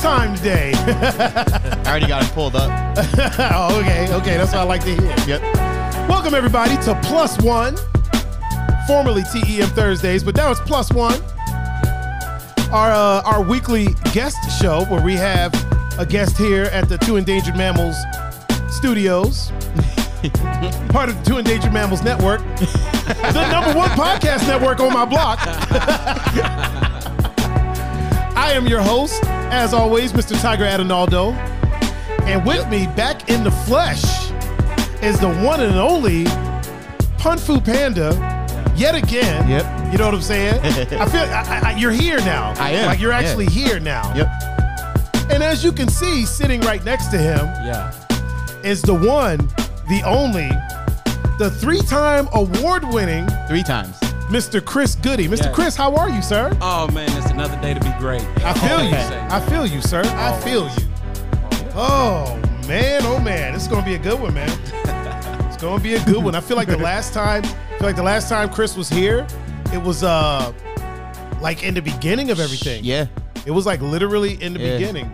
time today. I already got it pulled up. oh, okay, okay, that's what I like to hear. Yep. Welcome everybody to Plus One, formerly TEM Thursdays, but now it's Plus One. Our uh, our weekly guest show where we have a guest here at the Two Endangered Mammals Studios, part of the Two Endangered Mammals Network, the number one podcast network on my block. I am your host, as always, Mr. Tiger Adonaldo, and with me, back in the flesh, is the one and only Pun Fu Panda. Yet again, Yep. You know what I'm saying? I feel I, I, you're here now. I am, Like you're yeah. actually here now. Yep. And as you can see, sitting right next to him Yeah. is the one, the only, the three-time award-winning Three times. Mr. Chris Goody. Mr. Yeah. Chris, how are you, sir? Oh man, it's another day to be great. I feel you. say. I feel you, sir. I feel you. Oh man, oh man, this is gonna be a good one, man. It's gonna be a good one. I feel like the last time, I feel like the last time Chris was here, it was uh like in the beginning of everything. Yeah. It was like literally in the Yeah. beginning.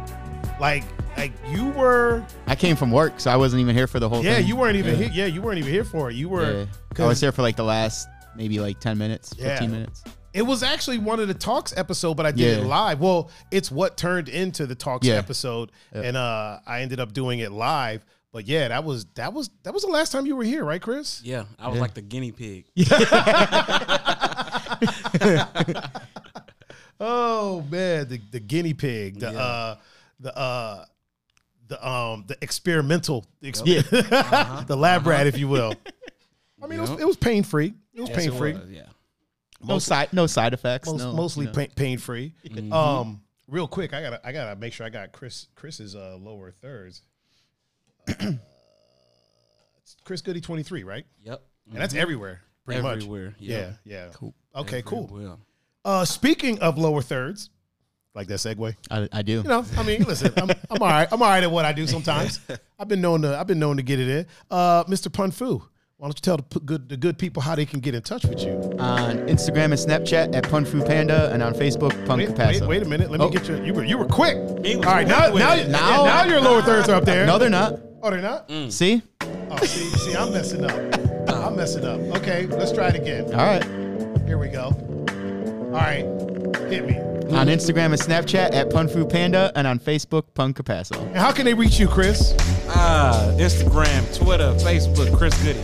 Like like you were I came from work, so I wasn't even here for the whole yeah, thing. you weren't even Yeah. here. Yeah, you weren't even here for it. You were Yeah. I was there for like the last maybe like 10 minutes, Yeah. 15 minutes. It was actually one of the talks episode, but I did it live. Well, it's what turned into the talks Yeah. episode, and uh, I ended up doing it live. But yeah, that was that was that was the last time you were here, right, Chris? Yeah, I was like the guinea pig. Oh man, the, the guinea pig, the Yeah. uh, the uh, the um, the experimental, the, exper- Yeah. the lab rat, if you will. I mean, it was, Yep. it was pain free. It was Yes, pain free. was, Yeah. No side no side effects. Most, no, mostly you know. pain, pain free. Mm-hmm. Um, real quick, I gotta I gotta make sure I got Chris Chris's uh, lower thirds. Uh, Chris Goody twenty three, right? Yep. And that's everywhere, pretty much. Everywhere. Yeah, yeah. Cool. Okay, cool. Uh, speaking of lower thirds, like that segue. I, I do. You know, I mean, listen, I'm, I'm all right. I'm all right at what I do sometimes. I've been known to I've been known to get it in. Uh, Mr. Pun Fu, why don't you tell the p- good the good people how they can get in touch with you? On Instagram and Snapchat at Pun Punfu Panda and on Facebook Punk Wait, wait, Capasso. wait a minute. Let me Oh. get you. You were you were quick. He All was right, now now, now Now- now your lower thirds are up there. No, they're not. Oh, they're not. Mm. See? Oh, see, see, I'm messing up. I'm messing up. Okay, let's try it again. All right. Here we go. All right, hit me. On Instagram and Snapchat at Punfu Panda and on Facebook Punk Capasso. And how can they reach you, Chris? ah, Instagram, Twitter, Facebook, Chris Goody.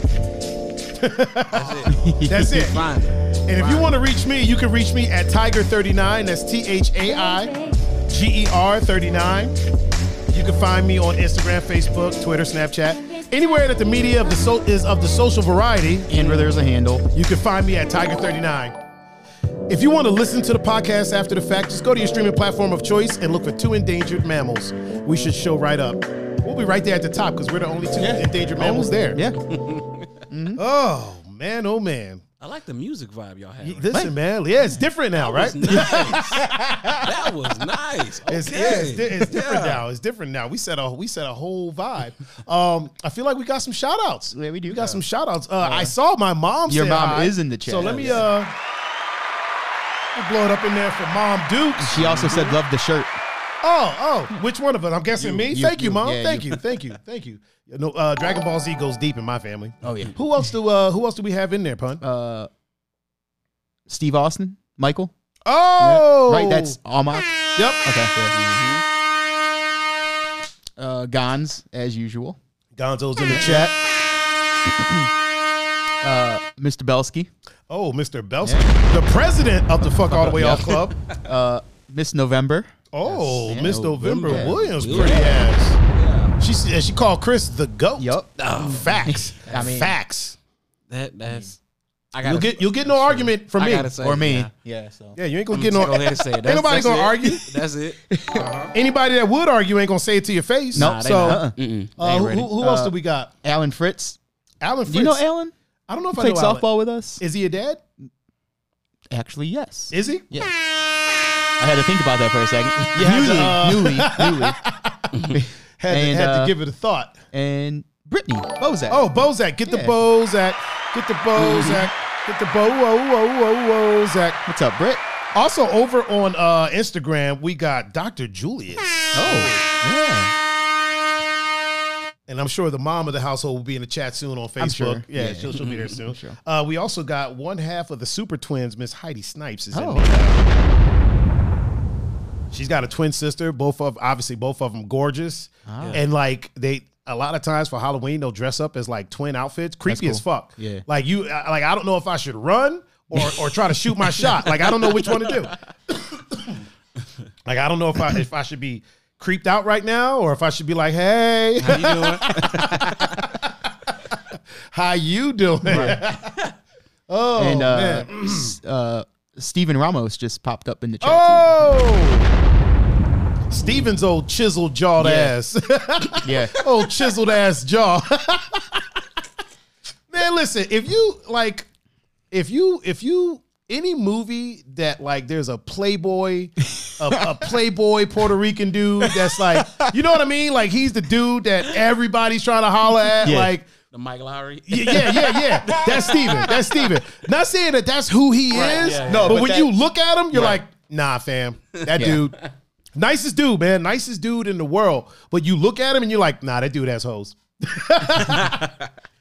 That's it. That's it. Find it. And if you want to reach me, you can reach me at Tiger39. That's T H A I G E R 39. You can find me on Instagram, Facebook, Twitter, Snapchat. Anywhere that the media of the so- is of the social variety, And where there's a handle. you can find me at Tiger39. If you want to listen to the podcast after the fact, just go to your streaming platform of choice and look for Two Endangered Mammals. We should show right up. We'll be right there at the top because we're the only two endangered mammals there. Yeah. Oh, man, oh, man. I like the music vibe y'all have. Y- Listen, man. Yeah, it's different now, right? Nice. that was nice. Okay. It's, yeah, it's, di- it's different now. It's different now. We set a we set a whole vibe. Um, I feel like we got some shout outs. Yeah, we do. We got some shout outs. Uh, I saw my mom. Your mom hi. is in the chat. So let me uh we'll blow it up in there for Mom Dukes. She also said love the shirt. Oh, oh, which one of us? I'm guessing me. you, thank you, you. Mom. Yeah, thank you. you. thank you, thank you. You know, uh, Dragon Ball Z goes deep in my family. Oh yeah. Who else do uh who else do we have in there, pun? Uh Steve Austin, Michael. oh, Right, that's Almach. yep. Okay. Yeah. Uh Gons, as usual. Gonzo's in the chat. Uh Mr. Belsky. Oh, Mr. Belson, the president of the Fuck All the Way Off Club. Uh Miss November. Oh, Yes, Miss. November Yeah. Williams, Yeah. pretty ass. Yeah. She s- she called Chris the goat. Yup. Facts. I mean- facts. That that's. I You'll get you'll get no argument from me. say, Or me. Yeah. Yeah, so. Yeah, you ain't gonna I'm get no. go ahead and say it. Ain't nobody gonna it. argue. That's it. Anybody that would argue ain't gonna say it to your face. No, Nah, so uh-uh. Uh, ain't who, who, who else Uh, do we got? Alan Fritz. Alan Fritz. Do you know Alan? I don't know if I Played know Alan. softball with us. Is he a dad? Actually, yes. Is he? Yeah. I had to think about that for a second. You had to, newly, uh, newly, newly. Had, to, And, had to uh, give it a thought. And Brittany Bozak. Oh, Bozak, get the Yeah. Bozak, get the Bozak, get the Bo, whoa, whoa, whoa, whoa, Zach. What's up, Britt? Also, over on uh, Instagram, we got Dr. Julius. Oh, yeah. And I'm sure the mom of the household will be in the chat soon on Facebook. sure. Yeah, Yeah. She'll, she'll be there soon. Sure. Uh, we also got one half of the Super Twins, Miss Heidi Snipes, is in Oh, the She's got a twin sister. Both of obviously both of them gorgeous, Ah. and like they a lot of times for Halloween they'll dress up as like twin outfits. Creepy That's as fuck. Yeah. like you like I don't know if I should run or or try to shoot my shot. Like I don't know which one to do. like I don't know if I if I should be creeped out right now or if I should be like, hey, How you doing? how you doing? oh and uh, man. uh, Steven Ramos just popped up in the chat. Oh. Steven's old chiseled jawed Yeah. ass. Yeah. old chiseled ass jaw. Man, listen, if you like if you if you any movie that like there's a playboy a, a playboy Puerto Rican dude that's like you know what I mean? Like he's the dude that everybody's trying to holler at Yeah. like the Mike Lowrey. yeah, yeah, yeah, yeah. That's Steven. That's Steven. Not saying that that's who he Right, is. yeah, yeah. No, but, but when that- you look at him, you're Right. like, nah, fam. That Yeah. dude, nicest dude, man. Nicest dude in the world. But you look at him and you're like, nah, that dude has hoes.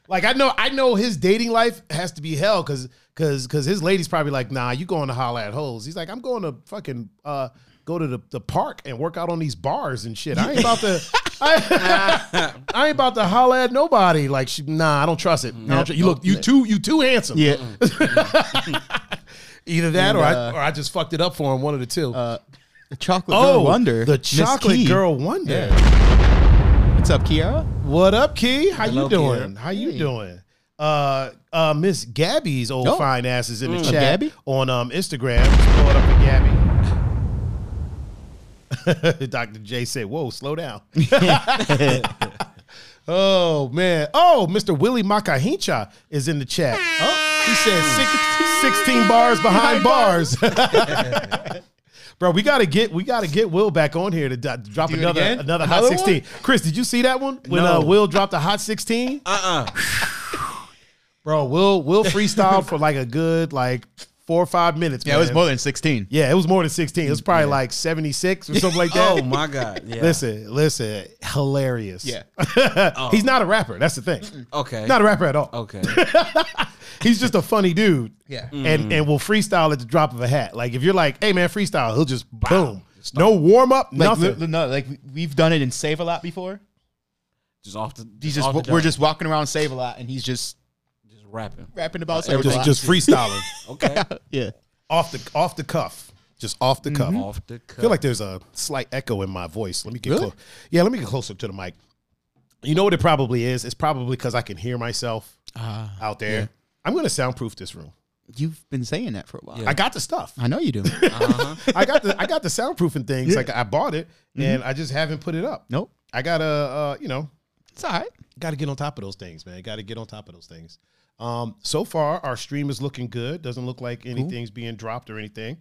like I know, I know his dating life has to be hell because because because his lady's probably like, nah, you going to holler at hoes. He's like, I'm going to fucking uh go to the, the park and work out on these bars and shit. I ain't about to I, I ain't about to holler at nobody. Like she, nah, I don't trust it. I don't tr- you look you too you too handsome. Yeah. Either that And, or uh, I or I just fucked it up for him, one of the two. Uh, the chocolate oh, girl wonder. The Miss chocolate Key. girl wonder. What's up, Kiara? What up, Key? How Hello, you doing? Kiera. How you Hey. doing? Uh, uh, Miss Gabby's old Oh. fine ass is in the Mm. chat Gabby? on um Instagram. Just pull it up for Gabby. Dr. J said, "Whoa, slow down." oh man. Oh, Mr. Willie Makahincha is in the chat. Oh, he said six, 16 bars behind bars. Bro, we gotta get we gotta get Will back on here to do- drop Do another another hot Another sixteen. Chris, did you see that one when No. uh, Will dropped a hot sixteen? Uh uh Bro, Will Will freestyle for like a good like four or five minutes. Yeah, it was more than 16. Yeah, it was more than sixteen. It was probably like seventy six or something like that. Oh my God. Yeah. Listen, listen, hilarious. Yeah. he's not a rapper. That's the thing. Okay. Not a rapper at all. okay. He's just a funny dude. Yeah. And mm. and will freestyle at the drop of a hat. Like if you're like, hey man, freestyle, he'll just boom. No warm up, Like, nothing. li- no, like we- we've done it in Save a Lot before. Just off the. He's just off the we're just walking around Save a Lot, and he's just just rapping. rapping about Uh, Save just just freestyling. Okay. yeah. off the off the cuff. Just off the cuff. off the cuff. I feel like there's a slight echo in my voice. Let me get Really? close. Yeah, let me get closer to the mic. You know what it probably is? It's probably because I can hear myself Ah, out there. yeah. I'm going to soundproof this room. you've been saying that for a while. Yeah. I got the stuff. I know you do. Uh-huh. I got the I got the soundproofing things. Yeah. Like I bought it and I just haven't put it up. nope. I gotta, uh, you know, It's all right. got to get on top of those things, man. Got to get on top of those things. Um, so far, our stream is looking good. Doesn't look like anything's being dropped or anything.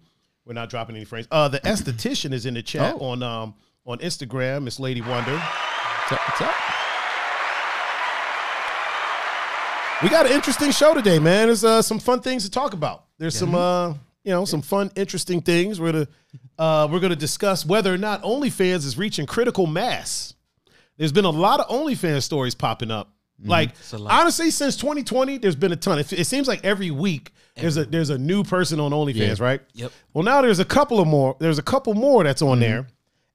We're not dropping any frames. Uh, the esthetician is in the chat Oh. on um on Instagram. It's Lady Wonder. What's up? What's up? We got an interesting show today, man. There's uh, some fun things to talk about. There's some uh, you know, some fun, interesting things. We're gonna uh, we're gonna discuss whether or not OnlyFans is reaching critical mass. There's been a lot of OnlyFans stories popping up. Like a lot. honestly, since 2020, there's been a ton. It, it seems like every week there's a there's a new person on OnlyFans, Yeah. right? Yep. Well, now there's a couple of more. There's a couple more that's on there,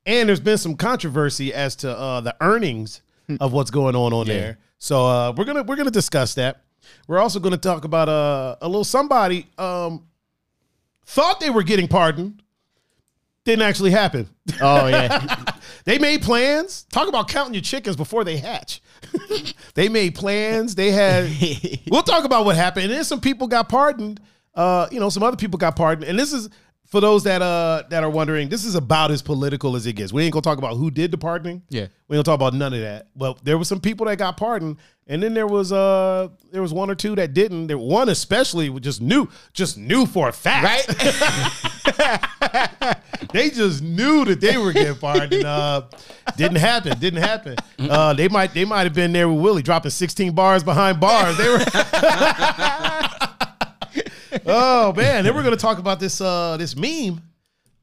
and there's been some controversy as to uh, the earnings of what's going on on there. So uh, we're gonna we're gonna discuss that. We're also gonna talk about uh, a little somebody um, thought they were getting pardoned, didn't actually happen. Oh yeah. They made plans. Talk about counting your chickens before they hatch. they made plans. They had. we'll talk about what happened. And then some people got pardoned. Uh, you know, some other people got pardoned. And this is for those that uh that are wondering. This is about as political as it gets. We ain't gonna talk about who did the pardoning. Yeah. we ain't gonna talk about none of that. But there was some people that got pardoned, and then there was uh there was one or two that didn't. There one especially just knew just knew for a fact. right. They just knew that they were getting and uh, didn't happen. Didn't happen. Uh, they might they might have been there with Willie dropping 16 bars behind bars. They were oh man, then we're gonna talk about this uh this meme.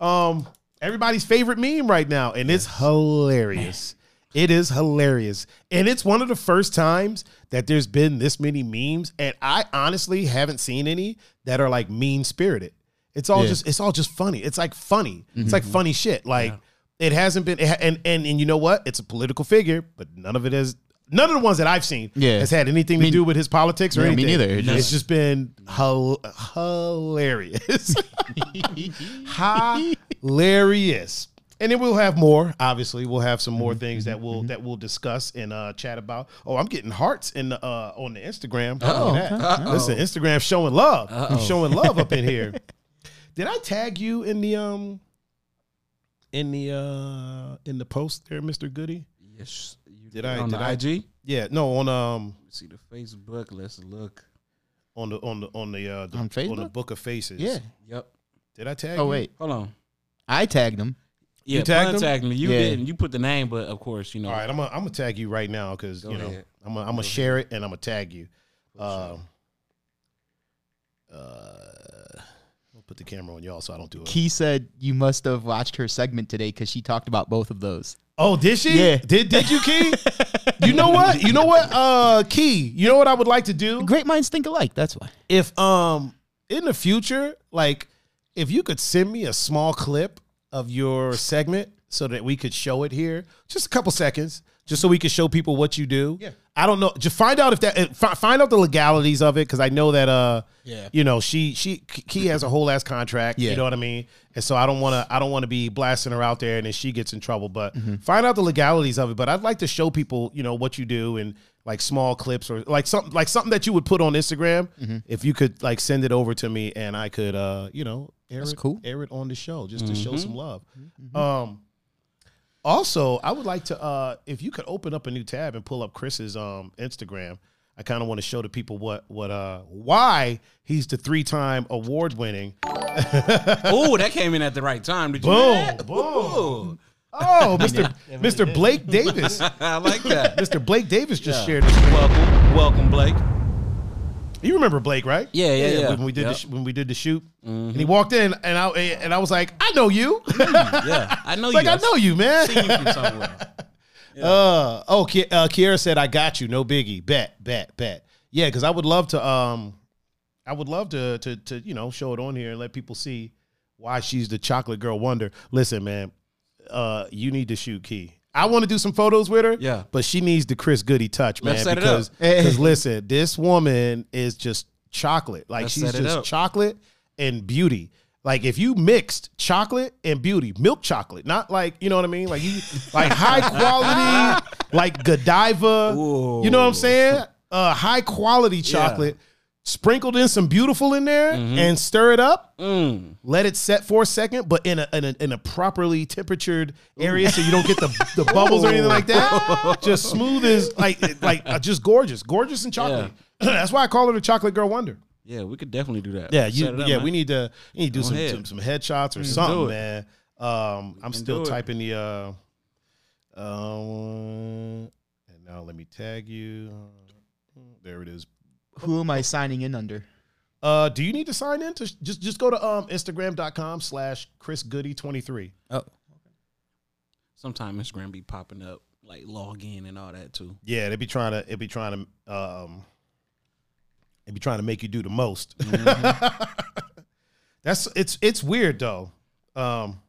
Um everybody's favorite meme right now, and it's hilarious. It is hilarious. And it's one of the first times that there's been this many memes. And I honestly haven't seen any that are like mean spirited. It's all Yeah. just it's all just funny. It's like funny. It's like funny shit. Like it hasn't been it ha- and, and and you know what? It's a political figure, but none of it is none of the ones that I've seen Yeah. has had anything to Me- do with his politics or Yeah, me anything. neither. It's It's just- just been hil- hilarious. hilarious. And then we'll have more. Obviously, we'll have some Mm-hmm, more things that we'll that we'll discuss and uh, chat about. Oh, I'm getting hearts in the uh, on the Instagram. Uh-oh. Listen, Instagram showing love. I'm Uh-oh. showing love up in here. Did I tag you in the um in the uh in the post there, Mr. Goody? Yes. You Did I- on did the I- IG? Yeah, no, on um Let's see the Facebook. Let's look. on the on the on the uh the, On on the book of faces. Yeah. Yep. Did I tag Oh you? wait, Hold on. I tagged him. Yeah, tagged him? contact me. You Yeah. didn't. You put the name, but of course, you know. All right, I'm gonna I'm gonna tag you right now because Go you know ahead. I'm gonna I'm gonna share it and I'm gonna tag you. Uh, uh, I'll put the camera on y'all so I don't do it. Key said you must have watched her segment today because she talked about both of those. Oh, did she? Yeah. Did did you, Key? you know what? You know what? Uh, Key. You know what I would like to do Great minds think alike. That's why. if um in the future, like if you could send me a small clip of your segment so that we could show it here, just a couple seconds, just so we could show people what you do. Yeah. I don't know. Just find out if that uh, find out the legalities of it because I know that uh Yeah. you know she she Key has a whole ass contract. yeah. You know what I mean. And so I don't want to I don't want to be blasting her out there and then she gets in trouble. But Mm-hmm. find out the legalities of it. But I'd like to show people you know what you do and like small clips or like something like something that you would put on Instagram. Mm-hmm. If you could like send it over to me and I could uh you know air That's it cool. air it on the show just to show Mhm. some love. Um. Also, I would like to uh if you could open up a new tab and pull up Chris's um Instagram. I kind of want to show the people what what uh why he's the three time award winning. oh, that came in at the right time. Did you? Boom, that? boom. Ooh. Oh, Mr. Mr. Blake Davis. I like that. Mr. Blake Davis just Yeah. shared this. welcome, welcome, Blake. You remember Blake, right? Yeah, yeah, yeah. When we did Yep. the sh- when we did the shoot, and he walked in, and I and I was like, I know you. Yeah, I know you. like. I know you, man. seen you from somewhere. Uh oh, Ki- uh, Kiera said, "I got you, no biggie, bet, bet, bet." Yeah, because I would love to, um, I would love to, to, to, you know, show it on here and let people see why she's the chocolate girl wonder. Listen, man, uh, you need to shoot Key. I want to do some photos with her, Yeah. but she needs the Chris Goody touch, man. Let's set it because, up. because listen, this woman is just chocolate. Like Let's she's just up. chocolate and beauty. Like if you mixed chocolate and beauty, milk chocolate, not like you know what I mean, like you like high quality, like Godiva. Ooh. You know what I'm saying? Uh, high quality chocolate, sprinkled in some beautiful in there, and stir it up. Mm. Let it set for a second, but in a in a, in a properly temperatured area, so you don't get the, the bubbles or anything like that. Just smooth as like like uh, just gorgeous, gorgeous and chocolate. That's why I call it a chocolate girl wonder. Yeah, we could definitely do that. Yeah, you, up, yeah, man. we need to you need to do some, some some headshots or something, man. Um, I'm still it. typing the uh, um, and now let me tag you. There it is. Who am I signing in under? Uh, do you need to sign in to just just go to um Instagram.com slash Chris Goody 23. Oh, Sometimes Instagram be popping up like log in and all that too. Yeah, they be trying to it be trying to um they be trying to make you do the most. That's it's it's weird though. Um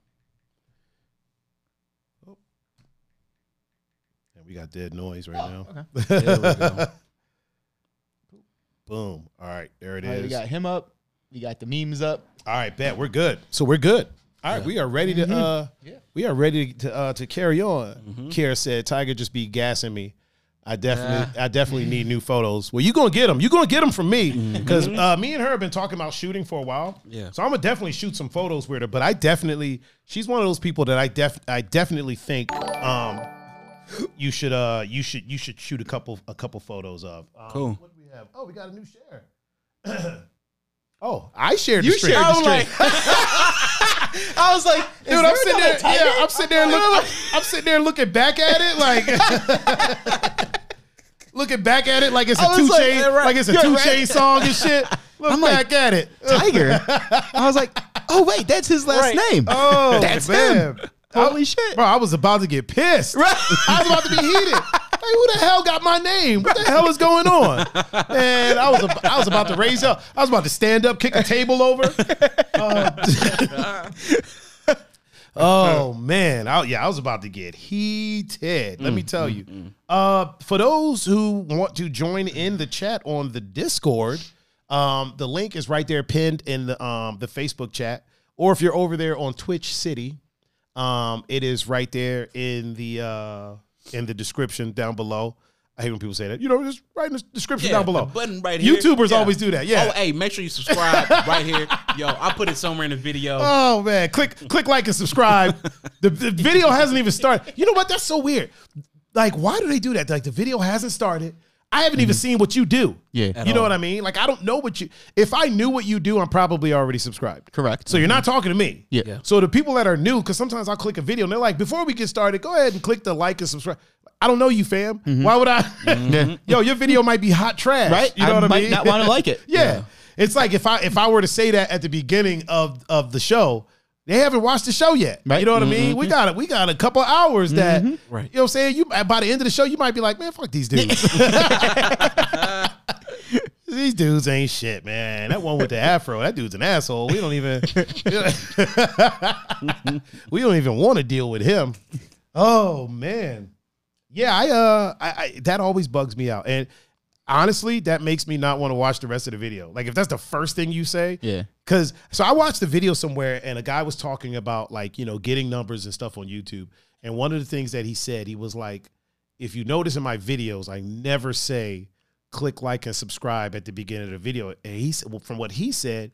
oh. And we got dead noise right now. There we go. Boom. All right, there it All right, is. we got him up. We got the memes up. All right, bet we're good. So we're good. All right, we are ready to uh Yeah. we are ready to uh to carry on. Kara said Tiger just be gassing me. I definitely I definitely need new photos. Well, you going to get them. you going to get them from me cuz uh me and her have been talking about shooting for a while. Yeah. So I'm going to definitely shoot some photos with her, but I definitely she's one of those people that I def I definitely think um you should uh you should you should shoot a couple a couple photos of. Um, Cool. What do we have? Oh, we got a new share. oh, I shared You the stream. shared the I was like, I was like, Dude, I'm sitting there. Yeah, I'm sitting there. Look, I'm sitting there looking back at it, like looking back at it like it's a I was two like, chain, yeah, right. like it's a Yeah, two right. chain song and shit. Look I'm like, back at it. Tiger. I was like, oh wait, that's his last name. Oh, That's man. him. Holy shit. Bro, I was about to get pissed. Right. I was about to be heated. Hey, who the hell got my name? What the hell is going on? And I was I was about to raise up. I was about to stand up, kick a table over. Uh, oh man, I, yeah, I was about to get heated. Let me tell you. Uh, for those who want to join in the chat on the Discord, um, the link is right there pinned in the um the Facebook chat. Or if you're over there on Twitch City, um, it is right there in the uh in the description down below. I hate when people say that. You know, just write in the description Yeah, down below. button right here. YouTubers Yeah. always do that. Yeah. Oh, hey, make sure you subscribe right here. Yo, I put it somewhere in the video. Oh man, click click like and subscribe. the, the video hasn't even started. You know what? That's so weird. Like, why do they do that? Like, the video hasn't started. I haven't even mm-hmm. seen what you do. Yeah. At you know all. what I mean? Like, I don't know what you. If I knew what you do, I'm probably already subscribed. Correct. So you're mm-hmm. not talking to me. Yeah. Yeah. So the people that are new, because sometimes I'll click a video and they're like, before we get started, go ahead and click the like and subscribe. I don't know you, fam. Mm-hmm. Why would I? Yeah. Yo, your video might be hot trash. Right? You know I what I might mean? not wanna like it. yeah. It's like if I if I were to say that at the beginning of of the show, they haven't watched the show yet. Right. You know what I mean? We got it. We got a couple hours that Right. you know what I'm saying? You by the end of the show, you might be like, man, fuck these dudes. These dudes ain't shit, man. That one with the afro, that dude's an asshole. We don't even we don't even want to deal with him. Oh man. Yeah, I uh I, I that always bugs me out. And honestly, that makes me not want to watch the rest of the video. Like if that's the first thing you say, Yeah. Cause so I watched the video somewhere and a guy was talking about like, you know, getting numbers and stuff on YouTube. And one of the things that he said, he was like, if you notice in my videos, I never say click like and subscribe at the beginning of the video. And he said, well, from what he said,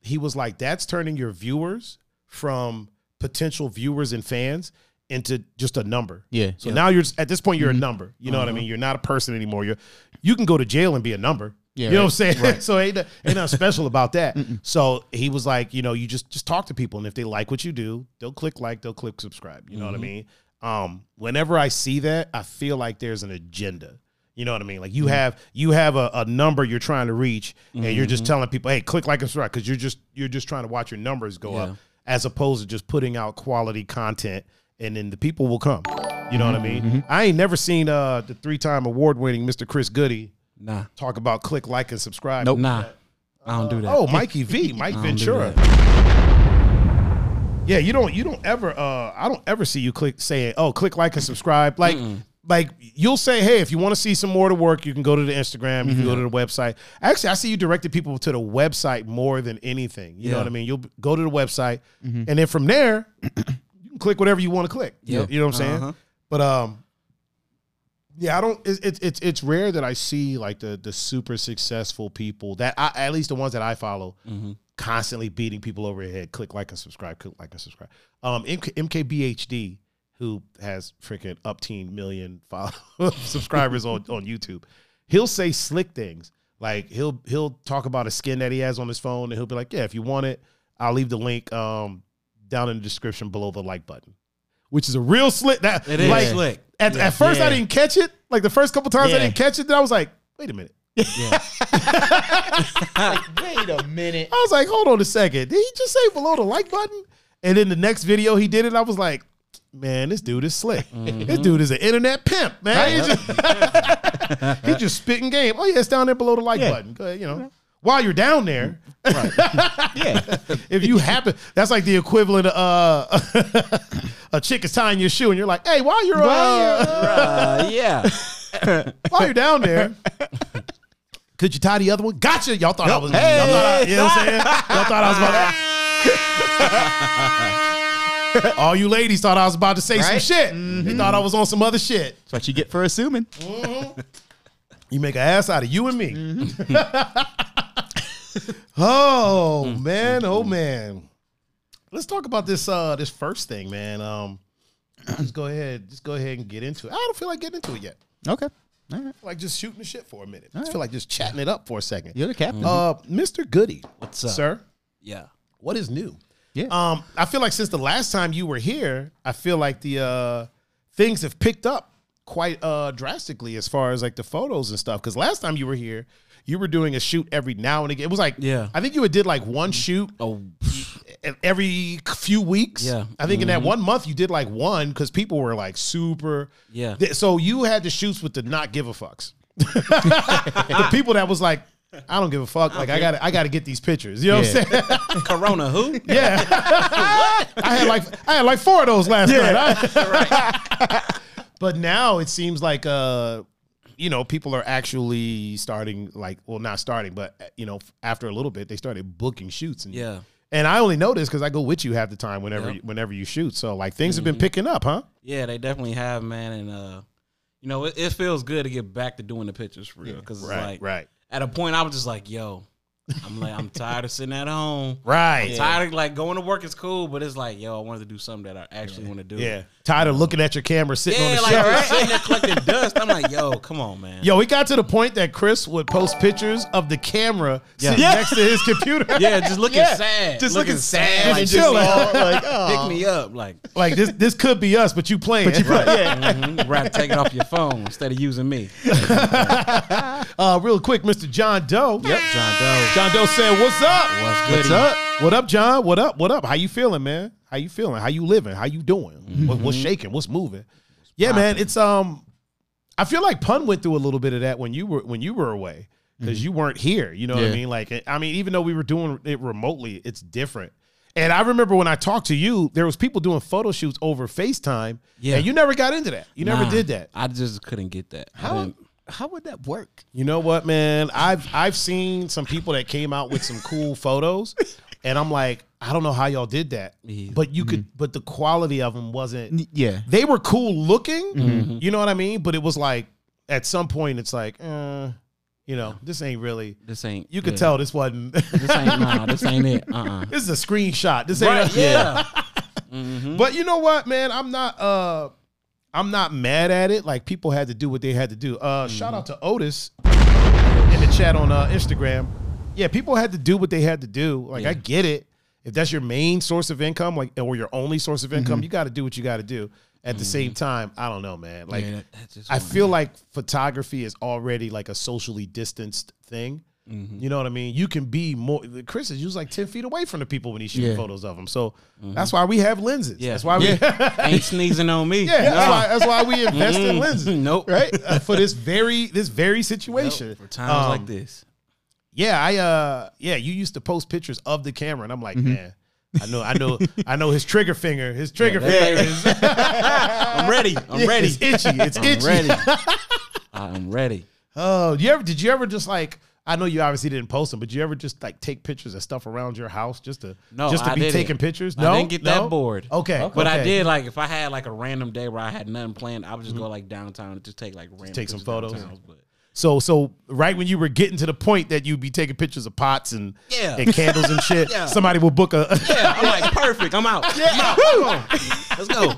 he was like, that's turning your viewers from potential viewers and fans into just a number. Yeah. So now you're at this point you're a mm-hmm. number. You know what I mm-hmm. mean? You're not a person anymore. You're you can go to jail and be a number. Yeah, you know right. what I'm saying? so ain't, ain't nothing special about that. So he was like, you know, you just just talk to people, and if they like what you do, they'll click like, they'll click subscribe. You know what I mm-hmm. mean? Um, whenever I see that, I feel like there's an agenda. You know what I mean? Like you have you have a, a number you're trying to reach, and you're just telling people, hey, click like and subscribe, because you're just you're just trying to watch your numbers go Yeah. up, as opposed to just putting out quality content, and then the people will come. You know what I mean? I ain't never seen uh the three time award winning Mr. Chris Goody Nah, talk about click like and subscribe. Nope. nah, I don't do that. Oh, Mikey V, Mike I don't do Ventura. Yeah, you don't you don't ever uh I don't ever see you click saying, "Oh, click like and subscribe." Like like you'll say, "Hey, if you want to see some more to work, you can go to the Instagram, you can go to the website." Actually, I see you directed people to the website more than anything. You know what I mean? You'll go to the website and then from there, you can click whatever you want to click. Yep. You know what I'm saying? Uh-huh. But um yeah, I don't. It's it's it's it's rare that I see like the the super successful people that I at least the ones that I follow Mm-hmm. constantly beating people over the head. Click like and subscribe. Click like and subscribe. Um, MK, MKBHD who has freaking up teen million subscribers on on YouTube. He'll say slick things like he'll he'll talk about a skin that he has on his phone and he'll be like, yeah, if you want it, I'll leave the link um down in the description below the like button. Which is a real slick. That It is like, slick. At, at first, I didn't catch it. Like the first couple times I didn't catch it. Then I was like, wait a minute. Wait a minute. I was like, hold on a second. Did he just say below the like button? And then the next video he did it, I was like, man, this dude is slick. Mm-hmm. This dude is an internet pimp, man. He just, he just spitting game. Oh yeah, it's down there below the like Yeah. button. Go ahead, you know. While you're down there, Yeah. if you happen, that's like the equivalent of uh, a chick is tying your shoe, and you're like, "Hey, while you're uh, Uh, yeah. while you're down there, could you tie the other one? Gotcha. Y'all thought I was. Hey. y'all thought I, you know what I'm saying? Y'all thought I was about. All you ladies thought I was about to say some Right? shit. They thought I was on some other shit. That's what you get for assuming. You make an ass out of you and me. oh man, oh man. Let's talk about this uh this first thing, man. Um just go ahead, just go ahead and get into it. I don't feel like getting into it yet. Okay. All right. I feel like just shooting the shit for a minute. I just feel like just chatting it up for a second. You're the captain. Uh Mr. Goody. What's up? Sir, Yeah. what is new? yeah. Um, I feel like since the last time you were here, I feel like the uh things have picked up quite uh drastically as far as like the photos and stuff. Because last time you were here, you were doing a shoot every now and again. It was like Yeah. I think you did like one shoot Oh, every few weeks. Yeah. I think in that one month you did like one because people were like super. Yeah. Th- So you had the shoots with the not give a fucks. the people that was like, I don't give a fuck. Like I got to I got to get these pictures. You know what I'm saying? Corona who? Yeah. I had like I had like four of those last night. But now it seems like uh you know, people are actually starting like well not starting, but uh, you know, after a little bit they started booking shoots and Yeah. And I only know this because I go with you half the time whenever Yep. you, whenever you shoot. So like things have Mm-hmm. been picking up, huh? Yeah, they definitely have, man. And uh, you know, it, it feels good to get back to doing the pictures for real. Because it's like right. at a point I was just like, yo, I'm like, I'm tired of sitting at home. Right. I'm tired of like going to work is cool, but it's like, yo, I wanted to do something that I actually want to do. Yeah. Tired of looking at your camera sitting on Yeah, the like shelf. just sitting there collecting dust. I'm like, yo, come on, man. Yo, it got to the point that Chris would post pictures of the camera sitting Yeah. next to his computer. Yeah, just looking Yeah, sad. just looking sad sad. Like, chilling. just like, pick oh. me up. Like, Like this this could be us, but you playing. But you right. yeah. mhm, rather take it off your phone instead of using me. Uh, real quick, Mr. John Doe. Yep, John Doe. John Doe said, "What's up? What's good? What's up? What up, John? What up? What up? How you feeling, man? How you feeling? How you living? How you doing? What, what's shaking? What's moving? Yeah, man. It's um, I feel like Pun went through a little bit of that when you were when you were away because mm-hmm. you weren't here. You know what I mean? Like, I mean, even though we were doing it remotely, it's different. And I remember when I talked to you, there was people doing photo shoots over FaceTime. Yeah. and you never got into that. You never Nah, did that. I just couldn't get that. How how would that work? You know what, man? I've I've seen some people that came out with some cool photos, and I'm like, I don't know how y'all did that, Me either. but you could, but the quality of them wasn't. Yeah. They were cool looking, you know what I mean? But it was like at some point, it's like, uh, you know, this ain't really. This ain't. You could yeah. tell this wasn't. This ain't. Nah, this ain't it. Uh. uh this is a screenshot. This ain't. Right? a- Yeah. Mhm. But you know what, man? I'm not. uh I'm not mad at it. Like people had to do what they had to do. Uh Shout out to Otis in the chat on uh, Instagram. Yeah, people had to do what they had to do. Like I get it. If that's your main source of income, like or your only source of income, you got to do what you got to do. At the same time, I don't know, man. Like Yeah, I feel like photography is already like a socially distanced thing. Mm-hmm. You know what I mean? You can be more. Chris is usually like ten feet away from the people when he's shooting Yeah. photos of them. So that's why we have lenses. Mm-hmm. Yeah. That's why we. Yeah, ain't sneezing on me. that's, No. why, that's why we invest in lenses, Nope. right? Uh, for this very this very Nope, situation. For times Um, like this. Yeah, I uh yeah, you used to post pictures of the camera, and I'm like, Mm-hmm. man, I know, I know, I know his trigger finger, his trigger that finger is I'm ready. I'm ready. It's itchy. It's I'm itchy. ready. I'm ready. Oh, you ever did you ever just like I know you obviously didn't post them, but you ever just like take pictures of stuff around your house just to No, just to I be didn't. taking pictures? No, I didn't get No? that bored. Okay, But I did like if I had like a random day where I had nothing planned, I would just go like downtown and just take like random take some photos. downtown, But So so right when you were getting to the point that you'd be taking pictures of pots and Yeah. and candles and shit, Yeah. somebody will book a. yeah, I'm like perfect. I'm out. I'm out. Let's go.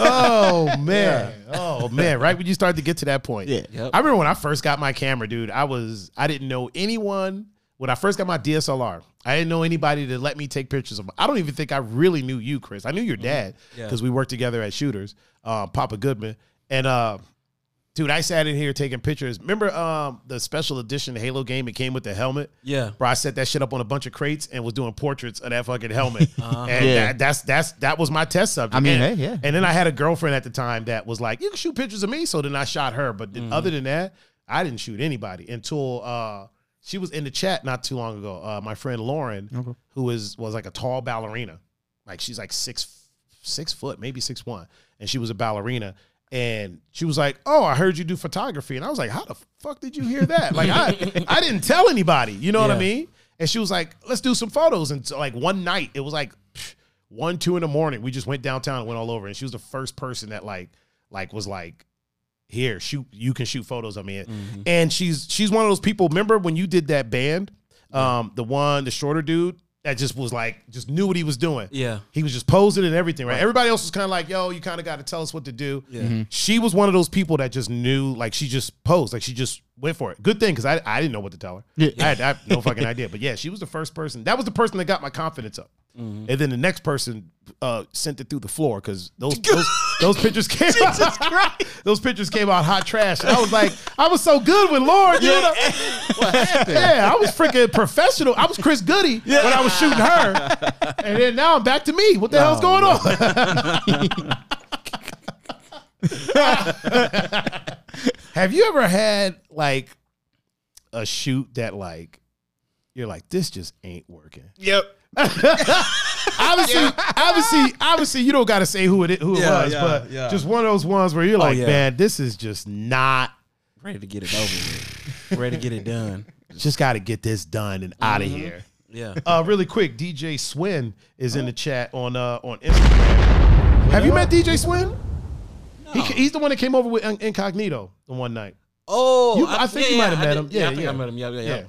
oh man, oh man! Right when you started to get to that point, Yeah. Yep. I remember when I first got my camera, dude. I was I didn't know anyone when I first got my DSLR. I didn't know anybody to let me take pictures of. I don't even think I really knew you, Chris. I knew your dad Mm-hmm. Yeah. because we worked together at Shooters, uh, Papa Goodman, and uh, dude, I sat in here taking pictures. Remember um, the special edition Halo game? It came with the helmet. Yeah. Bro, I set that shit up on a bunch of crates and was doing portraits of that fucking helmet. And Yeah. that, that's that's that was my test subject. I mean, and, hey, yeah. And then I had a girlfriend at the time that was like, "You can shoot pictures of me." So then I shot her. But then other than that, I didn't shoot anybody until uh, she was in the chat not too long ago. Uh, my friend Lauren, who is was like a tall ballerina, like she's like six six foot, maybe six one, and she was a ballerina. And she was like, "Oh, I heard you do photography," and I was like, "How the fuck did you hear that?" Like, I I didn't tell anybody. You know what I mean? And she was like, "Let's do some photos." And so, like one night, it was like pff, one, two in the morning. We just went downtown and went all over. And she was the first person that like, like was like, "Here, shoot. You can shoot photos of me." Mm-hmm. And she's she's one of those people. Remember when you did that band, um, the one, the shorter dude that just was like, just knew what he was doing. Yeah. He was just posing and everything, right? Everybody else was kind of like, yo, you kind of got to tell us what to do. Yeah. Mm-hmm. She was one of those people that just knew, like, she just posed, like, she just went for it. Good thing, because I, I didn't know what to tell her. Yeah. I, had, I had no fucking idea. But yeah, she was the first person. That was the person that got my confidence up. And then the next person uh, sent it through the floor because those those, those pictures came out. those pictures came out hot trash. And I was like, I was so good with Lauren. You know? yeah, I was freaking professional. I was Chris Goody when I was shooting her, and then now I'm back to me. What the hell's going on? Have you ever had like a shoot that like you're like this just ain't working? Yep. obviously, obviously, obviously, you don't got to say who it who it Yeah, was, yeah, but yeah. just one of those ones where you're like, yeah. man, this is just not. Ready to get it over with. Ready to get it done. Just got to get this done and out Mm-hmm. of here. Yeah. Uh, really quick, DJ Swin is in the chat on uh on Instagram. Have you met DJ Swin? He, he's the one that came over with Incognito the one night. Oh, You- I think you might have met did- him. Yeah, Yeah, I think yeah. I met him. Yeah, yeah, yeah.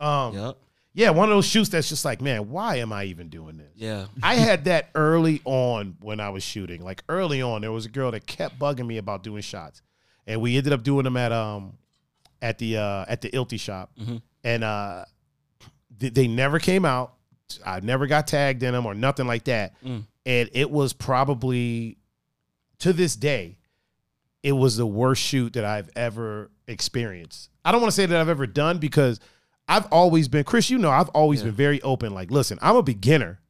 Yeah. Um, Yep. Yeah, one of those shoots that's just like, man, why am I even doing this? Yeah. I had that early on when I was shooting. Like early on, there was a girl that kept bugging me about doing shots, and we ended up doing them at um at the uh at the Ilty shop, and uh th- they never came out. I never got tagged in them or nothing like that, and it was probably to this day, it was the worst shoot that I've ever experienced. I don't want to say that I've ever done because I've always been Chris. You know, I've always been very open. Like, listen, I'm a beginner.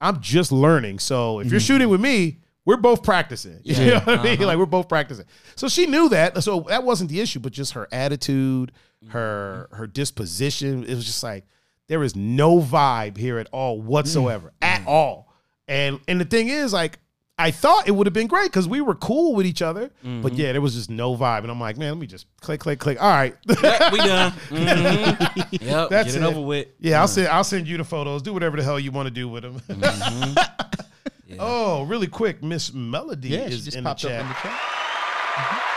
I'm just learning. So if you're mm-hmm. shooting with me, we're both practicing. You know what I mean? Uh-huh. Like we're both practicing. So she knew that. So that wasn't the issue, but just her attitude, her mm-hmm. her disposition. It was just like there is no vibe here at all whatsoever. Mm. At mm. all. And and the thing is, like, I thought it would have been great because we were cool with each other. But mm-hmm. yeah, there was just no vibe. And I'm like, man, let me just click, click, click. All right. Yep, we done. Mhm. Yep. That's get it, it. over with. Yeah, I'll mm. send I'll send you the photos. Do whatever the hell you want to do with them. Mm-hmm. Oh, really quick, Miss Melody Yeah, she is just in the popped up chat. in the chat. Mm-hmm.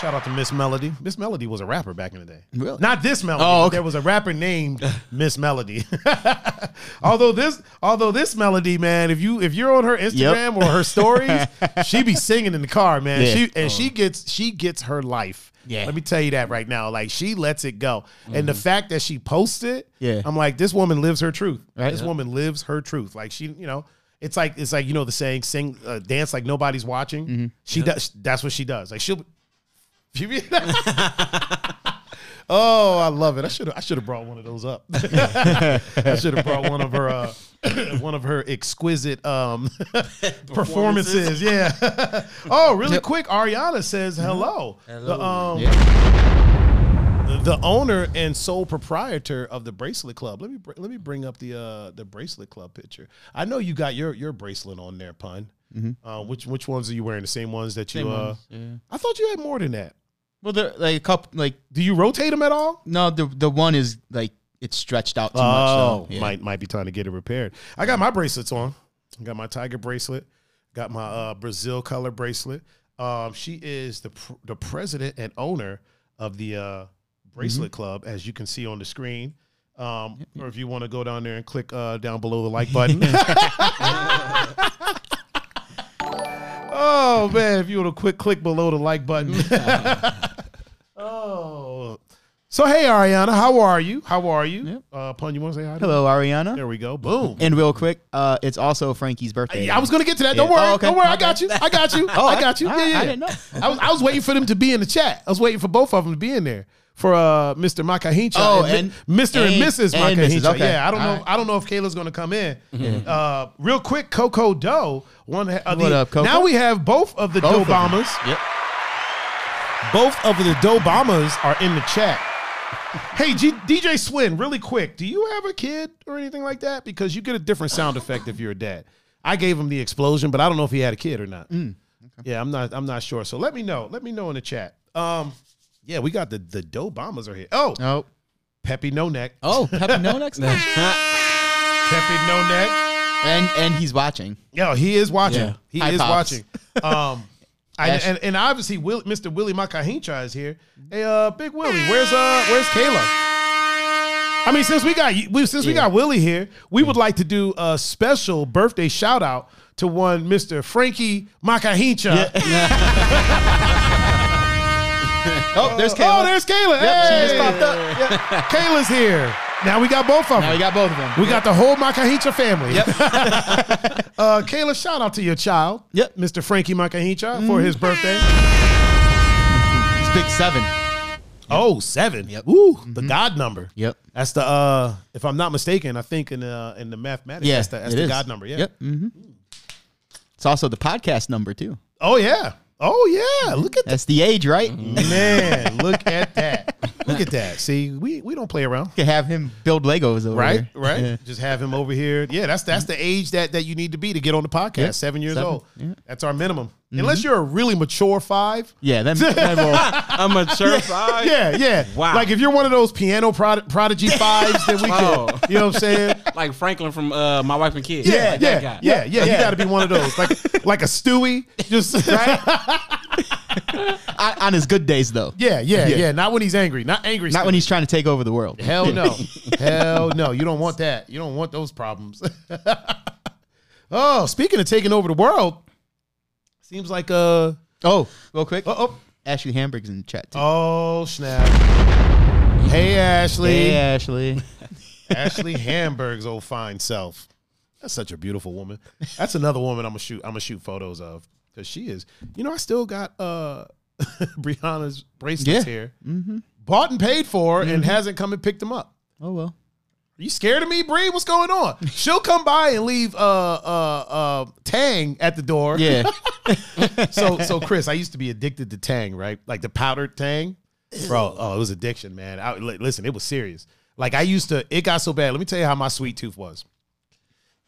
Shout out to Miss Melody. Miss Melody was a rapper back in the day. Really? Not this Melody. Oh, but okay. There was a rapper named Miss Melody. although this, although this Melody, man, if you if you're on her Instagram or her stories, she be singing in the car, man. Yeah. She and she gets she gets her life. Yeah. Let me tell you that right now. Like she lets it go. And the fact that she posts it, Yeah. I'm like, this woman lives her truth. Right. This woman lives her truth. Like she, you know, it's like it's like you know the saying, sing, uh, dance like nobody's watching. She does. That's what she does. Like she'll. Oh, I love it. I should have. I should have brought one of those up. I should have brought one of her. Uh, one of her exquisite um, performances. Yeah. oh, really quick. Ariana says hello. The, um, the- the owner and sole proprietor of the bracelet club. Let me let me bring up the uh the bracelet club picture. I know you got your your bracelet on there, pun. Uh, which which ones are you wearing? The same ones that you? Same uh, ones, yeah. I thought you had more than that. Well, there like a couple like Do you rotate them at all? no, the the one is like it's stretched out too Oh, much. So, yeah. might might be time to get it repaired. I got my bracelets on. I got my tiger bracelet. Got my uh, Brazil color bracelet. Um, she is the pr- the president and owner of the uh, bracelet club, as you can see on the screen. Um, Or if you want to go down there and click uh, down below the like button. oh man, if you want to quick click below the like button. oh. So hey Ariana, how are you? How are you? Uh, Pun, you want to say hi? to Hello, Ariana. there we go. Boom. And real quick, uh, it's also Frankie's birthday. Yeah, I was gonna get to that. Don't Yeah. worry. Oh, okay. Don't worry. I got you. I got you. oh, I got you. I- Yeah, yeah. I didn't know. I was I was waiting for them to be in the chat. I was waiting for both of them to be in there. For uh, Mr. Makahincha Oh, Mi- and- Mr. and, and- Mrs. and Makahincha. Okay. Yeah, I don't All know. right. I don't know if Kayla's gonna come in. Uh, real quick, Coco Doe. One. Uh, the, up, Coco? Now we have both of the Both Doe. Bombers. Yep. Both of the Doe Bombers are in the chat. Hey, G- DJ Swin, really quick, do you have a kid or anything like that? Because you get a different sound effect if you're a dad. I gave him the explosion, but I don't know if he had a kid or not. Mm, Yeah, I'm not. I'm not sure. So let me know. Let me know in the chat. Um, yeah, we got the the Doe Bombers are here. Oh, Oh. Peppy No Neck. Oh, Peppy No Neck. Peppy No Neck. And and he's watching. Yo, he is watching. Yeah. He Hi, is Pops. watching. Um, I, Ash- and, and obviously, Will, Mr. Willie Makahincha is here. Hey, uh, Big Willie, where's uh, where's Kayla? I mean, since we got we, since we got Willie here, we would like to do a special birthday shout out to one Mr. Frankie Makahincha. Oh, there's Oh, Kayla. there's Kayla. Yep, she Hey. just popped up. Kayla's here. Now we got both of them. Now we got both of them. We got the whole Makahincha family. Yep. uh, Kayla, shout out to your child, Yep. Mr. Frankie Makahincha, for his birthday. It's big seven. Oh, seven. Yep. Ooh, the God number. Yep. That's the uh if I'm not mistaken, I think in the in the mathematics, Yeah. that's the, that's the. God number. Yeah. Yep. hmm It's also the podcast number too. Oh yeah. Oh yeah. Look at that. That's the age, right? Man, look at that. Look at that. See, we we don't play around. You can have him build Legos over Right, here. right. Yeah. Just have him over here. Yeah, that's that's the age that that you need to be to get on the podcast. Yeah. Seven years Seven, old. yeah. That's our minimum. Unless you're a really mature five. Yeah. Then, then we'll, I'm a mature five. Yeah, yeah. Wow. Like if you're one of those piano prod- prodigy fives, then we Oh. can. You know what I'm saying? Like Franklin from uh, My Wife and Kids. Yeah, like yeah, that guy. yeah, yeah, You Yeah. got to be one of those, like like a Stewie, just on on his good days though. yeah, yeah, yeah, Yeah. Not when he's angry, not angry. Not when he's trying to take over the world. Hell no, hell no. You don't want that. You don't want those problems. oh, speaking of taking over the world, seems like uh Oh, real quick. oh oh, Ashley Hamburg's in the chat too. oh snap. Hey Ashley, Hey, Ashley. Ashley Hamburg's old fine self. That's such a beautiful woman. That's another woman I'm gonna shoot. I'm gonna shoot photos of because she is. You know, I still got uh Brianna's bracelets Yeah. here, mm-hmm. bought and paid for, and hasn't come and picked them up. Oh well. You scared of me, Bree? What's going on? She'll come by and leave uh uh uh Tang at the door. Yeah. So so Chris, I used to be addicted to Tang, right? Like the powdered Tang. Bro, oh, it was addiction, man. I, listen, it was serious. Like I used to, it got so bad. Let me tell you how my sweet tooth was.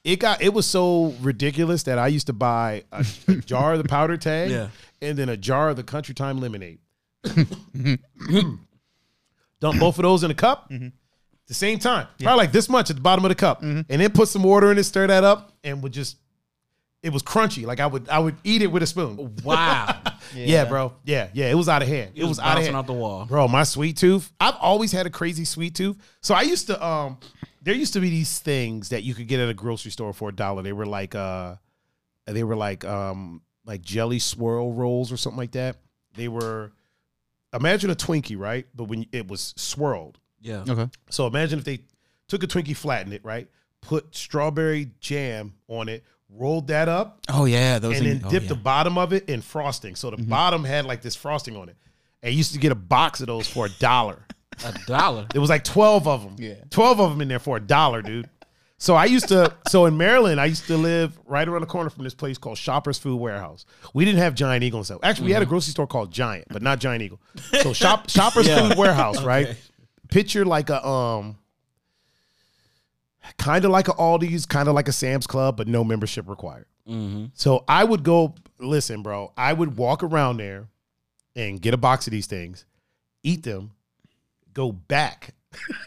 It got, it was so ridiculous that I used to buy a, a jar of the powdered Tang, Yeah. and then a jar of the Country Time lemonade. Dump both of those in a cup at the same time, probably like this much at the bottom of the cup, and then put some water in it, stir that up, and would just. It was crunchy. Like I would, I would eat it with a spoon. Wow. Yeah, bro. Yeah, yeah. It was out of hand. It, It was, was out of hand. off the wall. Bro, my sweet tooth. I've always had a crazy sweet tooth. So I used to um there used to be these things that you could get at a grocery store for a dollar. They were like uh they were like um like jelly swirl rolls or something like that. They were imagine a Twinkie, right? But when it was swirled. Yeah. Okay. So imagine if they took a Twinkie, flattened it, right? Put strawberry jam on it, rolled that up, Oh yeah, those. and in- then oh, dip yeah. the bottom of it in frosting. So the mm-hmm. bottom had like this frosting on it. And you used to get a box of those for a dollar. A dollar. It was like 12 of them. Yeah. 12 of them in there for a dollar, dude. So I used to, so in Maryland, I used to live right around the corner from this place called Shoppers Food Warehouse. We didn't have Giant Eagle and stuff. Actually, we had a mm-hmm. grocery store called Giant, but not Giant Eagle. So shop, Shoppers Yeah. Food Warehouse, right? Picture like a, um, kind of like a Aldi's, kind of like a Sam's Club, but no membership required. Mm-hmm. So I would go, listen, bro, I would walk around there and get a box of these things, eat them, go back.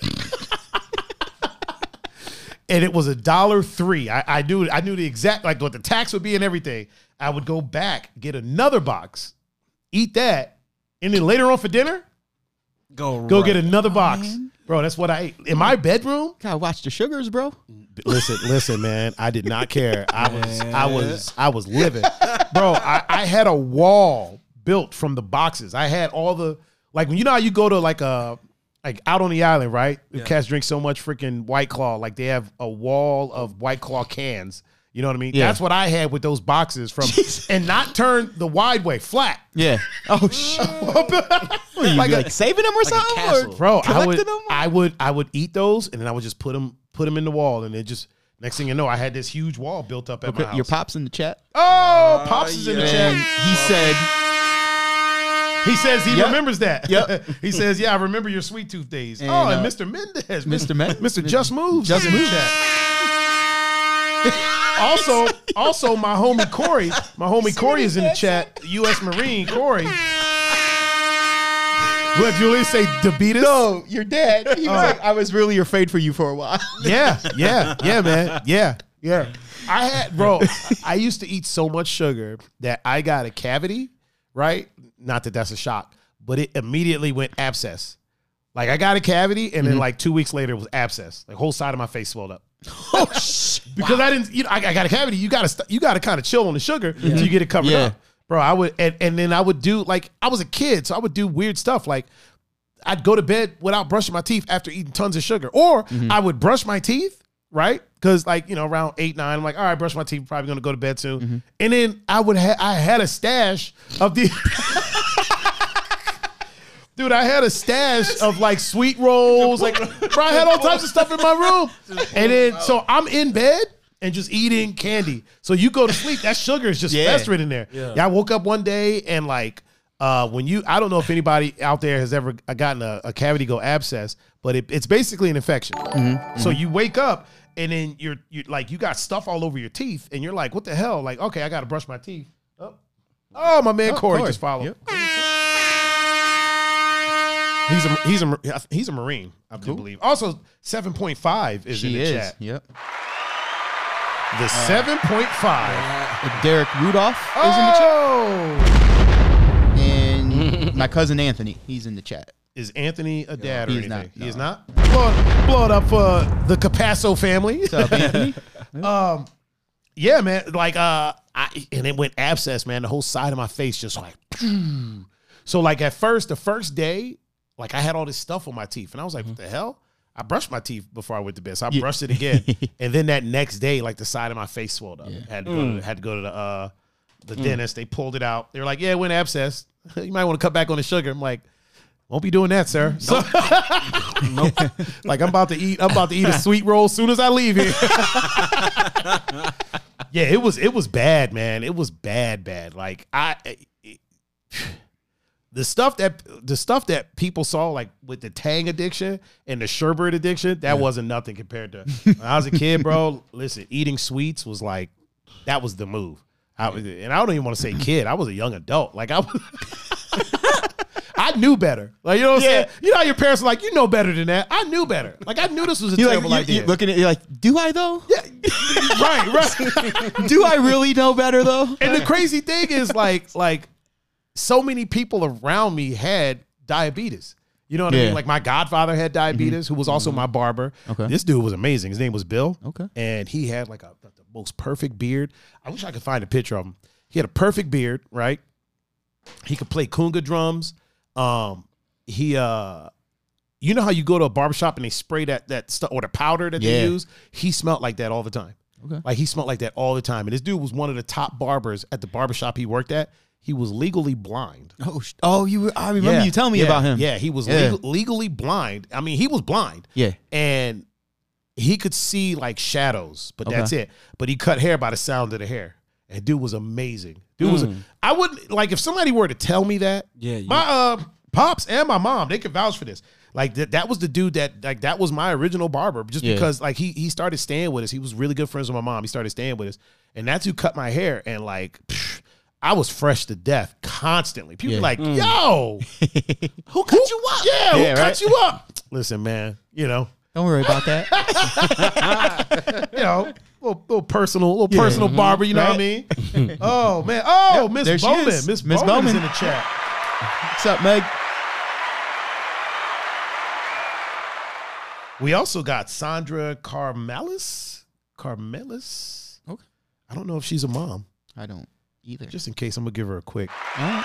and it was a dollar three. I, I knew I knew the exact like what the tax would be and everything. I would go back, get another box, eat that, and then later on for dinner, Go go right. get another box. man. Bro, that's what I ate. In my bedroom, Gotta watch the sugars, bro. listen, listen, man. I did not care. I was, I was, I was living, bro. I, I had a wall built from the boxes. I had all the like when you know how you go to like a like out on the island, right? The Yeah. cats drink so much freaking White Claw, like they have a wall of White Claw cans. You know what I mean? Yeah. That's what I had with those boxes from, and not turn the wide way flat. Yeah. Oh shit. What, you Like like, saving them or a something? castle. Or bro. I would, them? I would, I would eat those, and then I would just put them, put them in the wall, and it just next thing you know, I had this huge wall built up at my house. Your pops in the chat. oh, pops is in the chat. And he said, He says he Yep. remembers that. Yep. he says, "Yeah, I remember your sweet tooth days." And, oh, and uh, Mr. Mendez, Mr. Men- Mr. Just Moves, Just is in Moves. chat. also, also my homie Corey, my homie Corey is in the chat. U.S. Marine Corey. What Julius say? Debetus? "No, your dad." He was Oh. like, "I was really afraid for you for a while." Yeah, yeah, yeah, man. Yeah, yeah. I had, bro, I used to eat so much sugar that I got a cavity, right? Not that that's a shock, but it immediately went abscess. Like I got a cavity, and then like two weeks later it was abscess. Like whole side of my face swelled up. oh shit. Because I didn't, you know, I, I got a cavity. You gotta, st- you gotta kind of chill on the sugar until you get it covered Yeah. up, bro. I would, and, and then I would do like I was a kid, so I would do weird stuff. Like I'd go to bed without brushing my teeth after eating tons of sugar, or Mm-hmm. I would brush my teeth, right? Because like you know, around eight nine, I'm like, all right, brush my teeth. Probably gonna go to bed soon, Mm-hmm. and then I would ha- I had a stash of the. Dude, I had a stash of like sweet rolls, like bro, I had all types of stuff in my room, and then so I'm in bed and just eating candy. So you go to sleep, that sugar is just Yeah. festering in there. Yeah. I woke up one day and like uh, when you, I don't know if anybody out there has ever gotten a, a cavity go abscess, but it, it's basically an infection. Mm-hmm. So you wake up and then you're you're like you got stuff all over your teeth, and you're like, what the hell? Like, okay, I got to brush my teeth. Oh, oh my man Corey, Corey. just followed. Yep. He's a he's a he's a marine, I do believe. Also, seven point five is in the is. chat. Yep. The seven point five. Derek Rudolph is Oh, in the chat, and my cousin Anthony, he's in the chat. is Anthony a dad or He's anything? not, He is not. Blow it, blow it up for the Capasso family. What's up, Anthony? um, yeah, man. Like, uh, I and it went abscess, man. The whole side of my face just like. So like at first, the first day, like I had all this stuff on my teeth, and I was like, "What mm-hmm. the hell?" I brushed my teeth before I went to bed, so I brushed it again, and then that next day, like the side of my face swelled up. Had to go to, had to go to the uh, the mm. dentist. They pulled it out. They were like, "Yeah, it went abscess. you might want to cut back on the sugar." I'm like. Won't be doing that, sir. So, like I'm about to eat. I'm about to eat a sweet roll as soon as I leave here. yeah, it was it was bad, man. It was bad, bad. Like I, it- the stuff that the stuff that people saw like with the Tang addiction and the sherbet addiction, that wasn't nothing compared to when I was a kid, bro. Listen, eating sweets was like that was the move. I was, and I don't even want to say kid. I was a young adult. Like I was. I knew better. Like you know what I'm saying? You know how your parents are like, you know better than that. I knew better. Like I knew this was a You're like, terrible you- idea. you're looking at you're like, do I though? yeah, right, right. Do I really know better though? And the crazy thing is, like, like so many people around me had diabetes. You know what I mean? Like my godfather had diabetes, who was also my barber. Okay. This dude was amazing. His name was Bill. Okay. And he had like a the most perfect beard. I wish I could find a picture of him. He had a perfect beard, right? He could play conga drums. Um, he uh you know how you go to a barbershop and they spray that that stuff or the powder that they use? He smelled like that all the time. Okay. Like he smelled like that all the time. And this dude was one of the top barbers at the barbershop he worked at. He was legally blind. Oh, oh, you. I remember Yeah, you telling me yeah, about him. Yeah, he was Yeah. legal- legally blind. I mean, he was blind Yeah. and he could see like shadows, but Okay. that's it. But he cut hair by the sound of the hair. And dude was amazing. Dude was I wouldn't like if somebody were to tell me that. Yeah, My uh pops and my mom, they could vouch for this. Like that that was the dude that like that was my original barber just because like he he started staying with us. He was really good friends with my mom. He started staying with us. And that's who cut my hair and like psh, I was fresh to death constantly. People Yeah. like, mm. "Yo, who cut you up? Yeah, Yeah, who cut you up?" Listen, man, you know, Don't worry about that. you know, little, little personal, little personal mm-hmm. barber. You know what I mean? oh man, oh Miss Bowman, is. Miss Miss Bowman's Bowman. in the chat. What's up, Meg? We also got Sandra Carmelis. Carmelis. Okay. I don't know if she's a mom. I don't either. Just in case, I'm gonna give her a quick.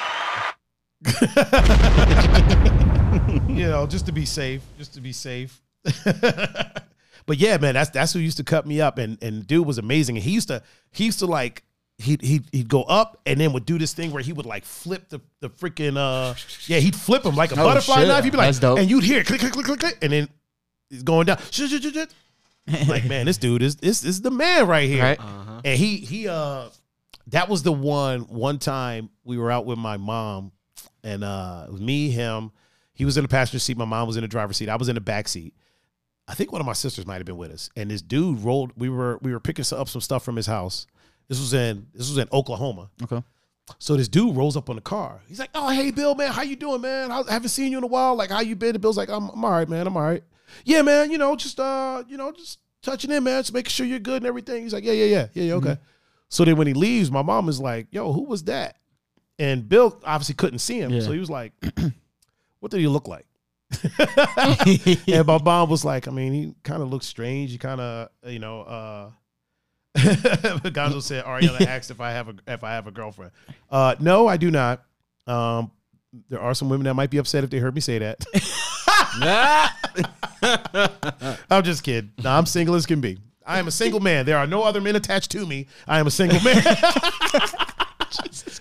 You know, just to be safe, just to be safe. but yeah, man, that's that's who used to cut me up, and and dude was amazing. And he used to he used to like he'd he'd, he'd go up and then would do this thing where he would like flip the the freaking uh yeah he'd flip him like a Oh, butterfly shit. knife. He'd be like, That's dope. and you'd hear click click click click click, and then he's going down. Like man, this dude is this is the man right here. Right. Uh-huh. And he he uh that was the one one time we were out with my mom and uh it was me, him. He was in the passenger seat, my mom was in the driver's seat. I was in the back seat. I think one of my sisters might have been with us. And this dude rolled we were we were picking up some stuff from his house. This was in this was in Oklahoma. Okay. So this dude rolls up on the car. He's like, "Oh, hey, Bill, man, how you doing, man? I haven't seen you in a while. Like, how you been?" And Bill's like, "I'm, I'm all right, man. I'm all right. Yeah, man. You know, just uh, you know, just touching in, man, just making sure you're good and everything." He's like, "Yeah, yeah, yeah, yeah, yeah, okay." So then when he leaves, my mom is like, "Yo, who was that?" And Bill obviously couldn't see him, Yeah. so he was like, "What did he look like?" and my mom was like, "I mean, he kind of looks strange. He kind of, you know." uh Gonzo said, "Ariella asked if I have a if I have a girlfriend. Uh, no, I do not. Um, there are some women that might be upset if they heard me say that. I'm just kidding. No, I'm single as can be. I am a single man. There are no other men attached to me. I am a single man.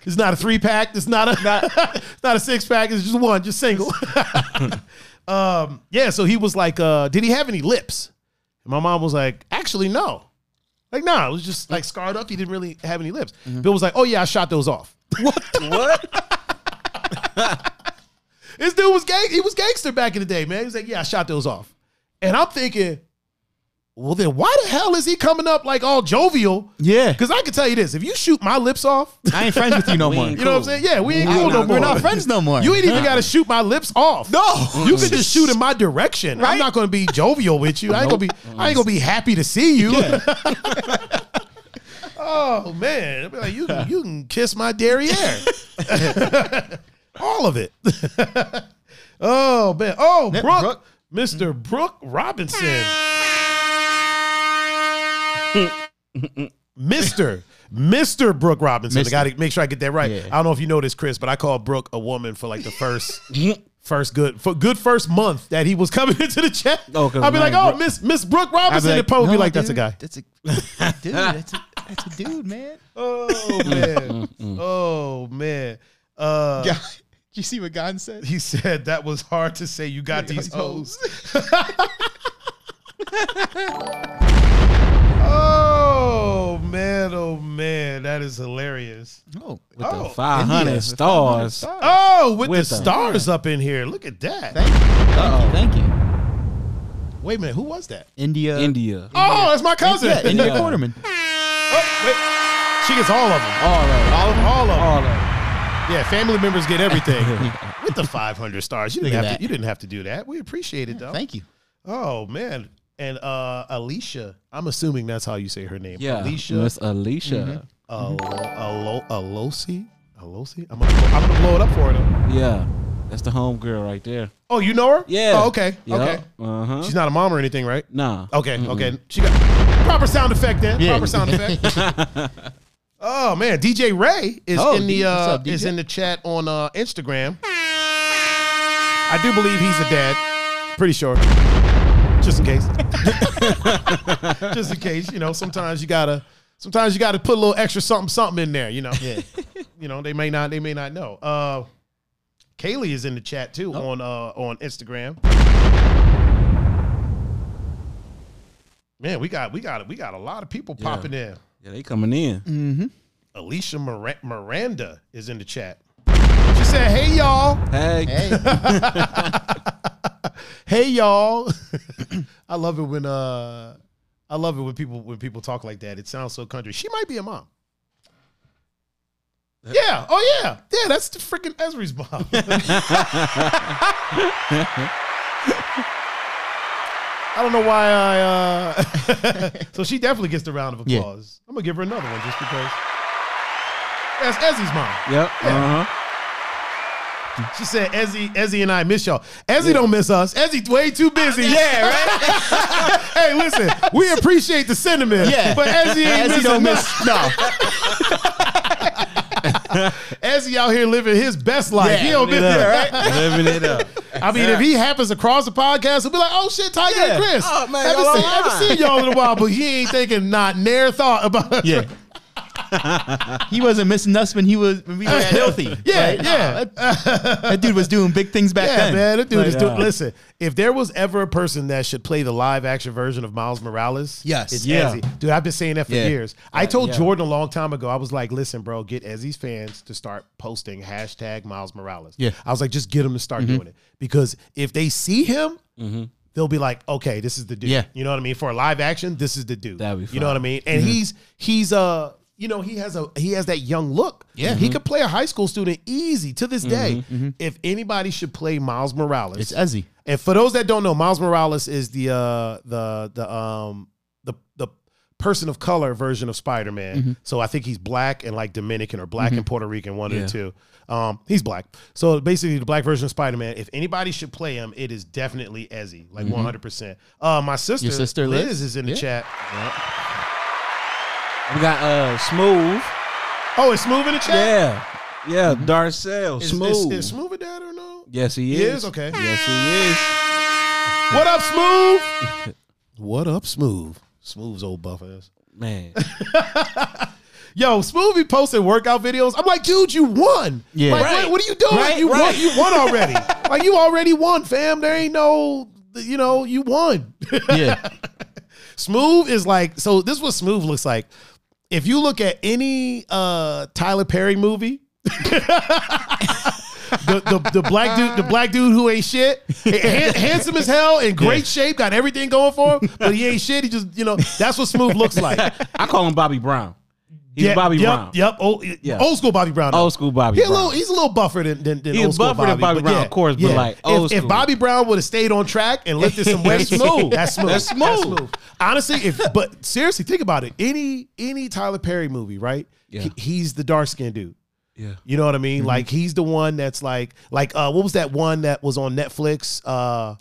it's not a three pack. It's not a not, it's not a six pack. It's just one, just single. um, yeah. So he was like, uh, "Did he have any lips?" And my mom was like, "Actually, no. Like, nah. It was just like scarred up. He didn't really have any lips." Bill was like, "Oh yeah, I shot those off." what? This dude was gang. He was gangster back in the day, man. He was like, "Yeah, I shot those off," and I'm thinking, well, then why the hell is he coming up like all jovial? Yeah. Because I can tell you this: if you shoot my lips off, I ain't friends with you no more. ain't you know what I'm saying? Yeah, we ain't cool no more. We're not friends no more. You ain't even got to shoot my lips off. No. you can just shoot in my direction. I'm not going to be jovial with you. I ain't gonna be. I ain't gonna be happy to see you. oh man, I'll be like, you can, you can kiss my derriere. All of it. oh man. Oh, Yeah, Brooke, Brooke. Mr. Brooke Robinson. Mr. Mr. Brooke Robinson. I got to make sure I get that right. Yeah. I don't know if you know this, Chris, but I called Brooke a woman for like the first first good for good first month that he was coming into the chat. Oh, 'cause I'll be like, oh, Brooke- Miss Miss Brooke I'd Robinson, and Poe would be no, like, that's a guy. That's a dude. That's a that's a dude, man. Oh man. oh man. Uh, Yeah. Did you see what Gon said? He said that was hard to say. You got these hoes. Oh man, oh man, that is hilarious. Oh, With Oh, the 500 India. stars. Oh, with, With the them. stars up in here. Look at that. thank you, thank you, thank you. Wait a minute, who was that? India. India. Oh, that's my cousin. Yeah, India Quarterman. Oh, wait. She gets all of them. All of it. All of them. All of them. All of it. Yeah, family members get everything with the 500 stars. You didn't Look at have to. You didn't have to do that. We appreciate it though. Thank you. Oh man. And uh Alicia, I'm assuming that's how you say her name. Yeah. Alicia Miss Alicia. Alo- Alo- Alosi. Alosi? I'm gonna, I'm gonna blow it up for her. Yeah. That's the home girl right there. Oh, you know her? Yeah. Oh, okay. Okay. Uh huh. She's not a mom or anything, right? Nah. Okay. Okay. She got proper sound effect then. Yeah. Proper sound effect. oh man, DJ Ray is Oh, in the uh up, is in the chat on uh Instagram. I do believe he's a dad. Pretty sure. Just in case. Just in case, you know, sometimes you gotta sometimes you gotta put a little extra something something in there, you know. Yeah. you know, they may not they may not know. Uh Kaylee is in the chat too Oh. on uh on Instagram. Man, we got we got we got a lot of people Yeah. popping in. Yeah, they coming in. Mm-hmm. Alicia Mira- Miranda is in the chat. She said, "Hey y'all, Hey. Hey. hey y'all." I love it when uh, I love it when people when people talk like that. It sounds so country. She might be a mom. Yeah. Oh yeah. Yeah. That's the freaking Ezzy's mom. I don't know why I. uh So she definitely gets the round of Yeah. applause. I'm gonna give her another one just because. That's Ezzy's mom. Yep. Uh huh. She said, "Ezzy, Ezzy, and I miss y'all. Ezzy don't miss us. Ezzy way too busy. Yeah, right. hey, listen, we appreciate the sentiment. Yeah. but Ezzy ain't As he missing don't miss. No. Ezzy out here living his best life. Yeah, he don't miss Living it it, up. right? Living it up. I mean, if he happens across the podcast, he'll be like, "Oh shit, Tiger and Chris. Oh, man, haven't, y'all seen, haven't seen y'all in a while, but he ain't thinking not near thought about us. Yeah. He wasn't missing us when he was when we were at healthy. Yeah, yeah. That, that dude was doing big things back Yeah, then. man, that dude Like, is doing. uh, Listen, if there was ever a person that should play the live action version of Miles Morales, Yes. it's Yeah. Ezzy. Dude, I've been saying that for Yeah. years. I told yeah. Jordan a long time ago. I was like, "Listen, bro, get Ezzy's fans to start posting hashtag Miles Morales." Yeah. Mm-hmm. I was like, just get them to start doing it because if they see him. They'll be like, okay, this is the dude. Yeah. You know what I mean? For a live action, this is the dude. That'd be You know what I mean? And he's he's uh you know, he has a he has that young look. Yeah. He could play a high school student easy to this day. If anybody should play Miles Morales, It's Ezzy. and for those that don't know, Miles Morales is the uh the the um the the person of color version of Spider Man. So I think he's black and like Dominican or black and Puerto Rican, one of the two. Um, he's black. So basically, the black version of Spider Man. If anybody should play him, it is definitely Ezzy, like one hundred percent. Uh, my sister, Your sister Liz? is in the Yeah. chat. We got uh Smooth. Oh, it's smooth in the chat. Yeah. Yeah. Darcel. Is, Smooth. is, is smooth a dad or no? yes, he He is. is? Okay. Yes, he is. What up, Smooth? what up, Smooth? Smooth's old buff ass. Man, Yo, Smooth be posting workout videos. I'm like, dude, you won. Yeah. Like, Right. what, what are you doing? Right, you won. You won already. like, you already won, fam. There ain't no, you know, you won. Yeah. Smooth is like, so this is what Smooth looks like. If you look at any uh Tyler Perry movie, the, the the black dude, the black dude who ain't shit, han- handsome as hell, in great shape, got everything going for him, but he ain't shit. He just, you know, that's what Smooth looks like. I call him Bobby Brown. He's Bobby yep, Brown. Yep, old, Yeah. old school Bobby Brown. Old school Bobby He a Brown. little, he's a little buffer than than, than He's old school buffer than Bobby Brown, of course, but like, if, if. Bobby Brown would have stayed on track and lifted some weights, smooth. That's smooth. That's smooth. Honestly, if but seriously, think about it. Any any Tyler Perry movie, right? Yeah. He- he's the dark skinned dude. Yeah. You know what I mean? Like he's the one that's like like uh what was that one that was on Netflix? Uh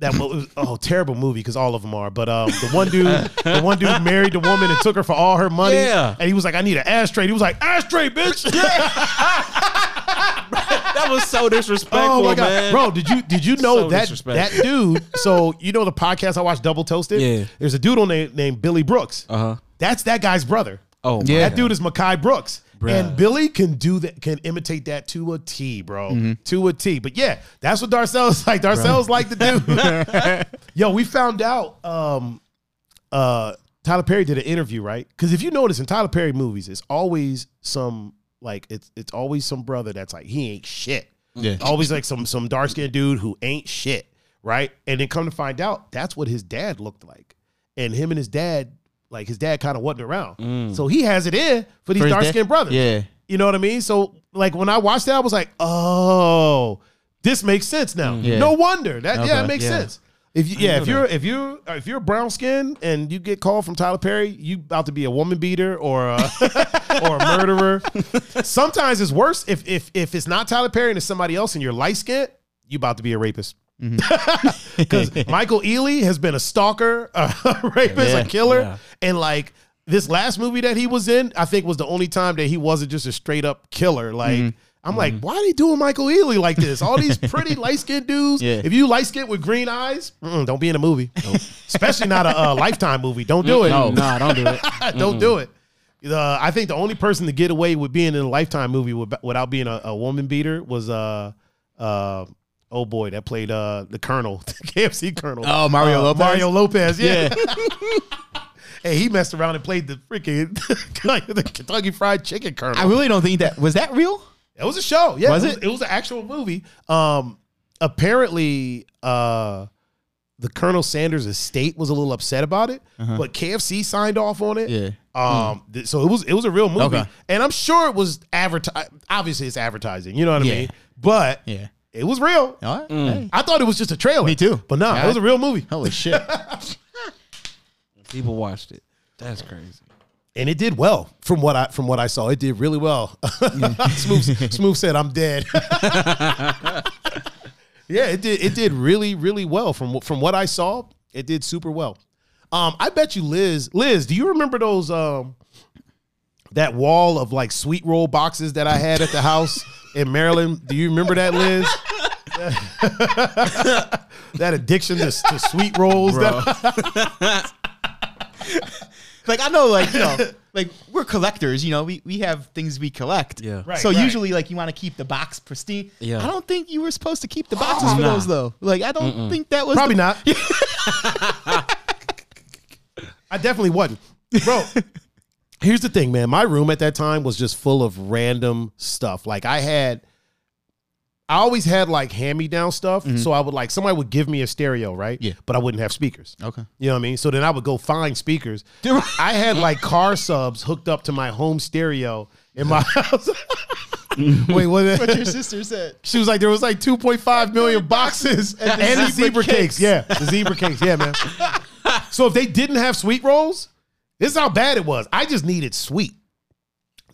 that was oh terrible movie because all of them are. But um the one dude the one dude married the woman and took her for all her money. Yeah. And he was like, I need an ashtray. He was like, ashtray, bitch. That was so disrespectful, Oh my god, man. bro! Did you did you know So that that disrespectful. dude? So you know the podcast I watched, Double Toasted. Yeah. there's a dude on there named Billy Brooks. Uh huh. That's that guy's brother. Oh, Yeah. That dude is Mehcad Brooks. Bruh. And Billy can do that, can imitate that to a T, bro. To a T. But yeah, that's what Darcel's like. Darcel's like to do. Yo, we found out um uh Tyler Perry did an interview, right? Because if you notice in Tyler Perry movies, it's always some like it's it's always some brother that's like he ain't shit. Yeah. Always like some some dark skinned dude who ain't shit, right? And then come to find out, that's what his dad looked like. And him and his dad, like his dad kind of wasn't around. So he has it in for these dark skinned brothers. Yeah. You know what I mean? So like when I watched that, I was like, oh, this makes sense now. Yeah. No wonder. That yeah, Okay. it makes Yeah. sense. If you, yeah, if you're if you're if you're brown skin and you get called from Tyler Perry, you about to be a woman beater or a, or a murderer. Sometimes it's worse if if if it's not Tyler Perry and it's somebody else and you're light skinned, you about to be a rapist. Because Michael Ealy has been a stalker, a rapist, Yeah. a killer, Yeah. and like this last movie that he was in, I think was the only time that he wasn't just a straight up killer. Like. I'm like, why are they doing Michael Ealy like this? All these pretty light skinned dudes. Yeah. If you light skinned with green eyes, don't be in a movie. Especially not a, uh lifetime movie. Don't do it. No. Nah, don't do it. don't do it. Uh, I think the only person to get away with being in a lifetime movie without being a, a woman beater was uh uh oh boy that played uh the Colonel, the KFC Colonel. Oh, Mario Uh, Lopez? Mario Lopez, yeah. Yeah. hey, he messed around and played the freaking the Kentucky Fried Chicken Colonel. I really don't think that was that real. It was a show. Yeah, Was it? Was, it? it was an actual movie. Um, apparently, uh, the Colonel Sanders estate was a little upset about it, but KFC signed off on it. Yeah. Um, th- so it was it was a real movie, Okay. and I'm sure it was advertised. Obviously, it's advertising. You know what I Yeah. mean? But Yeah. It was real. All right. Hey. I thought it was just a trailer. Me too. But no, Yeah. it was a real movie, Holy shit. People watched it. That's crazy. and it did well from what I from what I saw. It did really well. Smooth Smooth said, "I'm dead." yeah, it did. It did really really well from from what I saw. It did super well. Um, I bet you, Liz. Liz, do you remember those um that wall of like sweet roll boxes that I had at the house in Maryland? Do you remember that, Liz? that addiction to, to sweet rolls. That, like I know, like you know, like we're collectors. You know, we we have things we collect. Yeah. Right, so right. usually, like you want to keep the box pristine. Yeah. I don't think you were supposed to keep the boxes for Nah. those though. Like I don't think that was Probably the- not. I definitely wasn't. Bro, here's the thing, man. My room at that time was just full of random stuff. Like I had I always had like hand-me-down stuff. Mm-hmm. So I would like somebody would give me a stereo, right? Yeah. But I wouldn't have speakers. Okay. You know what I mean? So then I would go find speakers. I had like car subs hooked up to my home stereo in my house. Mm-hmm. Wait, what? What your sister said. She was like, there was like 2.5 million boxes and, the the zebra zebra cakes. cakes. Yeah, the zebra cakes. Yeah, man. So if they didn't have sweet rolls, this is how bad it was. I just needed sweet.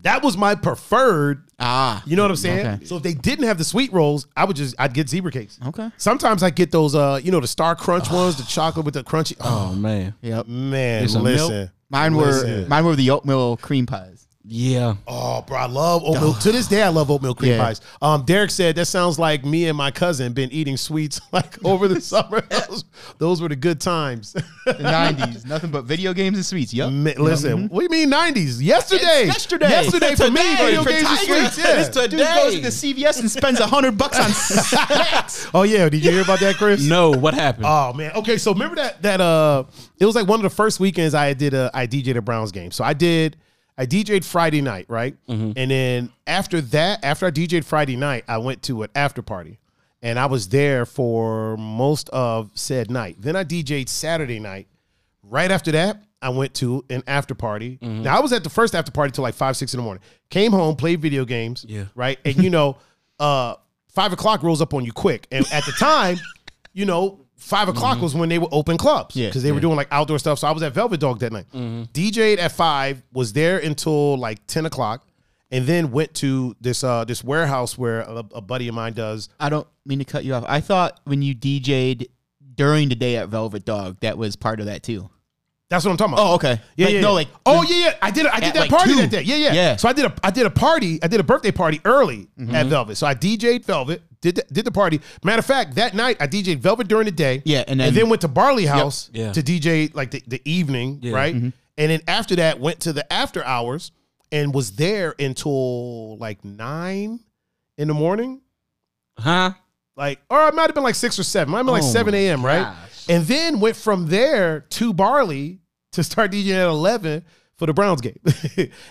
That was my preferred. Ah. You know what I'm saying? Okay. So if they didn't have the sweet rolls, I would just I'd get zebra cakes. Okay. Sometimes I get those uh, you know, the Star Crunch ones, the chocolate with the crunchy. Oh, Oh man. Yep. man, Get some milk. listen. Mine were Listen. mine were the oatmeal cream pies. Yeah. Oh, bro, I love oatmeal. To this day, I love oatmeal cream Yeah. pies. Um, Derek said that sounds like me and my cousin been eating sweets like over the summer. those, those were the good times. The nineties, nothing but video games and sweets. Yup. Ma- Listen, what do you mean nineties? Yesterday, It's yesterday. yesterday for me, Today video for games and Tiger. sweets. Yeah. It's Dude today. goes to the CVS and spends a hundred bucks on snacks. Oh yeah, did you hear about that, Chris? No, what happened? Oh man. Okay, so remember that that uh it was like one of the first weekends I did a I DJ'd a Browns game. So I did I DJ'd Friday night, right? And then after that, after I DJ'd Friday night, I went to an after party. And I was there for most of said night. Then I DJ'd Saturday night. Right after that, I went to an after party. Now I was at the first after party till like five, six in the morning. Came home, played video games. Yeah. Right. And you know, uh, five o'clock rolls up on you quick. And at the time, you know, five o'clock was when they were open clubs. Yeah. Because they were doing like outdoor stuff. So I was at Velvet Dog that night. DJ'd at five, was there until like 10 o'clock, and then went to this uh this warehouse where a, a buddy of mine does. I don't mean to cut you off. I thought when you DJ'd during the day at Velvet Dog, that was part of that too. That's what I'm talking about. Oh, okay. Yeah, Like, yeah. no, yeah. like oh yeah, yeah. I did. I did that like, party two. that day. Yeah, yeah, Yeah. So I did a I did a party. I did a birthday party early Mm-hmm. at Velvet. So I DJ'd Velvet. Did the, did the party. Matter of fact, that night I DJ'd Velvet during the day. Yeah, and and then- then went to Barley House Yeah. to DJ like the, the evening, Yeah. right? Mm-hmm. And then after that, went to the after hours and was there until like nine in the morning. huh? Like, or it might have been like six or seven. Might have been like seven a.m. Right, gosh. And then went from there to Barley to start DJing at eleven for the Browns game,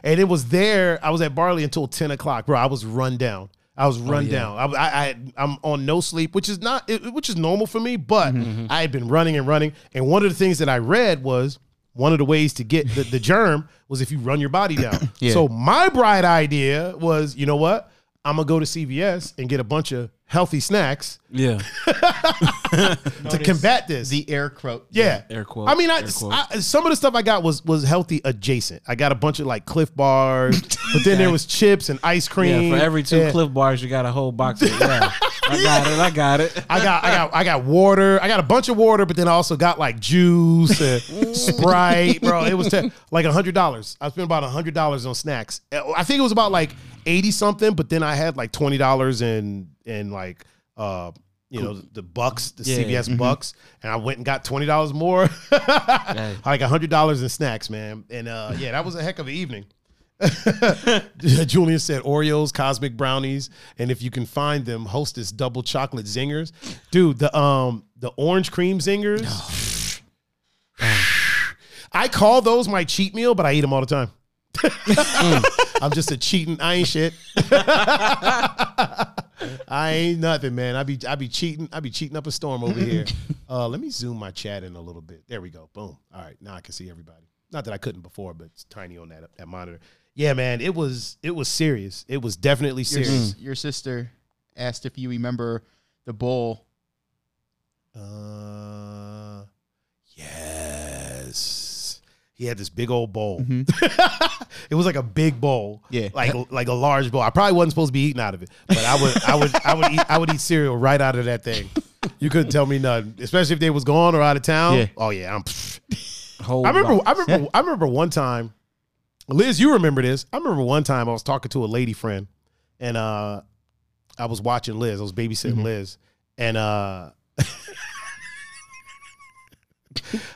and it was there. I was at Barley until ten o'clock, bro. I was run down. I was oh, run yeah. down. I, I, I'm on no sleep, which is not, which is normal for me. But mm-hmm, mm-hmm. I had been running and running, and one of the things that I read was one of the ways to get the, the germ was if you run your body down. Yeah. So my bright idea was, you know what? I'm gonna go to CVS and get a bunch of healthy snacks Yeah. to combat this. the air quote. yeah, Air quote, I mean, I, air quote. I- some of the stuff I got was was healthy adjacent. I got a bunch of like Clif bars, but then there was chips and ice Yeah, cream. for every two Yeah. Clif Bars, you got a whole box of. Yeah, I got it. I got it. I got, I got, I got water. I got a bunch of water, but then I also got like juice and Sprite, bro. It was te- like a hundred dollars. I spent about a hundred dollars on snacks. I think it was about like eighty something, but then I had like twenty dollars in in like uh you know the bucks, the Yeah. CVS bucks, and I went and got twenty dollars more, like a hundred dollars in snacks, man. And uh yeah, that was a heck of an evening. Julian said Oreos, cosmic brownies, and if you can find them, Hostess double chocolate zingers. Dude, the um the orange cream zingers. I call those my cheat meal, but I eat them all the time. I'm just a cheating. I ain't shit. I ain't nothing, man. I be I be cheating. I be cheating up a storm over here. Uh, let me zoom my chat in a little bit. There we go. Boom. All right, now I can see everybody. Not that I couldn't before, but it's tiny on that that monitor. Yeah, man. It was it was serious. It was definitely serious. s- your sister asked if you remember the bowl. Uh, yes. He had this big old bowl. it was like a big bowl. Yeah. Like like a large bowl. I probably wasn't supposed to be eating out of it, but I would I would I would eat I would eat cereal right out of that thing. You couldn't tell me nothing, especially if they was gone or out of town. Yeah. Oh yeah, I'm. Whole I remember. I remember. I remember one time. Liz, you remember this? I remember one time I was talking to a lady friend, and uh, I was watching Liz. I was babysitting Mm-hmm. Liz, and uh,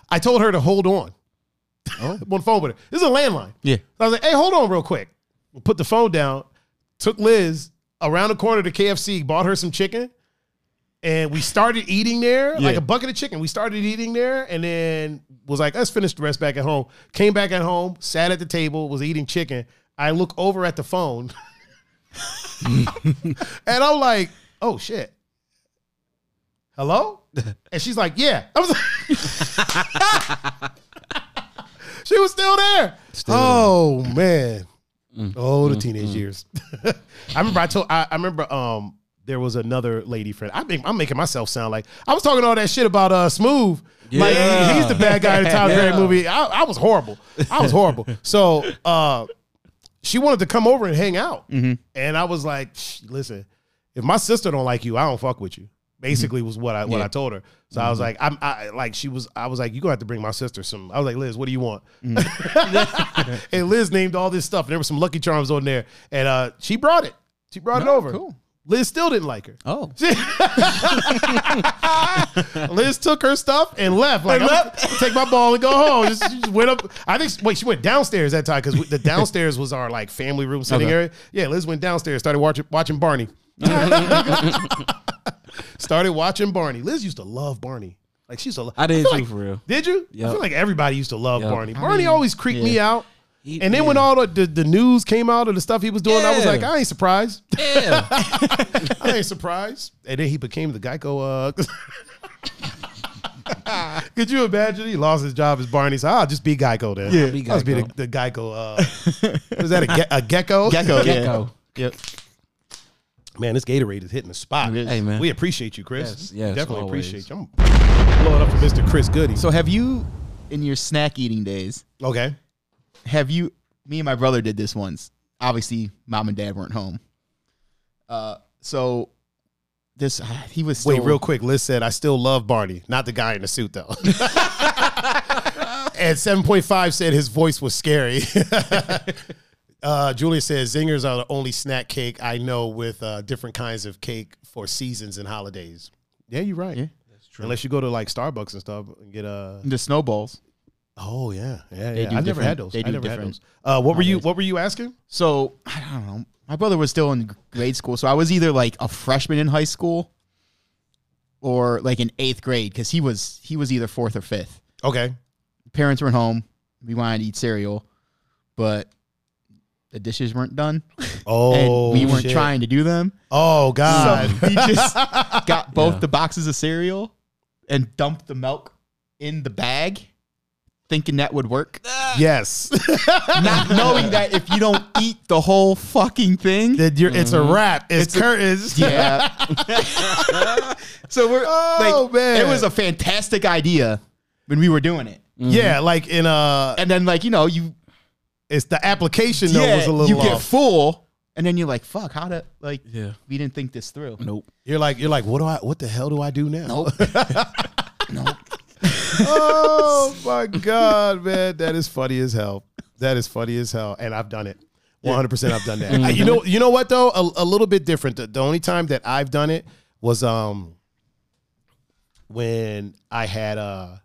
I told her to hold on. Oh. I'm on the phone with her. This is a landline. Yeah. I was like, "Hey, hold on, real quick." Put the phone down. Took Liz around the corner to KFC. Bought her some chicken. And we started eating there, like a bucket of chicken. We started eating there and then was like, let's finish the rest back at home. Came back at home, sat at the table, was eating chicken. I look over at the phone and I'm like, oh shit. Hello? And she's like, yeah. I was like, she was still there. oh man. Oh, the teenage years. I remember I told I, I remember um there was another lady friend. I think I'm making myself sound like I was talking all that shit about uh Smooth. Like Yeah. he's the bad guy in the Tyler Perry Yeah. movie. I, I was horrible. I was horrible. So uh she wanted to come over and hang out. And I was like, listen, if my sister don't like you, I don't fuck with you. Basically, was what I what Yeah. I told her. So I was like, I'm I, like, she was. I was like, you gonna have to bring my sister some. I was like, Liz, what do you want? and Liz named all this stuff. And there were some Lucky Charms on there, and uh, she brought it. She brought it over. cool. Liz still didn't like her. Oh. Liz took her stuff and left. Like, I'm take my ball and go home. Just, she just went up. I think. Wait, she went downstairs that time because the downstairs was our like family room sitting Okay. area. Yeah, Liz went downstairs, started watching watching Barney. Started watching Barney. Liz used to love Barney. Like she used to. Lo- I did feel too, like- for real. Did you? I feel like everybody used to love Yep. Barney. Barney always creeped me out. He- And then when all the, the, the news came out of the stuff he was doing, I was like, I ain't surprised. Yeah. I ain't surprised. And then he became the Geico. Uh, could you imagine? He lost his job as Barney. So I'll just be Geico then. Yeah. Be I'll just be the, Geico. the Geico. Uh, was that a, ge- a gecko? Gecko. Gecko. Yeah. Yep. Man, this Gatorade is hitting the spot. Hey, man. We appreciate you, Chris. Yes, yes, Definitely always. appreciate you. I'm blowing up for Mr. Chris Goody. So have you, in your snack eating days, okay. have you? Me and my brother did this once. Obviously, mom and dad weren't home. Uh, so this he was Wait, real quick. Liz said, I still love Barney. Not the guy in the suit, though. and 7.5 said his voice was scary. uh, Julia says, Zingers are the only snack cake I know with uh, different kinds of cake for seasons and holidays. Yeah, you're right. Yeah. That's true. Unless you go to like Starbucks and stuff and get a. the snowballs. Oh yeah, yeah, They yeah. I never had those. they I do never had those. Uh, what were you? What were you asking? So I don't know. My brother was still in grade school, so I was either like a freshman in high school or like in eighth grade because he was he was either fourth or fifth. Okay. Parents weren't home. We wanted to eat cereal, but the dishes weren't done, Oh, and we weren't shit. trying to do them. Oh God. So we just got both Yeah. the boxes of cereal and dumped the milk in the bag, thinking that would work, yes. not knowing that if you don't eat the whole fucking thing, that you're, it's a wrap. It's, It's a- curtains. yeah. so we're Oh, like, man. it was a fantastic idea when we were doing it, Yeah, like in uh and then like you know you it's the application though yeah, was a little you get off. full, and then you're like, fuck, how to like Yeah. we didn't think this through. Nope. You're like you're like, what do I what the hell do I do now? Nope. nope. oh my god, man, that is funny as hell. That is funny as hell, and I've done it. One hundred percent, I've done that. I- you know, you know what though? A, a little bit different. The, the only time that I've done it was um when I had uh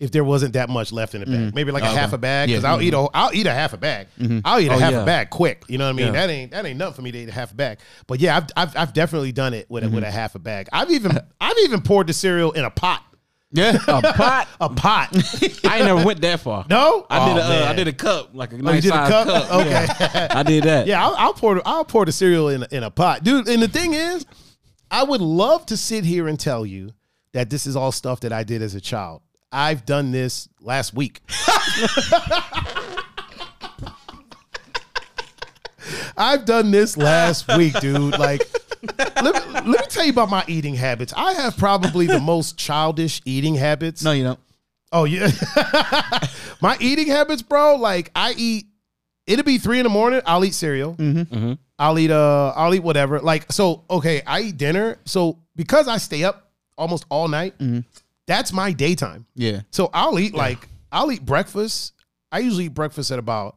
if there wasn't that much left in the bag, mm-hmm. maybe like a half a bag. Because Yeah. I'll eat mm-hmm. a I'll eat a half a bag. Mm-hmm. I'll eat a Oh, half yeah. a bag quick. You know what I mean? Yeah. That ain't that ain't nothing for me to eat a half a bag. But yeah, I've I've, I've definitely done it with a, with a half a bag. I've even I've even poured the cereal in a pot. Yeah. A pot. A pot. I ain't never went that far. No, I did Oh, a uh. I did a cup like a Oh, you nice did a size cup? cup. Okay. Yeah. I did that. Yeah, I'll, I'll pour I'll pour the cereal in in a pot, dude. And the thing is, I would love to sit here and tell you that this is all stuff that I did as a child. I've done this last week. I've done this last week, dude. Like, let me, let me tell you about my eating habits. I have probably the most childish eating habits. No, you don't. Oh yeah, my eating habits, bro. Like I eat. It'll be three in the morning. I'll eat cereal. Mm-hmm. I'll eat uh. I'll eat whatever. Like so. Okay, I eat dinner. So because I stay up almost all night, that's my daytime. Yeah. So I'll eat like I'll eat breakfast. I usually eat breakfast at about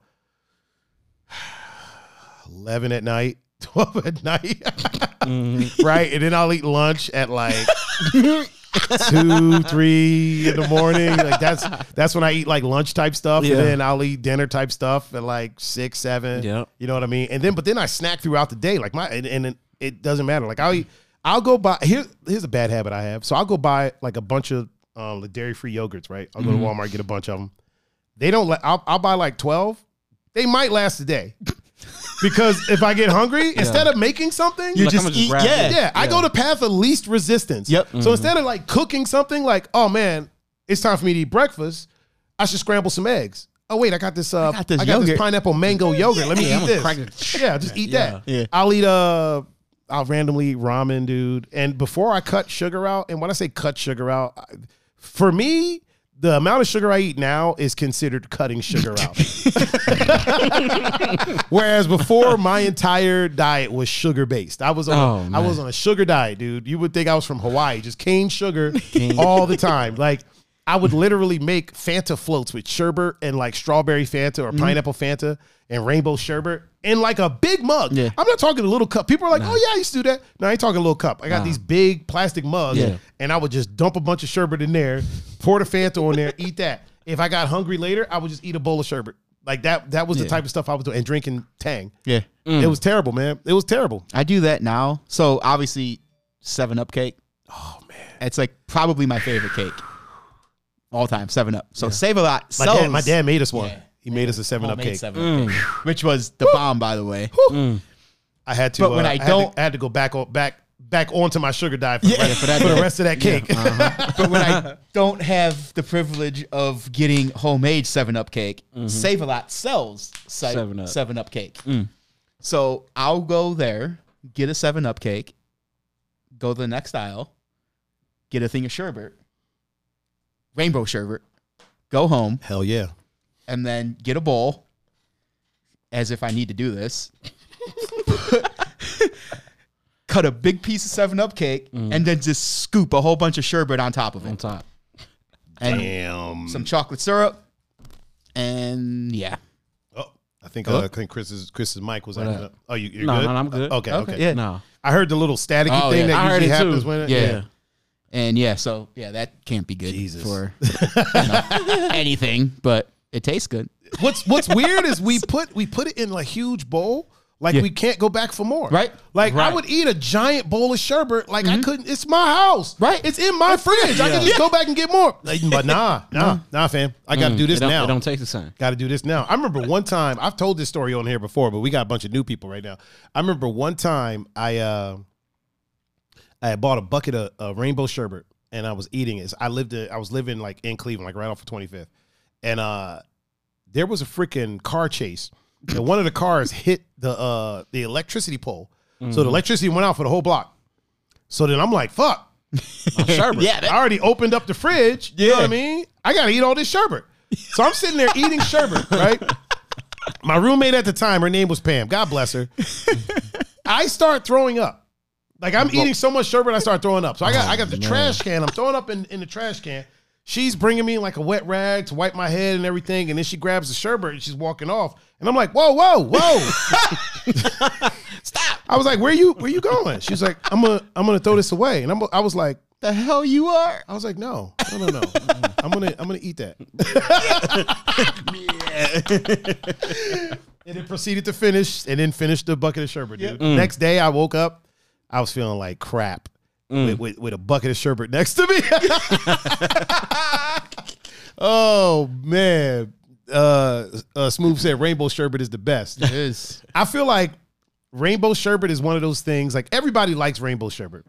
eleven at night, twelve at night, mm-hmm. right? And then I'll eat lunch at like two, three in the morning. Like that's that's when I eat like lunch type stuff, Yeah. and then I'll eat dinner type stuff at like six, seven. Yeah, You know what I mean? And then but then I snack throughout the day, like my and, and it doesn't matter. Like I'll eat. I'll go buy here. Here's a bad habit I have. So I'll go buy like a bunch of um the dairy free yogurts. Right. I'll go to Walmart get a bunch of them. They don't. let I'll, I'll buy like twelve. They might last a day. Because if I get hungry, instead of making something, You Like, just I'ma just eat. grab Yeah. it. yeah, I go to path of least resistance. Yep. So instead of like cooking something, like, oh man, it's time for me to eat breakfast. I should scramble some eggs. Oh wait, I got this. Uh, I got this yogurt. pineapple mango yogurt. Let me eat this. crack it. Yeah, just eat that. Yeah. I'll eat uh I'll randomly eat ramen, dude. And before I cut sugar out, and when I say cut sugar out, I- for me, the amount of sugar I eat now is considered cutting sugar out. Whereas before, my entire diet was sugar based. I was on Oh, a, I was on a sugar diet, dude. You would think I was from Hawaii, just cane sugar all the time. Like I would literally make Fanta floats with sherbet and like strawberry Fanta or mm-hmm. pineapple Fanta and rainbow sherbet in like a big mug. Yeah. I'm not talking a little cup. People are like, "Oh yeah, I used to do that." No, I ain't talking a little cup. I got Nah. these big plastic mugs, Yeah. and I would just dump a bunch of sherbet in there, pour the Fanta on there, eat that. If I got hungry later, I would just eat a bowl of sherbet. Like that. That was the type of stuff I was doing, and drinking Tang. Yeah. It mm. was terrible, man. It was terrible. I do that now. So obviously, Seven Up cake. Oh man. It's like probably my favorite cake, all time. Seven Up. So Save a Lot. My sells dad, my dad made us one. Yeah. He made us a Seven Up homemade cake. 7 mm. Up cake, which was the bomb, by the way. Mm. I had to. But when uh, I had to- don't- I had to go back on back back onto my sugar diet for, the, rest, for that for the rest of that cake. Uh-huh. but when I don't have the privilege of getting homemade Seven Up cake, mm-hmm. Save a Lot sells se- 7 Up. Seven Up cake. Mm. So I'll go there, get a Seven Up cake, go to the next aisle, get a thing of sherbet, rainbow sherbet, go home, Hell yeah. And then get a bowl, as if I need to do this. Cut a big piece of Seven Up cake, and then just scoop a whole bunch of sherbet on top of it. on top. and Damn. some chocolate syrup, and yeah, Oh, I think Hello? uh, I think Chris's Chris's mic was What acting up? up. Oh, you you're No, good? no, I'm good. Uh, okay, okay. Okay, yeah. No. I heard the little staticky Oh, thing yeah. That heard usually it too. happens when it, yeah, and yeah. So yeah, that can't be good Jesus. for you know, anything, but it tastes good. What's What's weird is we put we put it in a huge bowl. Like Yeah. we can't go back for more. Right. Like I would eat a giant bowl of sherbet. Like I mm-hmm. couldn't. It's my house. Right. It's in my fridge. I can Yeah. just go back and get more. Like, But nah, nah, mm. nah, fam. I got to mm. do this don't, now. it don't taste the same. Got to do this now. I remember one time I've told this story on here before, but we got a bunch of new people right now. I remember one time I uh, I had bought a bucket of, of rainbow sherbet and I was eating it. I lived I was living like in Cleveland, like right off of 25th, and uh, there was a freaking car chase, and one of the cars hit the uh the electricity pole, so the electricity went out for the whole block. So then I'm like, fuck. I'm Sherbet. yeah, I already opened up the fridge. You know what I mean? I gotta eat all this sherbet. So I'm sitting there eating sherbet, right? My roommate at the time, her name was Pam. God bless her. I start throwing up. Like I'm eating so much sherbet, I start throwing up. So I got I got the trash can. I'm throwing up in, in the trash can. She's bringing me like a wet rag to wipe my head and everything, and then she grabs the sherbet and she's walking off. And I'm like, whoa, whoa, whoa. Stop. I was like, where you where you going? She's like, I'm gonna I'm gonna throw this away. And I'm I was like, the hell you are. I was like, no, no, no, no. I'm gonna I'm gonna eat that. and then proceeded to finish and then finished the bucket of sherbet, dude. Mm. Next day I woke up, I was feeling like crap. With, with, with a bucket of sherbet next to me. oh man. Uh, uh Smooth said rainbow sherbet is the best. It is. I feel like rainbow sherbet is one of those things. Like everybody likes rainbow sherbet.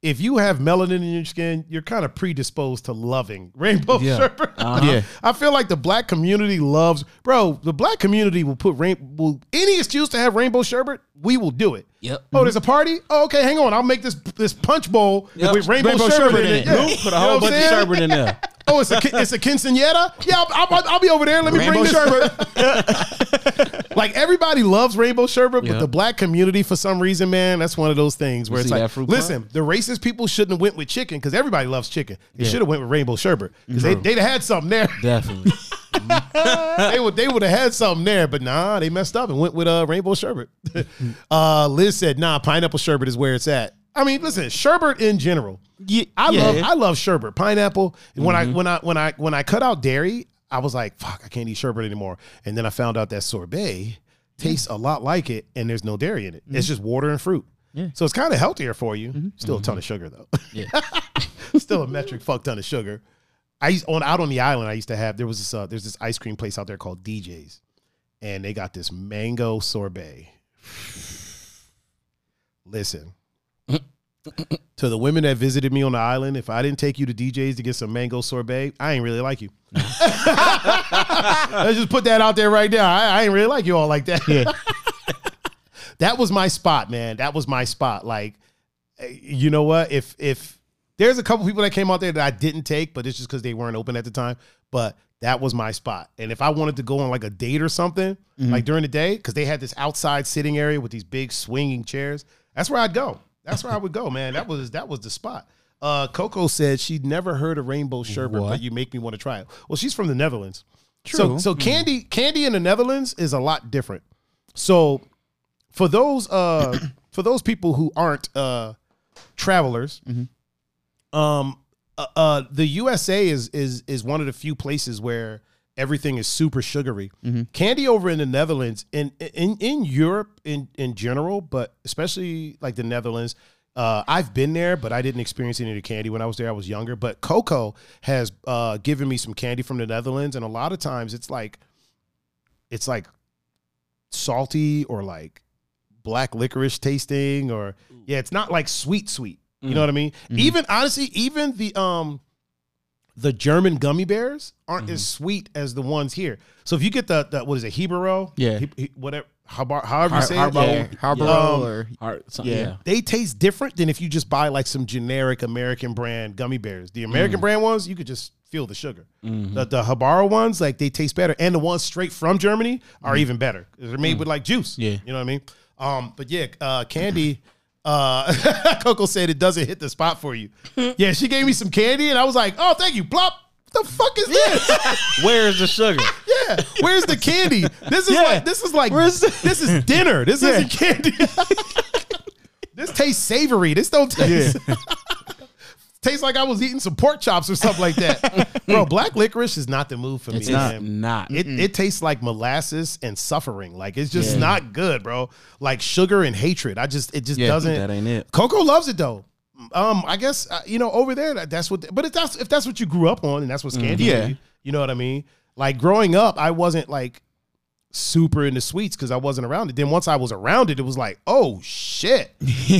If you have melanin in your skin, you're kind of predisposed to loving rainbow Yeah. sherbet. Uh-huh. Yeah. I feel like the black community loves, bro. The black community will put rain, will any excuse to have rainbow sherbet, we will do it. Yep. Oh, there's a party. Oh, okay, hang on. I'll make this this punch bowl Yep. with rainbow, Rainbow sherbet, sherbet in in it. it. Yeah. Put a You know whole what I'm bunch of sherbet in there. Oh, it's a ki- it's a quinceanera. Yeah, I'll, I'll, I'll be over there. Let me Rainbow bring this sherbet. like everybody loves rainbow sherbet, but the black community, for some reason, man, that's one of those things where You it's like, listen, the racist people shouldn't have went with chicken because everybody loves chicken. They Yeah. should have went with rainbow sherbet because they they'd have had something there. Definitely. they would they would have had something there, but nah, they messed up and went with uh rainbow sherbet. uh, Liz said, nah, pineapple sherbet is where it's at. I mean, listen, sherbet in general. Yeah, I yeah. love I love sherbet, pineapple. And When I when I when I when I cut out dairy, I was like, fuck, I can't eat sherbet anymore. And then I found out that sorbet tastes a lot like it, and there's no dairy in it. It's mm-hmm. just water and fruit. Yeah. So it's kind of healthier for you. Mm-hmm. Still a ton mm-hmm. of sugar though. Yeah. Still a metric fuck ton of sugar. I used on out on the island. I used to have there was this uh, there's this ice cream place out there called DJ's, and they got this mango sorbet. Listen, to the women that visited me on the island, if I didn't take you to DJ's to get some mango sorbet, I ain't really like you. Let's just put that out there right now. I, I ain't really like you all like that. Yeah. that was my spot, man. That was my spot. Like, eh, you know what? If if There's a couple people that came out there that I didn't take, but it's just because they weren't open at the time. But that was my spot. And if I wanted to go on like a date or something, like during the day, because they had this outside sitting area with these big swinging chairs, that's where I'd go. That's where I would go, man. That was that was the spot. Uh, Coco said she'd never heard of rainbow sherbet, but you make me want to try it. Well, she's from the Netherlands. So True. so candy candy in the Netherlands is a lot different. So for those uh for those people who aren't uh travelers, um uh, uh the USA is is is one of the few places where everything is super sugary. Candy over in the Netherlands in in in Europe in in general, but especially like the Netherlands uh, I've been there, but I didn't experience any of the candy when I was there. I was younger. But Coco has uh, given me some candy from the Netherlands, and a lot of times it's like, it's like salty or like black licorice tasting, or yeah, it's not like sweet sweet. You know what I mean? Even honestly, even the um, the German gummy bears aren't as sweet as the ones here. So if you get the, the what is it, Hebero? Yeah. He- he- whatever, however, however you Har- say Harbauer. it. Yeah, Harbor Um, or Heart, some- Yeah. yeah. they taste different than if you just buy like some generic American brand gummy bears. The Mm. American brand ones, you could just feel the sugar. Mm-hmm. The, the Habara ones, like they taste better, and the ones straight from Germany are even better. They're made with like juice. Mm. Yeah. you know what I mean. Um, but yeah, uh, candy. Uh, Coco said it doesn't hit the spot for you. yeah, she gave me some candy, and I was like, "Oh, thank you." Plop. What the fuck is this? Where is the sugar? Yeah, where's the candy? This is Yeah. like this is like Where's the- this is dinner. This isn't candy. this tastes savory. This don't taste. Tastes like I was eating some pork chops or something like that. Bro, black licorice is not the move for It's me. not. Not. It, it tastes like molasses and suffering. Like it's just Yeah. not good, bro. Like sugar and hatred. I just it just Yeah, doesn't. that ain't it. Coco loves it though. Um, I guess uh, you know over there that, that's what. But if that's if that's what you grew up on and that's what's candy, Yeah. you, you know what I mean. Like growing up, I wasn't like super into sweets because I wasn't around it. Then once I was around it, it was like, oh shit,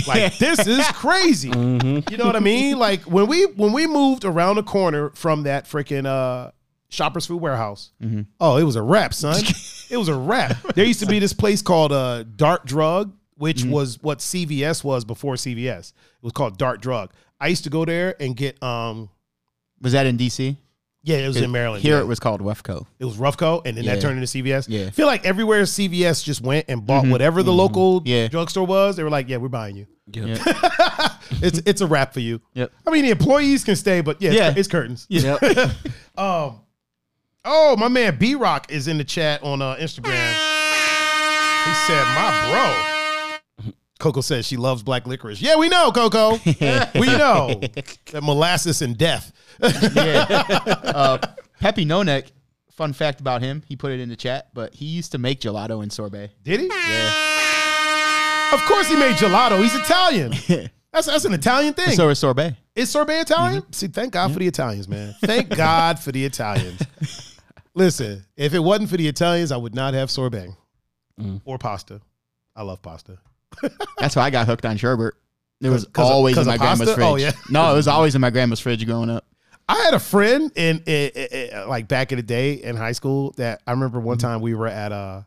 like this is crazy. You know what I mean? Like when we when we moved around the corner from that freaking uh Shoppers Food Warehouse. mm-hmm. Oh, it was a wrap, son. it was a wrap. There used to be this place called uh, Dart Drug, which was what CVS was before CVS. It was called Dart Drug. I used to go there and get um was that in DC? Yeah, it was in Maryland. Here yeah. it was called Revco. It was Revco, and then that turned into CVS. Yeah. I feel like everywhere CVS just went and bought whatever the local Yeah. drugstore was. They were like, "Yeah, we're buying you. Yep. It's it's a wrap for you." Yep. I mean, the employees can stay, but yeah, Yeah. It's, it's curtains. Yep. Um. Oh, my man B Rock is in the chat on uh, Instagram. He said, "My bro." Coco says she loves black licorice. Yeah, we know, Coco. we know that molasses and death. Yeah. uh, Pepe Nonek, fun fact about him, he put it in the chat, but he used to make gelato and sorbet. Did he? Yeah. Of course, he made gelato. He's Italian. That's that's an Italian thing. So is sorbet. Is sorbet Italian? See, thank God for the Italians, man. Thank God for the Italians. Listen, if it wasn't for the Italians, I would not have sorbet or pasta. I love pasta. That's why I got hooked on sherbet. It was 'Cause of- always 'cause in of my grandma's pasta? fridge. Oh, yeah. No, it was always in my grandma's fridge growing up. I had a friend in, in, in- like back in the day in high school that I remember one time we were at uh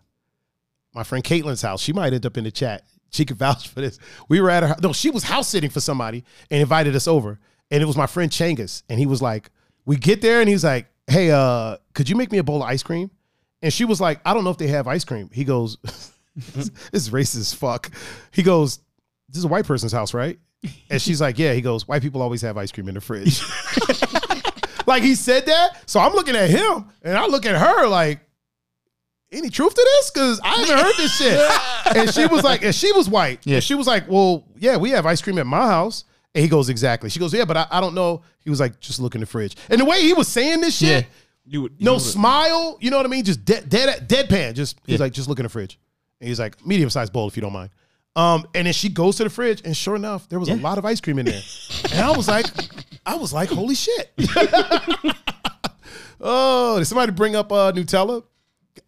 my friend Caitlin's house. She might end up in the chat. She could vouch for this. We were at her no, she was house sitting for somebody and invited us over. And it was my friend Changus. And he was like, we get there and he's like, Hey, uh, could you make me a bowl of ice cream? And she was like, I don't know if they have ice cream. He goes, This is racist as fuck. He goes, This is a white person's house, right? And she's like, Yeah. He goes, White people always have ice cream in the fridge. like he said that. So I'm looking at him and I look at her like, any truth to this? Because I haven't heard this shit. and she was like, and she was white. Yeah. And she was like, well, yeah, we have ice cream at my house. And he goes, exactly. She goes, yeah, but I, I don't know. He was like, just look in the fridge. And the way he was saying this shit, Yeah. You would. you no would- smile, you know what I mean? Just dead, dead, deadpan. Just he's Yeah. like, just look in the fridge. And he's like, medium sized bowl if you don't mind. Um, and then she goes to the fridge, and sure enough, there was a lot of ice cream in there. and I was like, I was like, holy shit. oh, did somebody bring up uh, Nutella?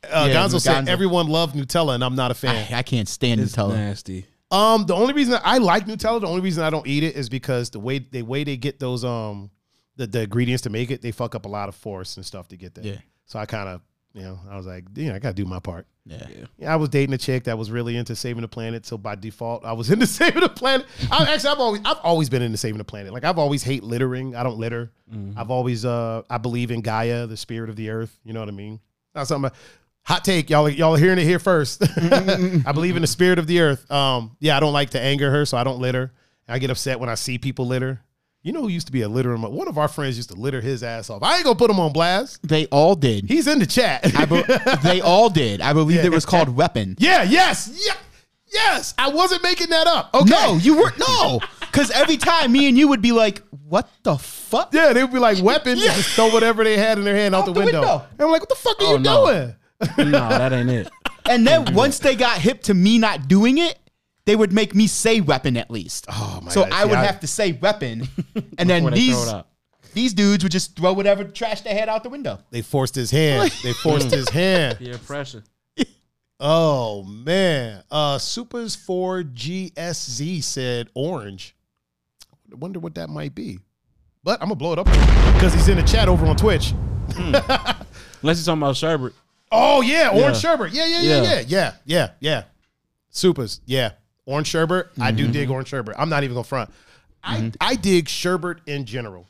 Uh, Yeah, Gonzo said Gonzo. everyone loved Nutella, and I'm not a fan. I, I can't stand It's Nutella. nasty. Um, the only reason I like Nutella, the only reason I don't eat it is because the way the way they get those um the, the ingredients to make it, they fuck up a lot of force and stuff to get there. Yeah. So I kind of you know, I was like, you know, I gotta do my part. Yeah. Yeah. I was dating a chick that was really into saving the planet, so by default, I was into saving the planet. I, actually, I've always, I've always been into saving the planet. Like I've always hate littering. I don't litter. I've always, uh, I believe in Gaia, the spirit of the earth. You know what I mean? Not something. Hot take, y'all. Y'all hearing it here first. I believe in the spirit of the earth. Um, yeah, I don't like to anger her, so I don't litter. I get upset when I see people litter. You know who used to be a litter? One of our friends used to litter his ass off. I ain't gonna put him on blast. They all did. He's in the chat. I be- they all did. I believe it was called weapon. Yeah, yes, yeah, yes. I wasn't making that up. Okay. No, you weren't. no. Because every time me and you would be like, "What the fuck?" Yeah, they would be like weapons and just throw whatever they had in their hand out, the, the window. window. And I'm like, what the fuck are Oh, you no. doing? no, that ain't it. And then once they got hip to me not doing it, they would make me say weapon at least. Oh my so God. I would I- have to say weapon, and then these throw it out. these dudes would just throw whatever trash they had out the window. They forced his hand. They forced his hand. Peer pressure. Oh man. Uh Supers 4 GSZ said orange. I wonder what that might be. But I'm gonna blow it up because he's in the chat over on Twitch. Unless you're talking about sherbet. Oh yeah, orange Yeah. sherbet. Yeah, yeah, yeah, Yeah. yeah, yeah, yeah, yeah. Supers. Yeah, orange sherbet. I do dig orange sherbet. I'm not even gonna front. I I dig sherbet in general.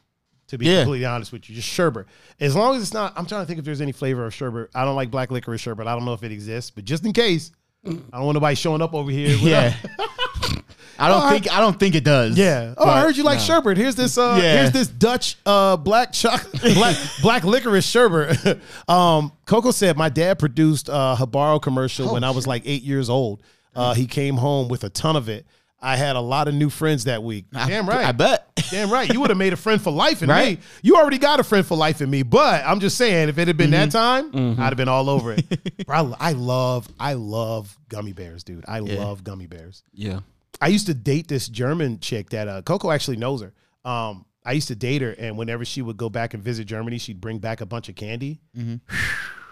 To be Yeah. completely honest with you, just sherbet. As long as it's not, I'm trying to think if there's any flavor of sherbet. I don't like black licorice sherbet. I don't know if it exists, but just in case, I don't want nobody showing up over here. Yeah. I don't Oh, think I don't think it does. Yeah. Oh, I heard you like sherbet. Here's this. Uh, Yeah. Here's this Dutch uh, black chocolate, black, black licorice sherbet. um, Coco said my dad produced a Habaro commercial when I was like eight years old. Uh, he came home with a ton of it. I had a lot of new friends that week. Damn right. I bet. Damn right. You would have made a friend for life in Right? me. You already got a friend for life in me. But I'm just saying, if it had been that Mm-hmm. time, I'd have been all over it. Bro, I, I love, I love gummy bears, dude. I love gummy bears. Yeah. I used to date this German chick that uh, Coco actually knows her. Um, I used to date her, and whenever she would go back and visit Germany, she'd bring back a bunch of candy.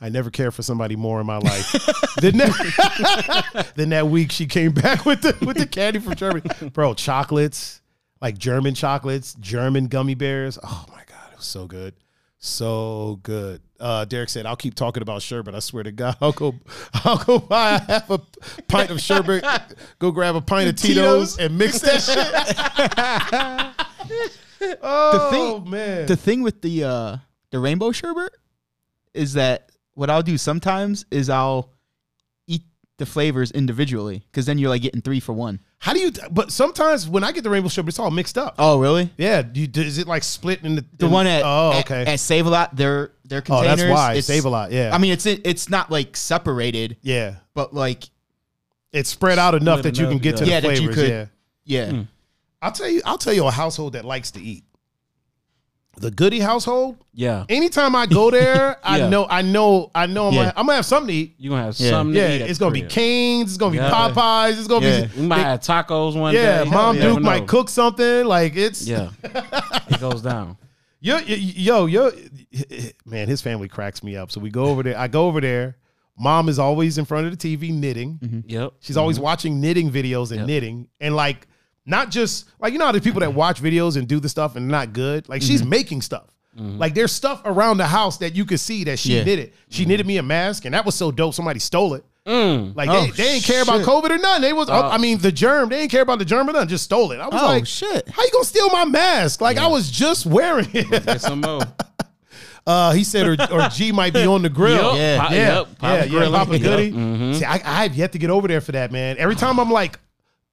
I never cared for somebody more in my life than that. than that week she came back with the with the candy from Germany, bro. Chocolates, like German chocolates, German gummy bears. Oh my god, it was so good, so good. Uh, Derek said, "I'll keep talking about sherbet. I swear to God, I'll go, I'll go buy a half a pint of sherbet, go grab a pint of Tito's, Tito's. and mix that shit." oh man, The thing with the uh the rainbow sherbet is that what I'll do sometimes is I'll eat the flavors individually because then you're like getting three for one. how do you? But sometimes when I get the rainbow sherbet, it's all mixed up. Oh, really? Yeah, do you, is it like split in the The in- one at oh okay at, Save a Lot, their their containers. oh that's why it's- save a lot yeah I mean, it's it's not like separated, yeah but like it's spread out enough that you can enough, get to yeah. the Yeah, that you flavors could- yeah yeah, hmm. I'll tell you I'll tell you a household that likes to eat the Goody household Yeah. anytime I go there I Yeah. know I know I know I'm, Yeah. gonna, I'm gonna have something to eat You're gonna have Yeah. something yeah to eat. at it's the gonna be crib. Canes it's gonna be Yeah. Popeyes it's gonna Yeah. be We might have tacos one day. yeah day. Mom You Duke might know. cook something like it's Yeah. it goes down. Yo, yo, yo, yo, man, his family cracks me up. So we go over there. I go over there. Mom is always in front of the TV knitting. Mm-hmm. Yep. She's always mm-hmm. watching knitting videos and Yep. knitting. And like, not just like, you know how there's people that watch videos and do the stuff and not good? Like, she's making stuff. Like, there's stuff around the house that you could see that she Yeah. it. She knitted me a mask, and that was so dope. Somebody stole it. Mm. Like, Oh, they, they didn't care about. COVID or nothing. They was, Oh. I mean, the germ, they didn't care about the germ or nothing, just stole it. I was Oh like, shit! how you gonna steal my mask? Like, I was just wearing it. Some more. Uh, he said, or, or G might be on the grill. Yup. Yeah. Yeah, yup. Pop yeah, yeah. Papa Goody. Yup. Mhm. See, I, I have yet to get over there for that, man. Every time I'm like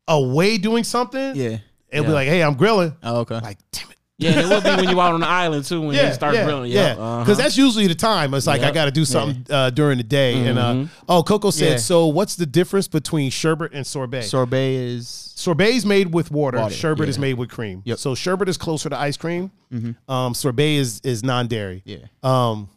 away doing something, Yeah. it'll be Yeah. like, hey, I'm grilling. Oh, okay. Like, damn it. Yeah, and it will be when you're out on the island too when Yeah, you start yeah, grilling. yeah. Yeah, Because uh-huh. that's usually the time. It's like I Yep. got to do something uh, during the day. And uh, Mhm. oh, Coco said, Yeah. so what's the difference between sherbet and sorbet? Sorbet is sorbet is made with water. Water, sherbet is yeah. made with cream. Yep. So sherbet is closer to ice cream. Um, sorbet is is non dairy. yeah. Um,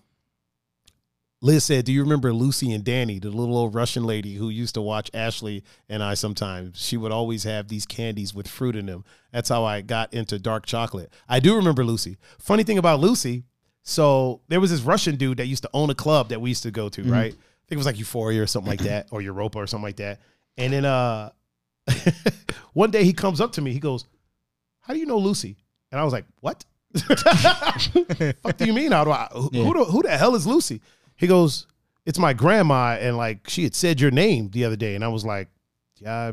Liz said, "Do you remember Lucy and Danny, the little old Russian lady who used to watch Ashley and I sometimes? She would always have these candies with fruit in them. That's how I got into dark chocolate. I do remember Lucy. Funny thing about Lucy, so there was this Russian dude that used to own a club that we used to go to, right? I think it was like Euphoria or something like that, or Europa or something like that. And then uh, one day he comes up to me, he goes, "How do you know Lucy?" And I was like, "What?" fuck do you mean? How do I? Who, Yeah. who, the, who the hell is Lucy? He goes, "It's my grandma," and like she had said your name the other day, and I was like, "Yeah,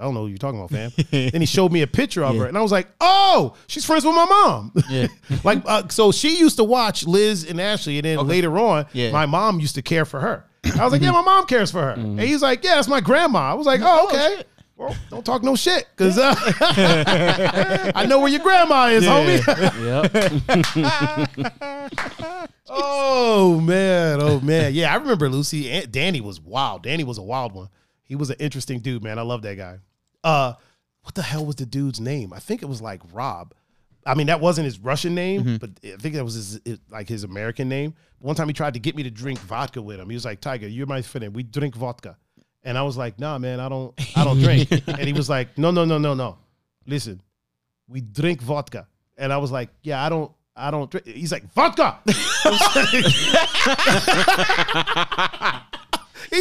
I, don't know what you're talking about, fam." and he showed me a picture of her, and I was like, "Oh, she's friends with my mom." Yeah. like, uh, so she used to watch Liz and Ashley, and then later on, Yeah. my mom used to care for her. I was like, mm-hmm. "Yeah, my mom cares for her," mm-hmm. and he's like, "Yeah, that's my grandma." I was like, mm-hmm. "Oh, okay." Oh, Well, don't talk no shit, cause uh, I know where your grandma is, homie. Yep. Oh man, oh man, yeah, I remember Lucy. and Danny was wild. Danny was a wild one. He was an interesting dude, man. I love that guy. Uh, what the hell was the dude's name? I think it was like Rob. I mean, that wasn't his Russian name, but I think that was his it- like his American name. One time he tried to get me to drink vodka with him. He was like, "Tiger, you're my friend. We drink vodka," and I was like, "Nah, man, I don't, I don't drink." and he was like, "No, no, no, no, no. Listen, we drink vodka," and I was like, "Yeah, I don't." I don't drink. He's like vodka. he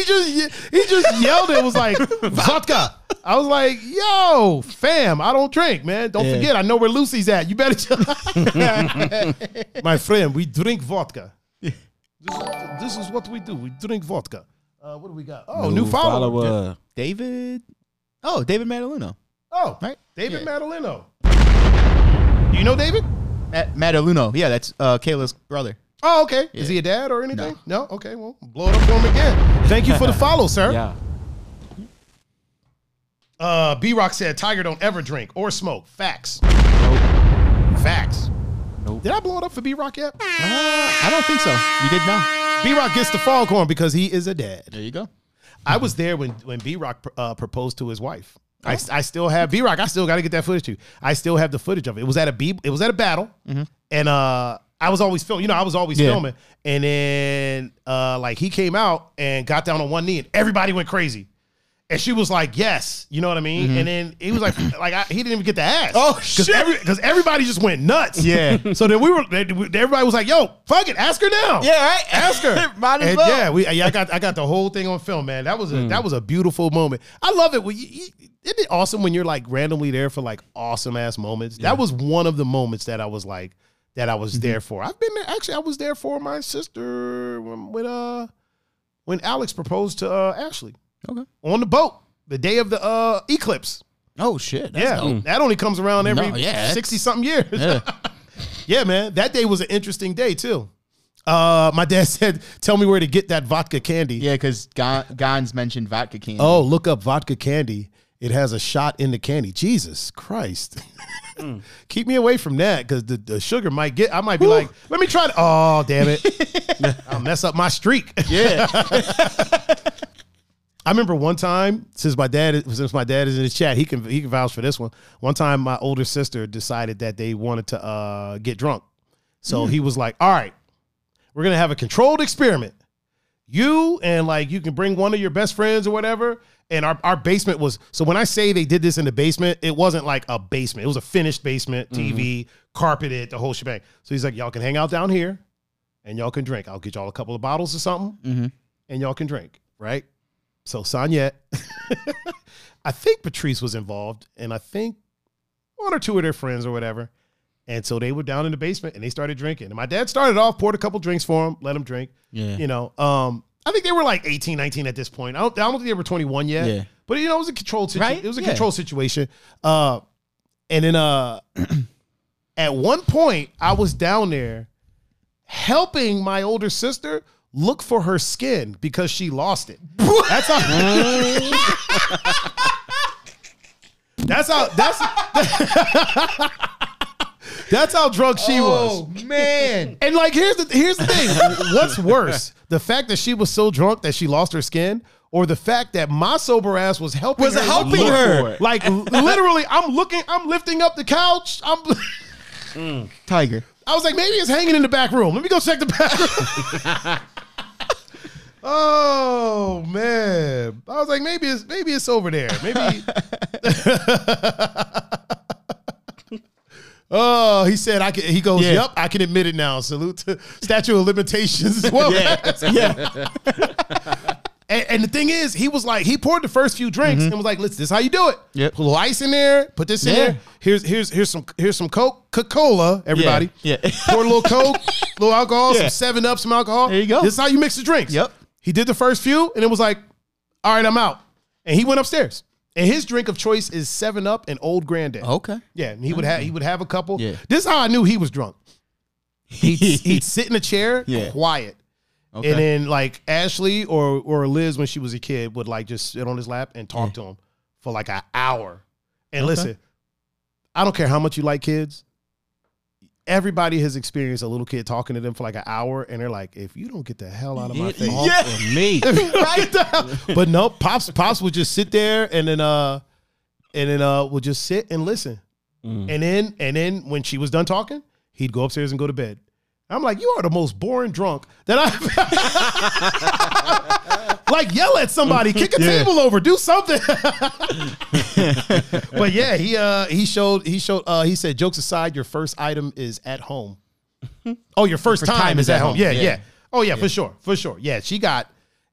just he just yelled. It was like vodka. I was like, "Yo, fam, I don't drink, man. Don't Yeah. forget, I know where Lucy's at. You better." My friend, we drink vodka. This, this is what we do. We drink vodka. Uh, what do we got? Oh, new, follower. follower. David. Oh, David Madaleno. Oh, Right? David Yeah. Madaleno. Do you know David? Matt Madaleno. Yeah, that's uh, Kayla's brother. Oh, okay. Is he a dad or anything? No. Okay. Well, blow it up for him again. Thank you for the follow, sir. Yeah. Uh, B Rock said Tiger don't ever drink or smoke. Facts. Nope. Facts. Nope. Did I blow it up for B Rock yet? Uh, I don't think so. You did now. B Rock gets the foghorn because he is a dad. There you go. I was there when when B Rock uh, proposed to his wife. I, I still have B Rock. I still got to get that footage too. I still have the footage of it. It was at a B. It was at a battle, and uh, I was always filming. You know, I was always Yeah. filming. And then uh, like he came out and got down on one knee, and everybody went crazy. And she was like, "Yes," you know what I mean. And then he was like, "Like I, he didn't even get the ass." Oh, because shit. Because everybody just went nuts. Yeah. So then we were. Everybody was like, "Yo, fuck it, ask her now." Yeah, right. Ask her. Might as And well. Yeah, we. Yeah, I got. I got the whole thing on film, man. That was a. That was a beautiful moment. I love it. When you, you- isn't it awesome when you're like randomly there for like awesome ass moments? That was one of the moments that I was like that I was there for. I've been there. Actually, I was there for my sister when, when uh when Alex proposed to uh Ashley Okay. on the boat the day of the uh eclipse. Oh shit. That's yeah, dope. that only comes around every No, yeah, sixty something years. Yeah. Yeah, man. That day was an interesting day too. Uh, my dad said, "Tell me where to get that vodka candy." Yeah, because Gons mentioned vodka candy. Oh, look up vodka candy. It has a shot in the candy. Jesus Christ. Keep me away from that because the, the sugar might get. I might be like, let me try. To, oh, damn it! I'll mess up my streak. yeah. I remember one time since my dad since my dad is in the chat, he can he can vouch for this one. One time, my older sister decided that they wanted to uh, get drunk, so he was like, "All right, we're gonna have a controlled experiment. You and like you can bring one of your best friends or whatever." And our, our basement was so when I say they did this in the basement, it wasn't like a basement. It was a finished basement, TV, carpeted, the whole shebang. So he's like, y'all can hang out down here and y'all can drink. I'll get y'all a couple of bottles or something Mhm. and y'all can drink, right? So Sanyette, I think Patrice was involved, and I think one or two of their friends or whatever. And so they were down in the basement and they started drinking. And my dad started off, poured a couple drinks for them, let them drink. Yeah. You know, um, I think they were like 18, 19 at this point. I don't, I don't think they were 21 yet. Yeah. But you know, it was a controlled situation. Right? It was a Yeah. controlled situation. Uh, and then uh, at one point, I was down there helping my older sister look for her skin because she lost it. That's how. that's how. That's. that's how drunk she oh, was. Oh man. And like, here's the here's the thing. What's worse, the fact that she was so drunk that she lost her skin, or the fact that my sober ass was helping Was her helping her. Like literally, I'm looking, I'm lifting up the couch. I'm. Tiger. I was like, maybe it's hanging in the back room. Let me go check the back room. oh man, I was like, maybe it's maybe it's over there. Maybe. oh, he said I can. He goes, Yeah. yep, I can admit it now. Salute to statute of limitations well. Yeah. yeah. And, and the thing is, he was like, he poured the first few drinks and was like, "Listen, this is how you do it. Mm-hmm. Yep. Put a little ice in there. Put this in Yeah. there. Here's here's here's some here's some Coke, Coca-Cola. Everybody, Yeah, yeah. pour a little Coke, a little alcohol, Yeah. some Seven Up, some alcohol. There you go. This is how you mix the drinks. Yep. He did the first few, and it was like, all right, I'm out. And he went upstairs. And his drink of choice is Seven Up and Old Granddad. Okay. Yeah, and he would have he would have a couple. Yeah. This is how I knew he was drunk. He'd, he'd sit in a chair, Yeah. quiet, Okay. and then like Ashley or or Liz when she was a kid would like just sit on his lap and talk to him for like an hour. And listen, I don't care how much you like kids. Everybody has experienced a little kid talking to them for like an hour, and they're like, "If you don't get the hell out of my face, Yeah. me. right. But no, pops pops would just sit there and then uh and then uh would just sit and listen. Mm. And then and then when she was done talking, he'd go upstairs and go to bed. I'm like, you are the most boring drunk that I've like yell at somebody, kick a table over, do something. but yeah, he uh he showed he showed uh he said jokes aside, your first item is at home. Oh, your first, time, is at home. Yeah, yeah, yeah. Oh yeah, for sure. For sure. Yeah, she got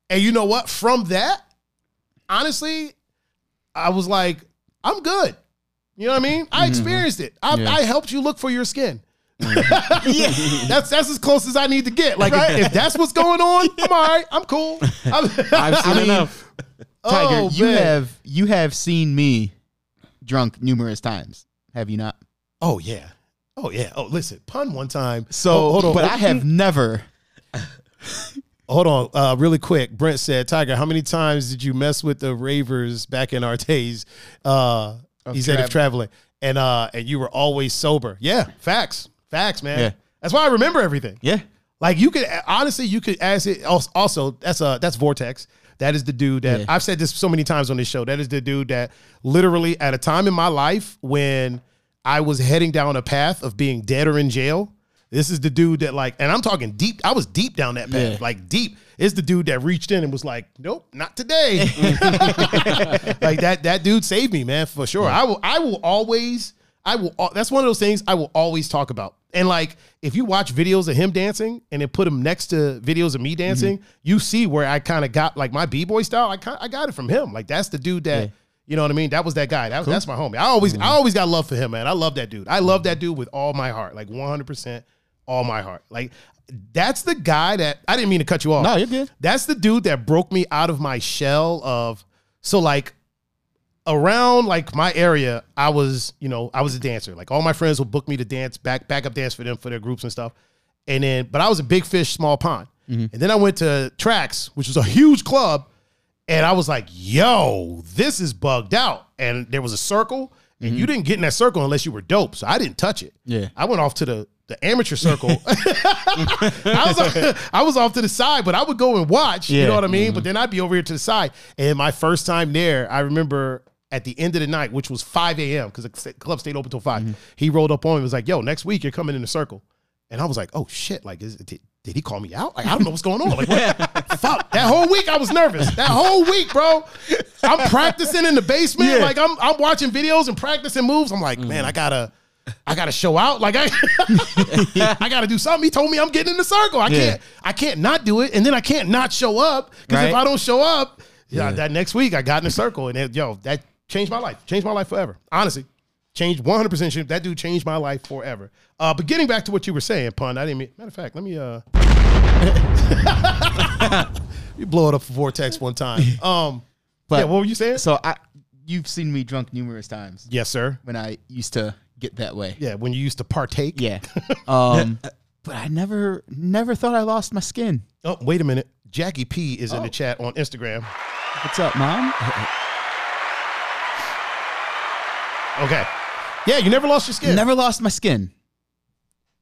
and you know what? From that, honestly, I was like, I'm good. You know what I mean? I experienced it. I, Yeah. I helped you look for your skin. yeah, that's that's as close as I need to get. Like if, if that's what's going on, I'm all right. I'm cool. I'm- I've seen enough. Tiger, Oh, you man. have you have seen me drunk numerous times, have you not? Oh yeah. Oh yeah. Oh listen, pun one time. So, Oh, hold on. but I have never. Hold on, uh, really quick. Brent said, "Tiger, how many times did you mess with the ravers back in our days?" Uh, he said, "If traveling, and uh, and you were always sober." Yeah, facts, facts, man. Yeah. That's why I remember everything. Yeah, Like you could honestly, you could ask it. als- Also, that's uh that's Vortex. That is the dude that Yeah. I've said this so many times on this show. That is the dude that literally at a time in my life when I was heading down a path of being dead or in jail. This is the dude that like, and I'm talking deep. I was deep down that path, Yeah. like deep. It's the dude that reached in and was like, "Nope, not today." like that. That dude saved me, man, for sure. I will. I will always. I will. That's one of those things I will always talk about. And like, if you watch videos of him dancing and then put him next to videos of me dancing, Mm-hmm. you see where I kind of got like my b boy style. I kind I got it from him. Like that's the dude that. Yeah. Mm-hmm. You know what I mean? That was that guy. That, That's my homie. I always, I always got love for him, man. I love that dude. I love that dude with all my heart, like 100, percent all my heart. Like that's the guy that I didn't mean to cut you off. No, you're good. That's the dude that broke me out of my shell of so like around like my area, I was, you know, I was a dancer. Like all my friends would book me to dance, back backup dance for them for their groups and stuff. And then, but I was a big fish, small pond. Mm-hmm. And then I went to Tracks, which was a huge club, and I was like, yo, this is bugged out. And there was a circle, and you mm-hmm. didn't get in that circle unless you were dope. So I didn't touch it. Yeah. I went off to the the amateur circle. I was I was off to the side, but I would go and watch. You know what I mean? Mm-hmm. But then I'd be over here to the side. And my first time there, I remember at the end of the night, which was 5 a.m. because the club stayed open till 5 He rolled up on me and was like, "Yo, next week you're coming in the circle." And I was like, "Oh shit! Like, is, did, did he call me out? Like, I don't know what's going on. Like, what? fuck! That whole week I was nervous. That whole week, bro. I'm practicing in the basement. Yeah. Like, I'm I'm watching videos and practicing moves. I'm like, man, I mm-hmm. gotta." I gotta show out. Like I, I gotta do something. He told me I'm getting in the circle. I Yeah. can't. I can't not do it, and then I can't not show up because if I don't show up, yeah, that next week I got in the circle, and it, yo, that changed my life. Changed my life forever. Honestly, changed 100. percent That dude changed my life forever. Uh, but getting back to what you were saying, pun. I didn't mean. Matter of fact, let me uh, you blow it up for vortex one time. Um, But yeah, what were you saying? so I, you've seen me drunk numerous times yes, sir. when I used to get that way. Yeah, when you used to partake. Yeah. Um, but I never, never thought I lost my skin. Oh, wait a minute. Jackie P is in the Oh. chat on Instagram. What's up, mom? Okay. Yeah, you never lost your skin. Never lost my skin.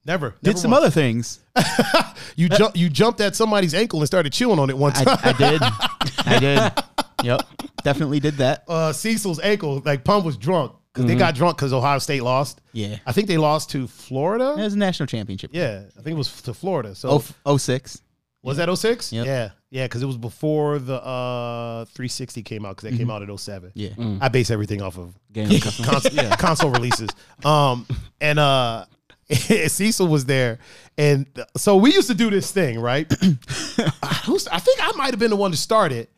Never. Did Never some once. other things. You jump. You jumped at somebody's ankle and started chewing on it one I, time. I did. I did. Yep. Definitely did that. uh, Cecil's ankle. Like Pun was drunk because they got drunk because Ohio State lost. Yeah. I think they lost to Florida. It was a national championship. Yeah, I think it was to Florida. So Oh, oh six. Was that 06? Yep. Yeah, yeah, because it was before the uh 360 came out because that came out at 07. Yeah. I base everything off of Game custom. console, console releases. Um, and uh, Cecil was there, and so we used to do this thing, right? Who's- I think I might have been the one to start it,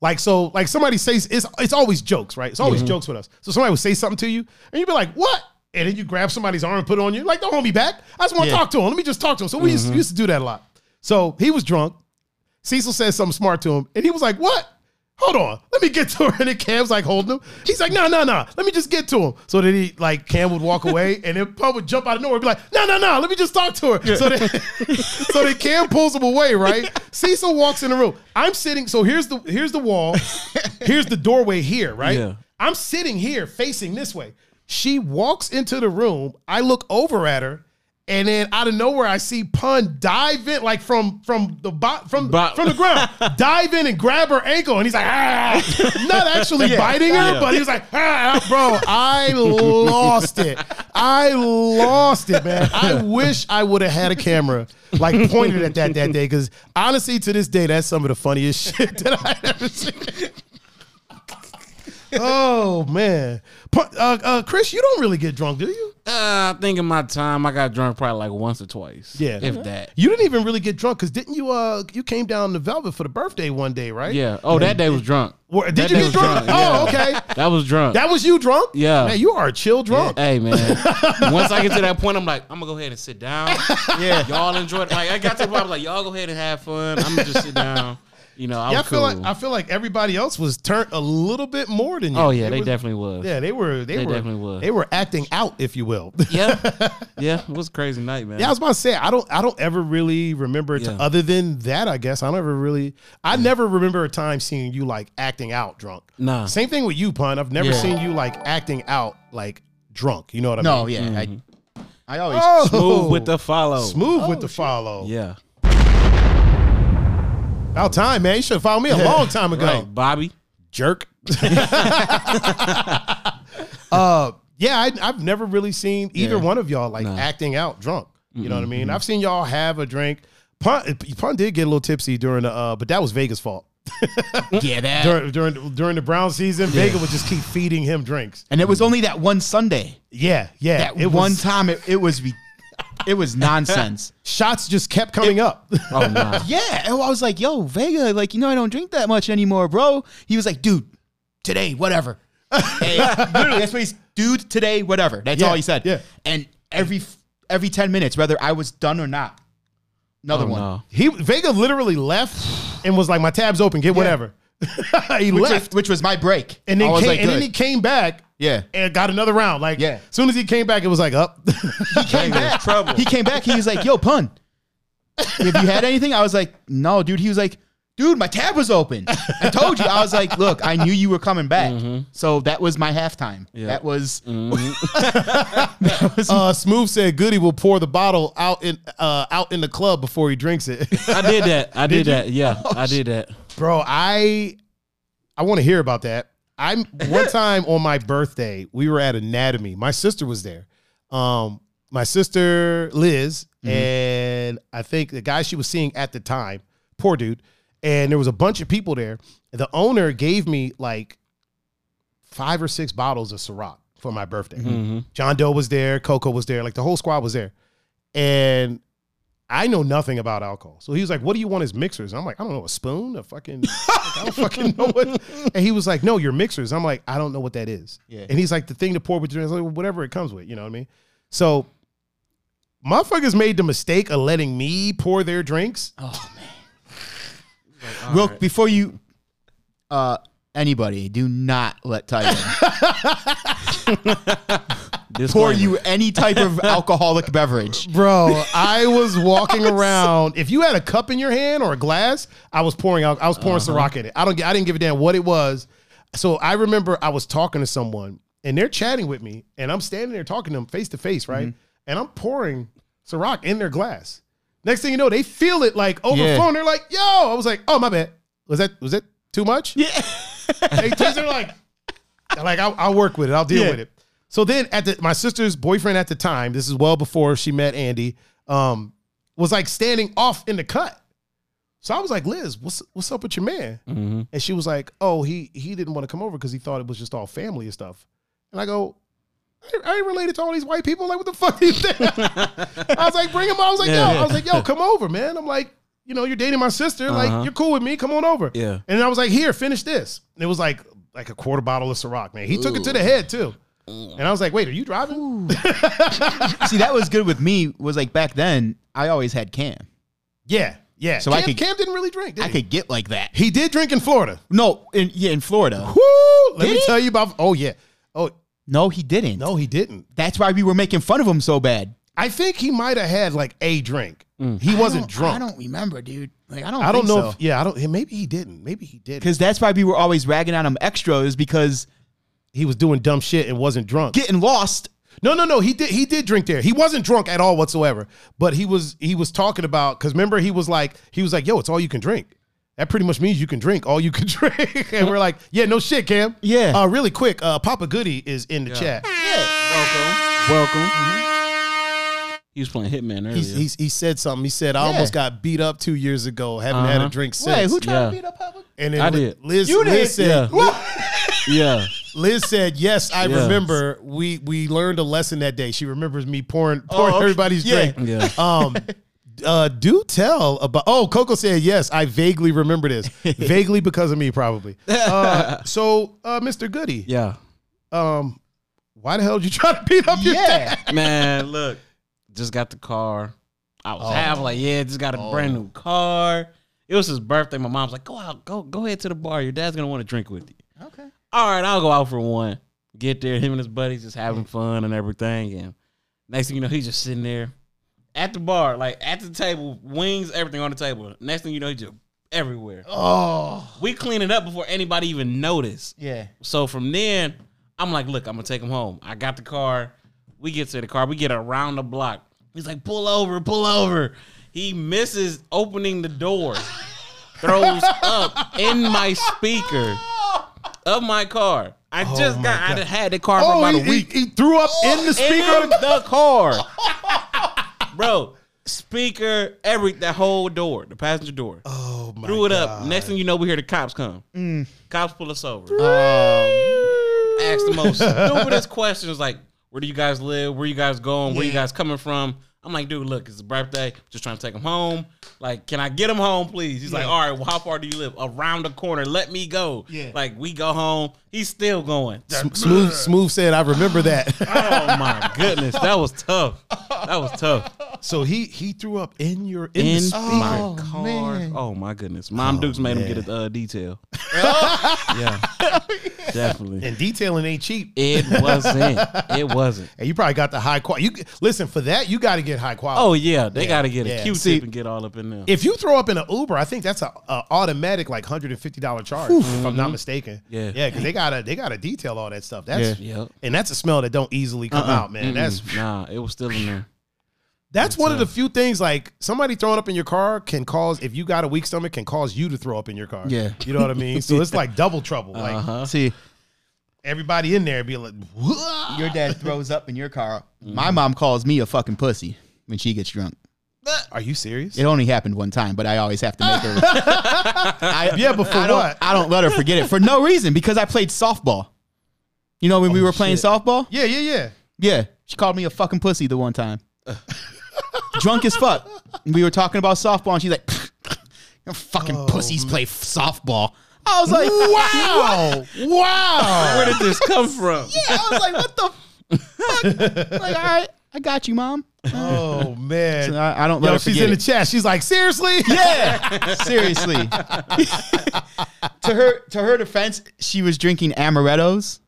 Like so, like somebody says it's it's always jokes, right? It's Mm-hmm. always jokes with us. So somebody would say something to you, and you'd be like, "What?" And then you grab somebody's arm and put it on you, like, "Don't hold me back. I just want to Yeah. talk to him. Let me just talk to him." So we used, used to do that a lot. So he was drunk. Cecil said something smart to him, and he was like, "What? Hold on, let me get to her." And then Cam's like holding him. He's like, "No, no, no, let me just get to him." So then he like Cam would walk away, and then Pun would jump out of nowhere, and be like, "No, no, no, let me just talk to her." So then, so then Cam pulls him away, right? Cecil walks in the room. I'm sitting. So here's the here's the wall. Here's the doorway here, right? Yeah. I'm sitting here facing this way. She walks into the room. I look over at her, and then out of nowhere, I see Pun dive in, like from from the bo- from Bo- from the ground, dive in and grab her ankle, and he's like, ah, not actually biting her, Yeah. but he was like, ah, bro, I lost it. I lost it, man. I wish I would have had a camera like pointed at that that day, because honestly, to this day, that's some of the funniest shit that I ever seen. Oh man, uh, uh, Chris, you don't really get drunk, do you? Uh, I think in my time, I got drunk probably like once or twice. Yeah. if that. You didn't even really get drunk because didn't you? Uh, you came down to Velvet for the birthday one day, right? Yeah. Oh, that day was drunk. Or- did That you get drunk? drunk, Oh, yeah. okay. That was drunk. That was you drunk? Yeah. Man, you are a chill drunk. Hey man, once I get to that point, I'm like, I'm gonna go ahead and sit down. Yeah, y'all enjoy it. Like I got to the point, I'm like, y'all go ahead and have fun. I'm gonna just sit down. You know, I'm Yeah, I cool. feel like I feel like everybody else was turned a little bit more than you. oh yeah, they was- definitely was. Yeah, they were. They, They were. definitely was. They were acting out, if you will. yeah, yeah. It was a crazy night, man. Yeah, I was about to say I don't I don't ever really remember it to- Yeah. other than that, I guess. I don't ever really I never remember a time seeing you like acting out drunk. Nah. Same thing with you, Pun. I've never Yeah. seen you like acting out like drunk. You know what I No, mean? No, yeah. I, mm-hmm. I always Oh, smooth with the follow. smooth with oh, the follow. Yeah, About time, man. You should have followed me a long time ago. right, Bobby. Jerk. uh yeah, I, I've never really seen either Yeah. one of y'all like Nah. acting out drunk. You know what I mean? I've seen y'all have a drink. Pun, Pun did get a little tipsy during the, uh, but that was Vega's fault. yeah that. during during during the Brown season, Vega would just keep feeding him drinks. and it was only that one Sunday. Yeah, yeah. That one was, time, it, it was it was nonsense. shots just kept coming up. Oh nah. yeah, and I was like, "Yo, Vega, like you know, I don't drink that much anymore, bro." He was like, "Dude, today, whatever." Hey, literally, that's what he's. Dude, today, whatever. That's Yeah, all he said. yeah. And every every ten minutes, whether I was done or not, another Oh, one. no. he Vega literally left and was like, "My tab's open. Get whatever." he Which left, was, which was my break. and then came, like, and then he came back. Yeah. and got another round. Like, Yeah. as soon as he came back, it was like up. he came back. Trouble. He came back. He was like, "Yo, pun. Have you had anything?" I was like, "No, dude." He was like, "Dude, my tab was open." I told you. I was like, "Look, I knew you were coming back." So that was my halftime. That was uh, Smooth said Goody will pour the bottle out in uh, out in the club before he drinks it. I did that. I did, you? that. Yeah, I did that. Bro, I I want to hear about that. I'm one time on my birthday, we were at Anatomy. My sister was there. Um, my sister Liz and I think the guy she was seeing at the time, poor dude, and there was a bunch of people there. The owner gave me like five or six bottles of Ciroc for my birthday. John Doe was there, Coco was there, like the whole squad was there. And I know nothing about alcohol. So he was like, What do you want as mixers? I'm like, I don't know, a spoon, a fucking, like, I don't fucking know what. And he was like, No, your mixers. I'm like, I don't know what that is. Yeah. And he's like, The thing to pour with your, I like, well, whatever it comes with, you know what I mean? So motherfuckers made the mistake of letting me pour their drinks. Oh man. like, Real before you, uh, anybody, do not let Tiger pour Disclaimer. you any type of alcoholic beverage. Bro, I was walking around. If you had a cup in your hand or a glass, I was pouring out. I was pouring uh-huh. Ciroc in it. I don't. I didn't give a damn what it was. So I remember I was talking to someone, and they're chatting with me, and I'm standing there talking to them face to face, right? Mm-hmm. And I'm pouring Ciroc in their glass. Next thing you know, they feel it like over Yeah. phone. They're like, "Yo!" I was like, "Oh my bad. Was that was that too much?" Yeah. they just are like, like I'll, I'll work with it. I'll deal Yeah. with it. So then, at the my sister's boyfriend at the time, this is well before she met Andy, um, was like standing off in the cut. So I was like, Liz, what's what's up with your man? And she was like, Oh, he he didn't want to come over because he thought it was just all family and stuff. And I go, I, I ain't related to all these white people. Like, what the fuck do you think? I was like, bring him. I was like, yo, I was like, yo, come over, man. I'm like, you know, you're dating my sister. Like, Uh-huh. you're cool with me. Come on over. Yeah. And I was like, here, finish this. And it was like like a quarter bottle of Ciroc, man. He took it to the head too. And I was like, wait, are you driving? See, that was good with me. Was like back then, I always had Cam. Yeah, yeah. So Cam, I could- Cam didn't really drink. Did I he? could get like that. He did drink in Florida. No, in, yeah, in Florida. Woo! Let Did me he? tell you about. Oh yeah. Oh No, he didn't. no, he didn't. That's why we were making fun of him so bad. I think he might have had like a drink. Mm. He wasn't I drunk. I don't remember, dude. Like I don't. I don't know. so. If, yeah, I don't. Maybe he didn't. Maybe he did. because that's why we were always ragging on him extra is because He was doing dumb shit and wasn't drunk. getting lost. No, no, no. He did. He did drink there. He wasn't drunk at all whatsoever. But he was. He was talking about because remember he was like he was like, "Yo, it's all you can drink." That pretty much means you can drink all you can drink. and we're like, "Yeah, no shit, Cam." Yeah. Uh, really quick, uh, Papa Goody is in the chat. Yeah. Welcome. Welcome. He was playing Hitman earlier. He's, he's, he said something. He said, "I Yeah. almost got beat up two years ago. Haven't had a Uh-huh. drink since." Wait, who tried Yeah. to beat up Papa? and then I Li- did. Liz, You Liz did? said, yeah. Liz said, "Yes, I Yes. remember. We we learned a lesson that day. She remembers me pouring pouring okay. everybody's Yeah. drink. Yeah. Um, uh, do tell about. Oh, Coco said yes. I vaguely remember this. vaguely because of me, probably. Uh, so, uh, Mr. Goody, Yeah. um, why the hell did you try to beat up your dad? Man, look, just got the car. I was Oh. half like, yeah, just got a brand new car. It was his birthday. My mom's like, go out, go, go ahead to the bar. Your dad's gonna want to drink with you. Okay. All right, I'll go out for one. Get there, him and his buddies just having fun and everything. And next thing you know, he's just sitting there at the bar, like at the table, wings, everything on the table. Next thing you know, he's just everywhere. Oh, We clean it up before anybody even noticed. Yeah. So from then, I'm like, look, I'm gonna take him home. I got the car. We get to the car. We get around the block. He's like, pull over, pull over. He misses opening the door, throws up in my speaker of my car. I just got. I had the car for oh, about he, a week. he threw up in the speaker. in the car, bro. Speaker, every that whole door, the passenger door. oh my Threw it up. Next thing you know, we hear the cops come. Mm. Cops pull us over Um, ask the most stupidest questions like, where do you guys live? Where you guys going? Where you guys coming from? I'm like, dude, look, it's his birthday. Just trying to take him home. Like, can I get him home, please? He's like, all right, well, how far do you live? Around the corner. Let me go. Yeah. Like, we go home. He's still going. Smooth, smooth said, "I remember that." oh my goodness. That was tough. That was tough. so he he threw up in your in, the In speaker. my Oh, car. man. Oh my goodness. Mom Dukes made him get a uh, detail. yeah. Definitely. And detailing ain't cheap. It wasn't. It wasn't. And you probably got the high quality. You listen for that. You got to get high quality. Oh yeah, they Yeah, got to get a yeah. Q-tip See, and get all up in there. If you throw up in an Uber, I think that's a, a automatic like hundred and fifty dollar charge, if I'm not mistaken. Yeah. yeah, because they gotta they gotta detail all that stuff. That's Yeah. Yep. and that's a smell that don't easily come out, man. That's Mm-mm. nah, it was still in there. that's one of the few things like somebody throwing up in your car can cause if you got a weak stomach can cause you to throw up in your car. Yeah. you know what I mean. So it's like double trouble. Like Uh-huh. See, everybody in there be like, "Whoa." your dad throws up in your car. My mom calls me a fucking pussy when she gets drunk. Are you serious? It only happened one time, but I always have to make her. I, yeah, but for I don't, what? I don't let her forget it for no reason because I played softball. You know when we oh, were playing softball? yeah, yeah, yeah. Yeah, she called me a fucking pussy the one time. Drunk as fuck. We were talking about softball, and she's like, "Your fucking oh, pussies play f- softball." I was like, Wow, wow. Where did this come from? Yeah, I was like, "What the fuck?" like, all right, I got you, mom. Oh man. I, I don't let Yo, she's forget in the it. chat. She's like, seriously? Yeah, seriously. to her, to her defense, she was drinking amarettos.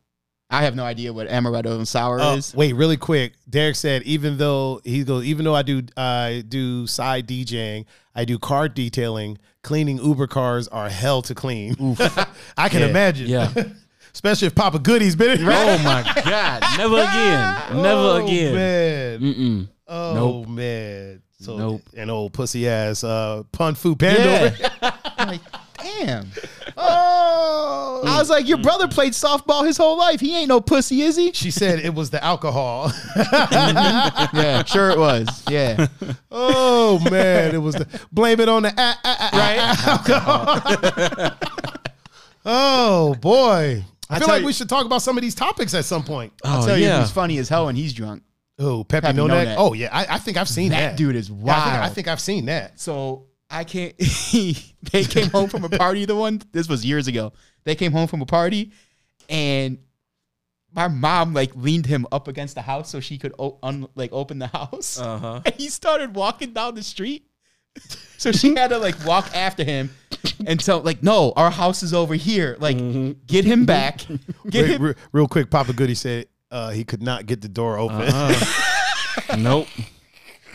I have no idea what amaretto and sour Uh, is. wait, really quick. Derek said, even though he goes, even though I do I do side DJing, I do car detailing. Cleaning Uber cars are hell to clean. I can Yeah. imagine. Yeah. Especially if Papa Goody's been in Oh my God! Never again. Never Oh, again. Man. Mm-mm. Oh Nope. man. So Nope. an old pussy ass uh pun fu panda. Yeah. I'm like, damn. Oh. I was like, your brother played softball his whole life. He ain't no pussy, is he? She said it was the alcohol. yeah, sure it was. Yeah. oh man, it was the blame it on the ah, ah, ah, right alcohol. oh boy. I, feel like you- we should talk about some of these topics at some point. I'll Oh, tell you yeah. who's funny as hell when he's drunk. Oh, Pepe, Pepe No No Neck. Neck. Oh yeah, I, I think I've seen that. That dude is Yeah, I, think, I, think, I've seen that. So I can't. they came home from a party. The one this was years ago. They came home from a party, and my mom like leaned him up against the house so she could o- un- like open the house. Uh huh. And he started walking down the street. So she had to like walk after him and tell like, no, our house is over here. Like, get him back. Get Re- him. re- real quick, Papa Goody said uh, he could not get the door open. Uh-huh. nope.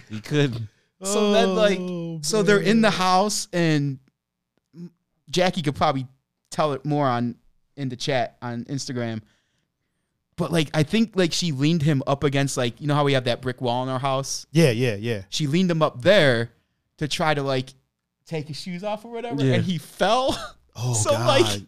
He couldn't. So then, like, Oh, so they're in the house, and Jackie could probably tell it more on in the chat on Instagram. But like, I think like she leaned him up against like you know how we have that brick wall in our house. Yeah, yeah, yeah. She leaned him up there to try to like take his shoes off or whatever, Yeah. and he fell. Oh so God. like,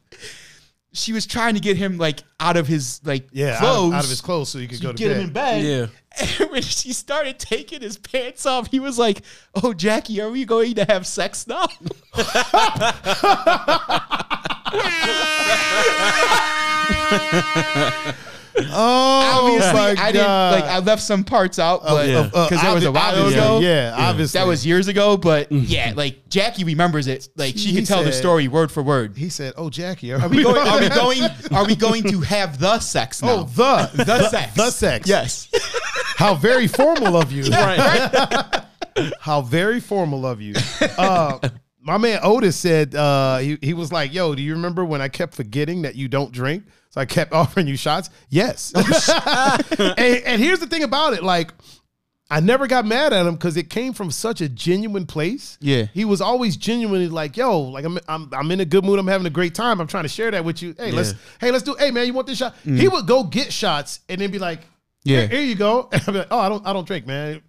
she was trying to get him like out of his like yeah, out clothes, of, out of his clothes so he could to go to get bed. him in bed. Yeah. And when she started taking his pants off, he was like, "Oh, Jackie, are we going to have sex now?" Oh Obviously, my I didn't like. I left some parts out, but yeah. because that was a while obvi- ago. Yeah, obviously. That was years ago, but yeah, like Jackie remembers it. Like she He can tell the said- story word for word. He said, "Oh, Jackie, are, Are we going? Are we going? Are we going to have the sex now? Oh, the the sex. the sex. Yes. How very formal of you. Right. How very formal of you. Uh, my man Otis said uh, he he was like, "Yo, do you remember when I kept forgetting that you don't drink? So I kept offering you shots. Yes. and, and here's the thing about it, like. I never got mad at him because it came from such a genuine place. Yeah. he was always genuinely like, "Yo, like I'm, I'm, I'm in a good mood. I'm having a great time. I'm trying to share that with you. Hey, let's, hey, let's do. Hey, man, you want this shot? Mm-hmm. He would go get shots and then be like, Yeah. here, here you go. And I'd be like, oh, I don't, I don't drink, man.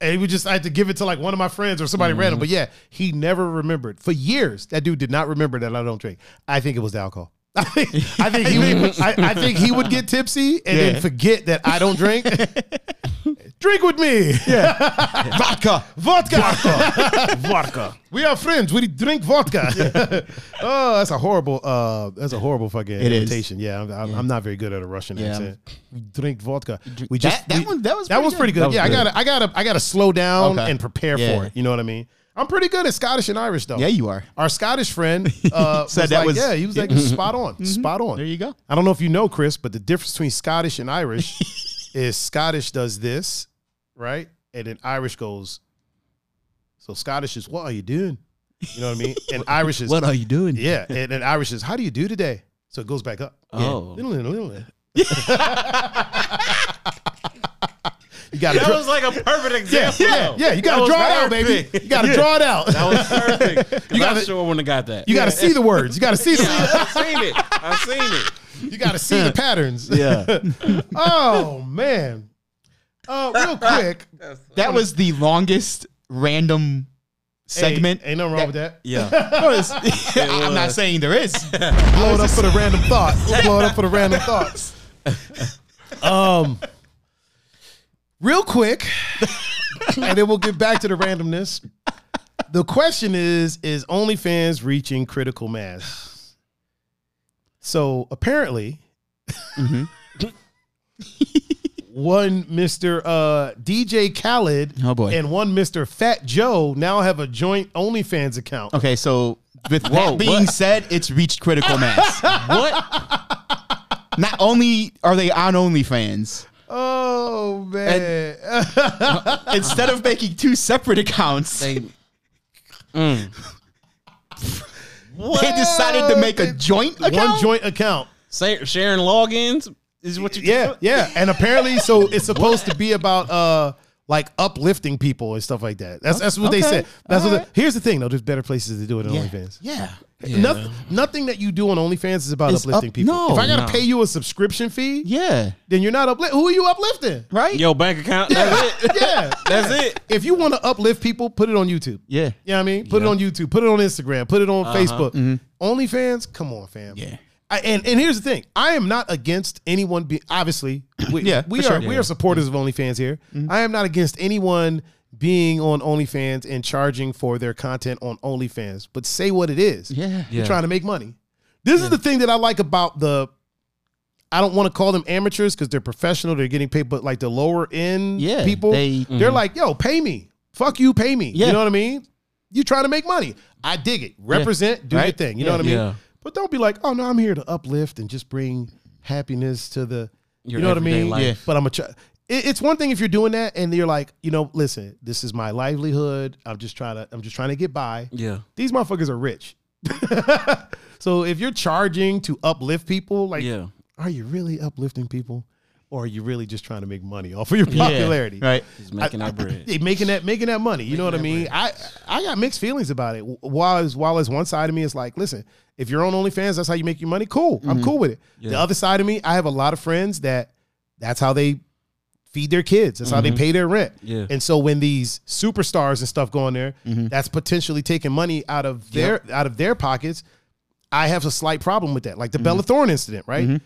And he would just, I had to give it to like one of my friends or somebody random. Mm-hmm. But yeah, he never remembered for years. That dude did not remember that I don't drink. I think it was the alcohol. I think, I think he, would, I, I think he would get tipsy and Yeah. then forget that I don't drink. drink with me. Yeah, Vodka. vodka. Vodka. We are friends. We drink vodka. oh, that's a horrible. Uh, that's a horrible fucking It is. imitation. Yeah, I'm, I'm, I'm not very good at a Russian Yeah. accent. We drink vodka. We just That- that we- one- that was that pretty was good. pretty good. That was yeah. I gotta I gotta I gotta slow down Okay. and prepare Yeah. for it. You know what I mean? I'm pretty good at Scottish and Irish though. Yeah, you are. Our Scottish friend uh, Said that like, was- yeah, he was like spot on, spot on. There you go. I don't know if you know, Chris, but the difference between Scottish and Irish is Scottish does this, right? And then Irish goes, so Scottish is, what are you doing? You know what I mean? And Irish is, what are you doing? yeah. And then Irish is, how do you do today? So it goes back up. Oh. You got to That draw. was like a perfect example. Yeah, though. yeah, you got to was draw it out, baby. You got to draw it out. That was perfect. 'Cause You gotta- I sure wouldn't have got that. You got to see the words. You got to see the. I've seen it. I've seen it. You got to see the patterns. Yeah. oh man. Uh, real quick. That was the longest random segment. Ain't, ain't nothing wrong with that. Yeah. was. I'm not saying there is. Blow it up for the random thought. Blow it up for the random thoughts. Um, real quick, and then we'll get back to the randomness. The question is: Is OnlyFans reaching critical mass? So apparently, one Mister uh, DJ Khaled Oh, boy. and one Mister Fat Joe now have a joint OnlyFans account. Okay, so with Whoa, that being what? said, it's reached critical mass. What? Not only are they on OnlyFans, Oh man. instead of making two separate accounts, They, they decided to make a joint account. one joint account. say, sharing logins is what you Yeah, yeah. And apparently, so it's supposed to be about uh like uplifting people and stuff like that. That's that's what they Okay. said. That's what. Alright. They, here's the thing, though. There's better places to do it on OnlyFans. Yeah. Nothing, nothing that you do on OnlyFans is about It's uplifting up- people. no, if I gotta no. pay you a subscription fee, Yeah. then you're not uplifting. Who are you uplifting? Right? Yo, bank account. That's it. Yeah, That's it. if you want to uplift people, put it on YouTube. Yeah. You know what I mean? Put it on YouTube. Put it on Instagram. Put it on uh-huh. Facebook. Mm-hmm. OnlyFans, come on, fam. Yeah. I, and and here's the thing: I am not against anyone. Be obviously, we, Yeah, we for are sure. we Yeah. are supporters of OnlyFans here. Mm-hmm. I am not against anyone being on OnlyFans and charging for their content on OnlyFans. But say what it is. Yeah. You're Yeah. trying to make money. This is the thing that I like about the. I don't want to call them amateurs because they're professional. They're getting paid, but like the lower end Yeah, people, they- they're mm-hmm. like, "Yo, pay me. Fuck you, pay me." Yeah. You know what I mean? you trying to make money. I dig it. Represent, do your thing. You know what I mean? Yeah. But don't be like, oh no, I'm here to uplift and just bring happiness to the. Your you know what I mean? life. Yeah. But I'm a. Try- it, it's one thing if you're doing that and you're like, you know, listen, this is my livelihood. I'm just trying to. I'm just trying to get by. Yeah. These motherfuckers are rich. so if you're charging to uplift people, like, Yeah. are you really uplifting people, or are you really just trying to make money off of your popularity? Yeah, Right. He's making that bread. They making that making that money. You know what I mean? I I got mixed feelings about it. While as while as one side of me is like, listen, if you're on OnlyFans, that's how you make your money. Cool, I'm mm-hmm. cool with it. The other side of me, I have a lot of friends that that's how they feed their kids. That's how they mm-hmm. pay their rent. Yeah. And so when these superstars and stuff go in there, mm-hmm. that's potentially taking money out of their out of their pockets. I have a slight problem with that. Like the mm-hmm. Bella Thorne incident, right?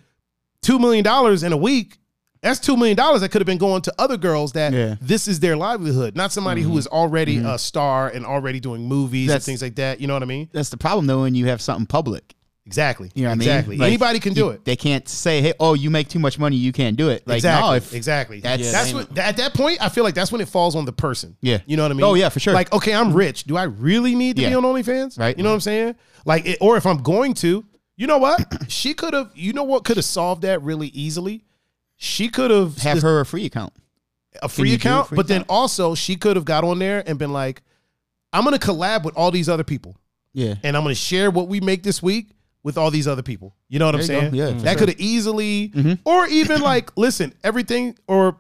Two million dollars in a week. That's two million dollars that could have been going to other girls that Yeah. this is their livelihood, not somebody who is already a star and already doing movies and things like that. You know what I mean? That's the problem though when you have something public. Exactly. You know what exactly. I mean? Like, Anybody can do you- it. They can't say, "Hey, oh, you make too much money, you can't do it." Like, exactly. no, if exactly. that's- Yeah, that's what at that point I feel like that's when it falls on the person. Yeah. You know what I mean? Oh, yeah, for sure. Like, okay, I'm rich. Do I really need to be on OnlyFans? Right. You know what I'm saying? Like, it, or if I'm going to, you know what? she could have. You know what could have solved that really easily? She could have have her a free account. a free you do a account, free but then also she could have got on there and been like, "I'm going to collab with all these other people, Yeah. and I'm going to share what we make this week." With all these other people, you know what I'm saying? go. Yeah, for that sure. could have easily, Mhm. or even like, listen, everything, or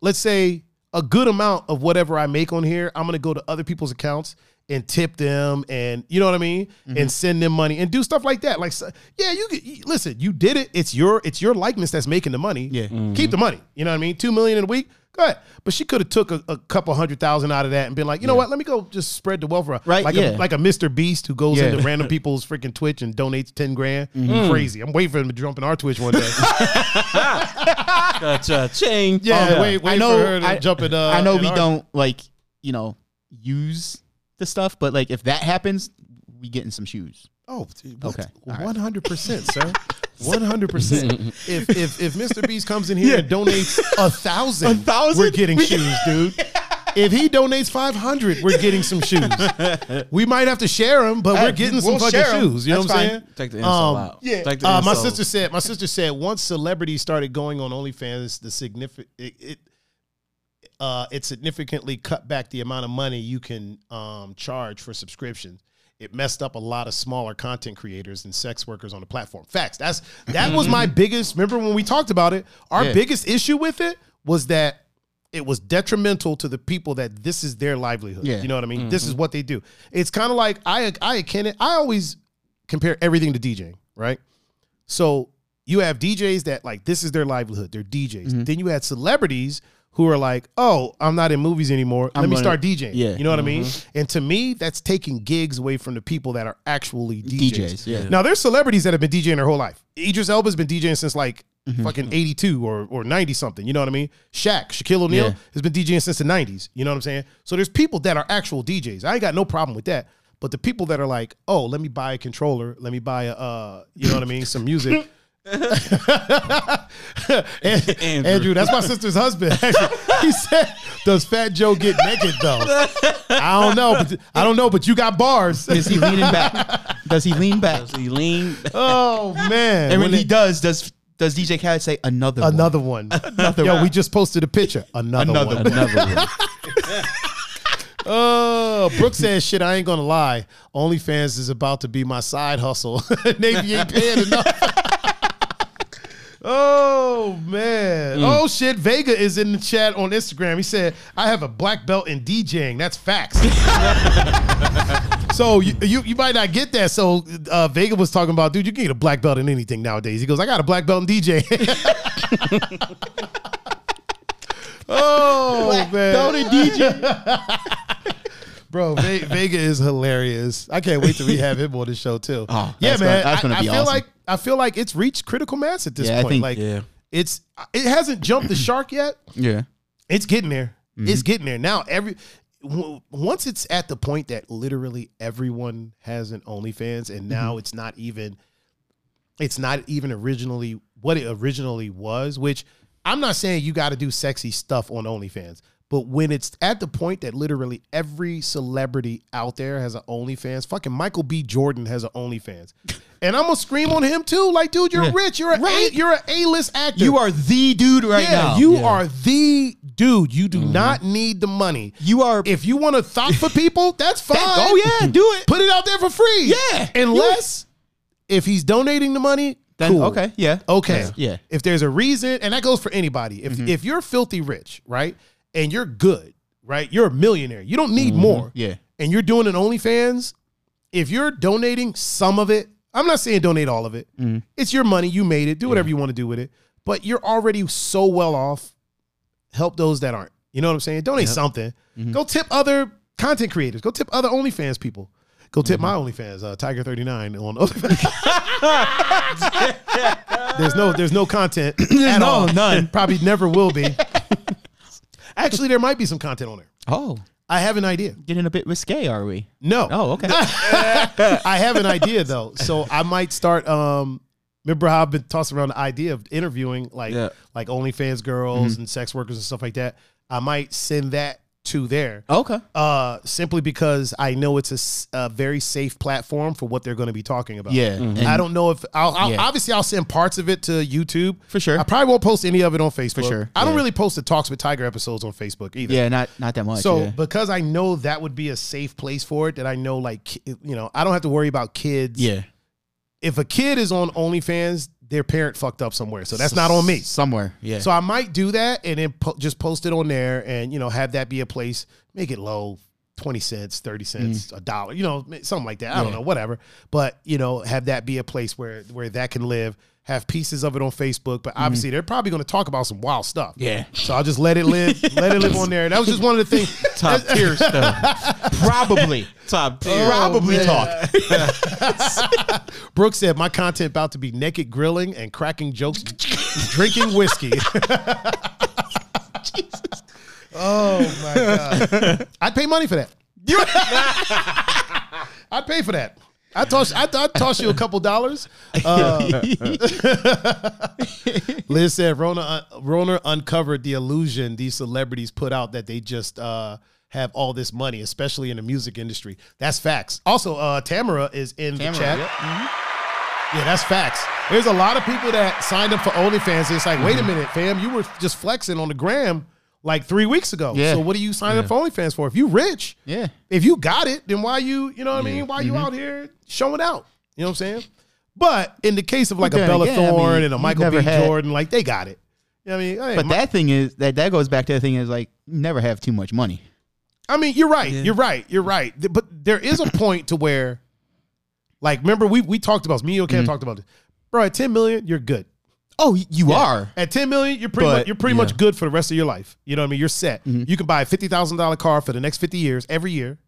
let's say a good amount of whatever I make on here, I'm gonna go to other people's accounts and tip them, and you know what I mean, Mm-hmm. and send them money and do stuff like that. Like, so- yeah, you, could- you listen, you did it. It's your it's your likeness that's making the money. Yeah. keep the money. You know what I mean? Two million in a week. Go ahead. But she could have took a, a couple hundred thousand out of that and been like, you know what? Let me go just spread the wealth around. Right, Like yeah. a like a Mr. Beast who goes Yeah. Mm-hmm. into random people's freaking Twitch and donates ten grand. Crazy. I'm waiting for him to jump in our Twitch one day. Gotcha. Ching. yeah, Yeah. wait, wait I know- for her to I- jump in. Uh, I know in we our- don't like, you know, use the stuff, but like if that happens, we getting some shoes. Oh, Okay. All right. one hundred percent, sir. One hundred percent. If if if Mr. Beast comes in here and donates a thousand, A thousand? we're getting shoes, dude. If he donates five hundred, we're getting some shoes. We might have to share them, but we're getting some we'll fucking share 'em. shoes. You know That's what I'm fine. saying? Take the insult Um, out. yeah. Take the Uh, my sister said. My sister said once celebrities started going on OnlyFans, the significant it, it uh, it significantly cut back the amount of money you can um, charge for subscriptions. It messed up a lot of smaller content creators and sex workers on the platform. Facts. That's that was my biggest. Remember when we talked about it? Our Yeah. biggest issue with it was that it was detrimental to the people that this is their livelihood. Yeah. You know what I mean? This is what they do. It's kind of like I I akin it. I always compare everything to DJing, right? So you have DJs that like this is their livelihood. They're DJs. Mm-hmm. Then you had celebrities who are like, oh, I'm not in movies anymore. Let I'm me gonna- start DJing. yeah. Mm-hmm. You know what I mean? And to me, that's taking gigs away from the people that are actually DJs. DJs, yeah. Now there's celebrities that have been DJing their whole life. Idris Elba's been DJing since like Mm-hmm. fucking 82 or or 90 something. You know what I mean? Shaq, Shaquille O'Neal Yeah. has been DJing since the 90s. You know what I'm saying? So there's people that are actual DJs. I ain't got no problem with that. But the people that are like, oh, let me buy a controller, let me buy a, uh, you know what I mean, some music. And- Andrew. Andrew. that's my sister's husband. Actually, he said, "Does Fat Joe get naked though?" I don't know, but I don't know, but you got bars. Is he leaning back? Does he lean back? Does he lean? oh man! And when, When he it- does, does does DJ Khaled say another one? another one, Another yo, one. we just posted a picture. Another, Another one. one. Another one. Oh, Brooke says, "Shit, I ain't gonna lie. OnlyFans is about to be my side hustle. Navy ain't paying enough." Oh man! Oh shit! Vega is in the chat on Instagram. He said, "I have a black belt in DJing. That's facts." so you, you you might not get that. So uh, Vega was talking about, dude, you can get a black belt in anything nowadays. He goes, "I got a black belt in DJing." oh man! Belt in DJ. Bro, Ve- Vega is hilarious. I can't wait till we have him on the show too. Oh, yeah, man. gonna- that's I- gonna I, be feel awesome. like I feel like it's reached critical mass at this Yeah, I point. think- like Yeah. it's it hasn't jumped the shark yet. Yeah. It's getting there. Mm-hmm. It's getting there now. Every w- once it's at the point that literally everyone has an OnlyFans, and Mm-hmm. now it's not even it's not even originally what it originally was. Which I'm not saying you got to do sexy stuff on OnlyFans, But when it's at the point that literally every celebrity out there has an OnlyFans, fucking Michael B. Jordan has an OnlyFans, and I'm gonna scream on him too. Like, dude, you're Yeah. rich. You're a Right. you're an A-list actor. You are the dude right yeah, now. you Yeah. are the dude. You do mm-hmm. not need the money. You are. If you want to thought for people, that's fine. oh yeah, do it. put it out there for free. Yeah. unless if he's donating the money, Then cool. okay, yeah, Okay. yeah. If there's a reason, and that goes for anybody. If mm-hmm. if you're filthy rich, right, and you're good, right, you're a millionaire. You don't need mm-hmm. more. yeah. And you're doing an OnlyFans. If you're donating some of it, I'm not saying donate all of it. Mm-hmm. It's your money. You made it. Do whatever you want to do with it. But you're already so well off. Help those that aren't. You know what I'm saying? Donate something. Mm-hmm. Go tip other content creators. Go tip other OnlyFans people. Go tip my OnlyFans, uh, Tiger39 on OnlyFans. there's no there's no content at no, all. none. Probably never will be. Actually, there might be some content on there. Oh, I have an idea. getting a bit risque, are we? No. Oh, okay. I have an idea though. So I might start um remember how I've been tossing around the idea of interviewing like Yeah. like OnlyFans girls and sex workers and stuff like that. I might send that to there. okay. Uh simply because I know it's a, a very safe platform for what they're going to be talking about. Yeah, and- I don't know if I'll, I'll Yeah. obviously I'll send parts of it to YouTube For sure. I probably won't post any of it on Facebook. For sure, I don't yeah. really post the talks with Tiger episodes on Facebook either. Yeah, not not that much. So yeah. because I know that would be a safe place for it, that I know like you know I don't have to worry about kids. yeah, If a kid is on OnlyFans, their parent fucked up somewhere, so that's not on me. somewhere. Yeah. So I might do that and then po- just post it on there, and you know have that be a place. Make it low, twenty cents, thirty cents, a dollar, you know, something like that. I don't Mm. Yeah. know, whatever. But you know, have that be a place where where that can live. Have pieces of it on Facebook, but obviously they're probably going to talk about some wild stuff. Mm-hmm. Yeah. So I'll just let it live, let it live on there. That was just one of the things. Top tier stuff. probably, Top tier. probably man. talk. Brooke said, "My content about to be naked grilling and cracking jokes, drinking whiskey." Jesus. Oh my god! I'd pay money for that. I'd pay for that. I toss. I I'd toss you a couple dollars. Uh, Liz said, "Rona, uh, Rona uncovered the illusion these celebrities put out that they just uh, have all this money, especially in the music industry. That's facts. Also, uh, Tamara is in the chat. Yeah, that's facts. There's a lot of people that signed up for OnlyFans. It's like, wait a minute, fam, you were just flexing on the gram like three weeks ago. Yeah. So what are you signing up for OnlyFans for? If you rich, Yeah. if you got it, then why you, you know what I mean? Why you out here showing out? You know what I'm saying? But in the case of like a then Bella again, I mean, Thorne and a Michael B. had- Jordan, like they got it. You know what I mean? Hey, But my- that thing is that that goes back to the thing is like never have too much money. I mean, you're right. You're right. You're right. But there is a point to where, like, remember we we talked about this. me and Mm-hmm. Talked about this, bro. At 10 million, you're good. Oh, you are. At 10 million, you're pretty But, much, you're pretty yeah. Mm-hmm. much good for the rest of your life. You know what I mean? You're set. You can buy a fifty thousand dollar car for the next fifty years every year,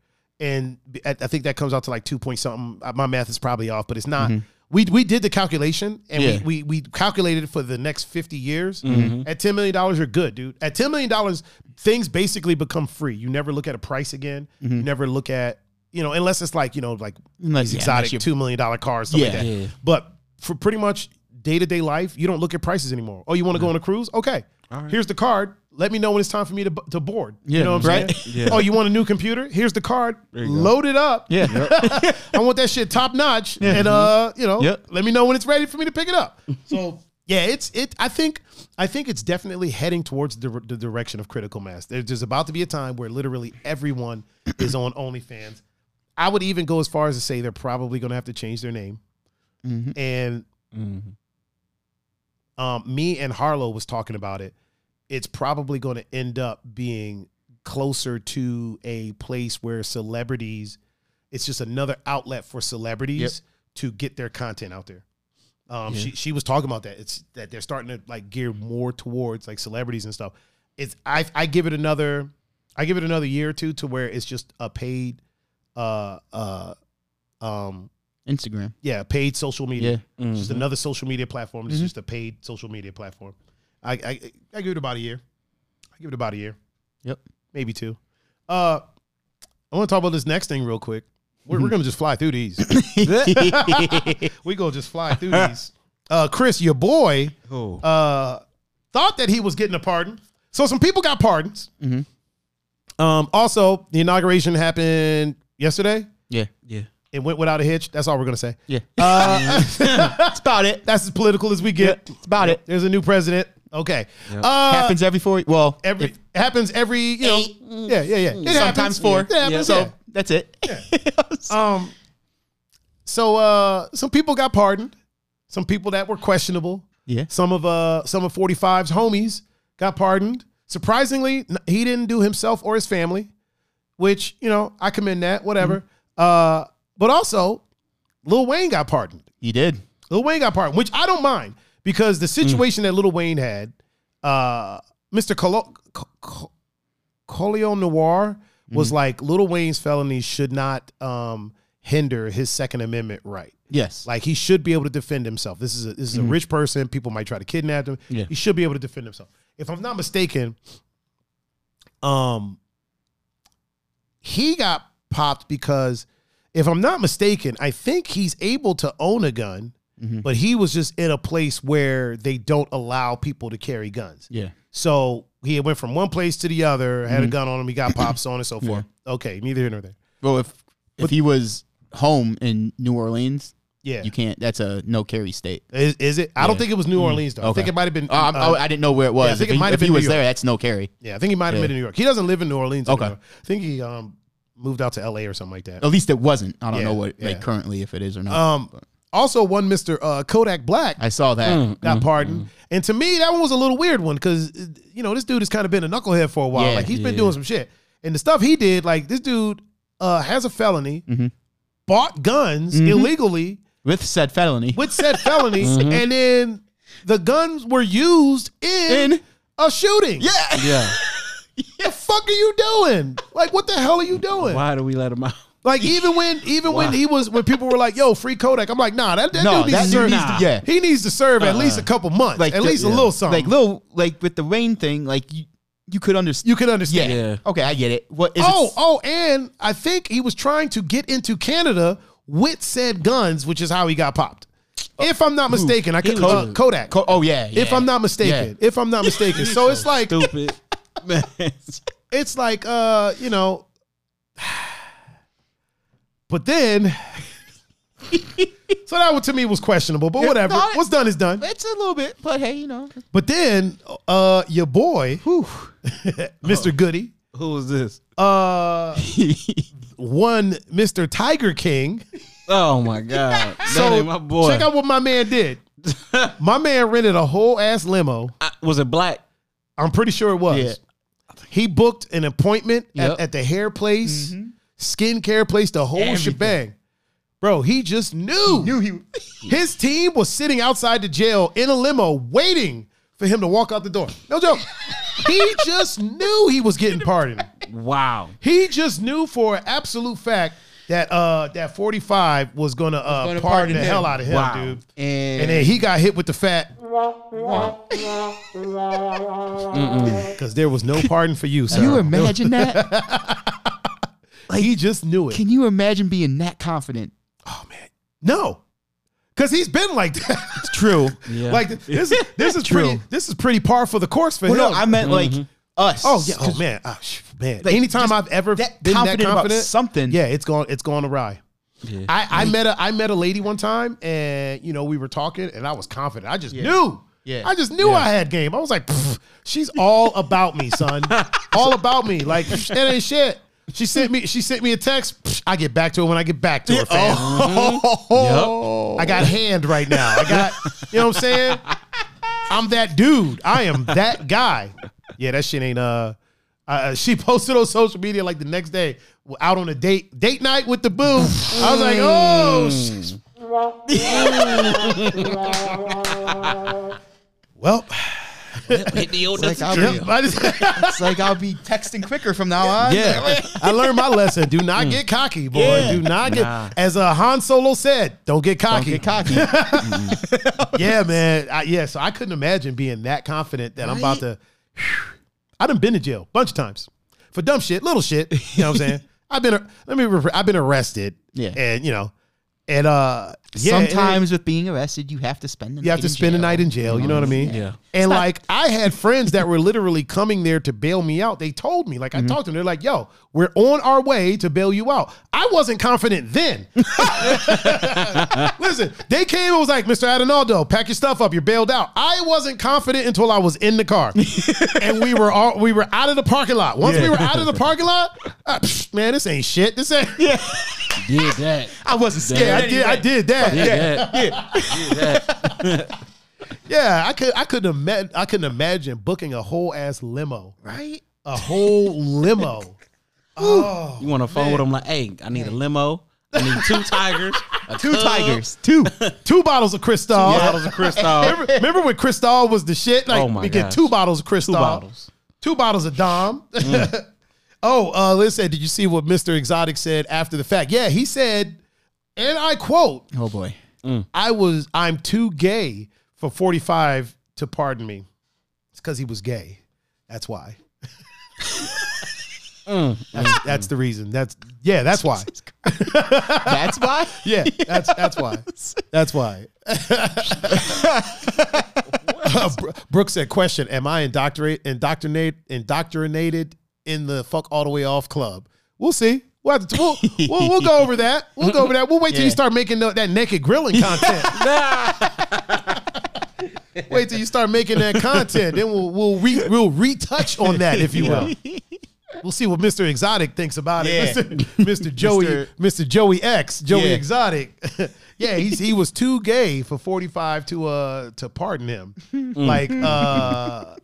and I think that comes out to like two point something. Uh, My math is probably off, but it's not. We we did the calculation and Mm-hmm. Yeah. Mm-hmm. we, we we calculated it for the next fifty years. At ten million dollars, you're good, dude. At ten million dollars, things basically become free. You never look at a price again. You never look at you know unless it's like you know like Mm-hmm. Unless- these yeah, exotic two million dollar cars, stuff like Yeah. that. Yeah. But for pretty much day to day life, you don't look at prices anymore. Oh, you want to go on a cruise? Okay, here's the card. Let me know when it's time for me to to board. you know what I'm right. saying? Oh, you want a new computer? Here's the card. Load it up. Yeah. I want that shit top notch. And uh, you know, Yep. let me know when it's ready for me to pick it up. So yeah, it's it. I think I think it's definitely heading towards the, the direction of critical mass. There's just about to be a time where literally everyone is on OnlyFans. I would even go as far as to say they're probably going to have to change their name. mm-hmm. And um, me and Harlow was talking about it. It's probably going to end up being closer to a place where celebrities. It's just another outlet for celebrities to get their content out there. Um, she she was talking about that. It's that they're starting to like gear more towards like celebrities and stuff. It's I I give it another I give it another year or two to where it's just a paid uh uh um Instagram. yeah paid social media. Yeah. It's just another social media platform. It's just a paid social media platform. I, I I give it about a year. I give it about a year, Yep. maybe two. Uh, I want to talk about this next thing real quick. We're, we're gonna just fly through these. we gonna just fly through these. Uh, Chris, your boy, Oh. uh, thought that he was getting a pardon. So some people got pardons. Um, also, the inauguration happened yesterday. Yeah. Yeah. It went without a hitch. That's all we're gonna say. Yeah. Uh, That's about it. that's as political as we get. That's about it. There's a new president. Okay. Uh, Happens every four. Well, every if- happens every you know. Yeah, yeah, yeah. It sometimes happens. four. It happens, So yeah. that's it. Yeah. um, so uh, some people got pardoned. Some people that were questionable. yeah. Some of uh, some of 45's homies got pardoned. Surprisingly, he didn't do himself or his family, which you know I commend that. Whatever. Uh, but also, Lil Wayne got pardoned. He did. Lil Wayne got pardoned, which I don't mind because the situation that Lil Wayne had, uh, Mr. Colo- Co- Co- Colion Noir was like Lil Wayne's felonies should not um, hinder his Second Amendment right. Yes. Like he should be able to defend himself. This is a, this is a rich person. People might try to kidnap him. Yeah. He should be able to defend himself. If I'm not mistaken, um, he got popped because, if I'm not mistaken, I think he's able to own a gun, but he was just in a place where they don't allow people to carry guns. yeah. So he went from one place to the other, had a gun on him, he got pops on and so forth. Okay, neither here nor there. Well, if if he was home in New Orleans, Yeah. you can't. That's a no carry state. Is, is it? I don't think it was New Orleans though. I think it might have been. I'm- uh, oh, I didn't know where it was. yeah, I think if it might have been. if he was there, that's no carry. Yeah, I think he might have Yeah. been in New York. He doesn't live in New Orleans. Okay. anymore. I think he um moved out to L.A. or something like that. At least it wasn't. I don't Yeah, know what yeah. like currently if it is or not. Um, also one Mister uh, Kodak Black I saw that. got pardoned, and to me that one was a little weird one because you know this dude has kind of been a knucklehead for a while. Yeah, like he's been yeah. doing some shit, and the stuff he did, like this dude uh has a felony, Mm-hmm. bought guns illegally With said felony. with said felony, and then the guns were used in, In- a shooting. yeah. Yeah. the fuck are you doing? Like, what the hell are you doing? Why do we let him out? Like, even when even when he was when people were like, "Yo, free Kodak," I'm like, "Nah, that, that No, dude needs that to dude serve. needs to- yeah. he needs to serve at least a couple months, Like at the- least a little something. Like little like with the Wayne thing, like you you could understand. you could understand. yeah. Yeah. Okay, I get it. What is Oh, oh, and I think he was trying to get into Canada with said guns, which is how he got popped. If I'm not mistaken, I could uh, Kodak. Oh yeah, if. I'm not mistaken, if I'm not mistaken, so it's like Stupid. Man. it's like uh you know but then so that to me was questionable but whatever no, what's done is done It's a little bit, but hey, you know. but then uh your boy mr goody Who was this? uh one mr tiger king Oh my God. That so ain't my boy. check out what my man did my man rented a whole ass limo I- was it black? i'm pretty sure it was Yeah. He booked an appointment at, Yep. at the hair place mm-hmm. skincare place the whole Everything. shebang Bro, he just knew. He Knew he His team was sitting outside the jail in a limo waiting for him to walk out the door. No joke. he just knew he was getting pardoned. Wow. He just knew for absolute fact that uh that 45 was gonna uh gonna pardon, pardon the him. hell out of him, Wow. dude. and, And then he got hit with the fat. Because there was no pardon for you, sir. Can you imagine that? he just knew it. Can you imagine being that confident? Oh man, no, because he's been like that. It's true. Yeah. Like this, is this is True. pretty. This is pretty par for the course for Well, him. no, I meant like us. oh yeah. Oh man. Oh, sh- man. Like, Anytime I've ever that been confident that about confident, something. Yeah, it's gone. It's gone awry. Yeah. I, I met a I met a lady one time, and you know we were talking, and I was confident. I just knew. Yeah. I just knew I had game. I was like, she's all about me, son. all about me. Like that ain't shit. She sent me. She sent me a text. I get back to her when I get back to her. Fam. Oh. I got hand right now. I got, you know what I'm saying? I'm that dude. I am that guy. Yeah, that shit ain't uh uh, she posted on social media like the next day, out on a date, date night with the boo. I was like, oh, sh- well, Hit the old like I'll be, it's like I'll be texting quicker from now on. yeah, I learned my lesson. Do not get cocky, boy. Yeah. Do not get, Nah. as uh, Han Solo said, don't get Don't cocky. get cocky. yeah, man. I, yeah, so I couldn't imagine being that confident that I'm about to. I done been to jail a bunch of times for dumb shit, little shit. You know what I'm saying? I've been let me. I've been arrested. Yeah. and you know, And uh, yeah, Sometimes with being arrested, you have to spend the you have to in spend a night in jail. You know what I mean? Yeah. And like I had friends that were literally coming there to bail me out. They told me, like I talked to them, they're like, "Yo, we're on our way to bail you out." I wasn't confident then. Listen, they came and was like, "Mr. Adinaldo, pack your stuff up. You're bailed out." I wasn't confident until I was in the car, and we were all we were out of the parking lot. Once we were out of the parking lot, uh, psh, man, this ain't shit. This ain't. Yeah, Did that. I wasn't scared. I did. I did that. Yeah. that. Did that. Yeah, I could I couldn't imagine I couldn't imagine booking a whole ass limo. Right? A whole limo. Oh. You want to phone with him like, hey, I need a limo. I need two tigers. Two tigers. Two. Two bottles of Cristal. bottles of Cristal. Remember, remember when Cristal was the shit? Like Oh my we get two bottles of Cristal. Two bottles. Two bottles of Dom. oh, uh Liz said, did you see what Mr. Exotic said after the fact? Yeah, he said, and I quote, Oh boy. Mm. I was I'm too gay for 45 to pardon me. It's because he was gay. That's why. Mm, that's, that's mm, the reason. That's yeah, that's why. That's why? Yeah, that's that's why. That's why. Uh, Bro- Brooke said, "Question: Am I indoctrinate, indoctrinate, indoctrinated in the fuck all the way off club? We'll see. We'll, have to, we'll, we'll, we'll go over that. We'll go over that. We'll wait till you start making the, that naked grilling content. wait till you start making that content. Then we'll we'll re, we'll retouch on that, if you will. We'll see what Mr. Exotic thinks about Yeah. it. Mr. Mr. Joey, Mr. Joey X, Joey Yeah. Exotic. yeah, he's he was too gay for 45 to uh to pardon him. Like uh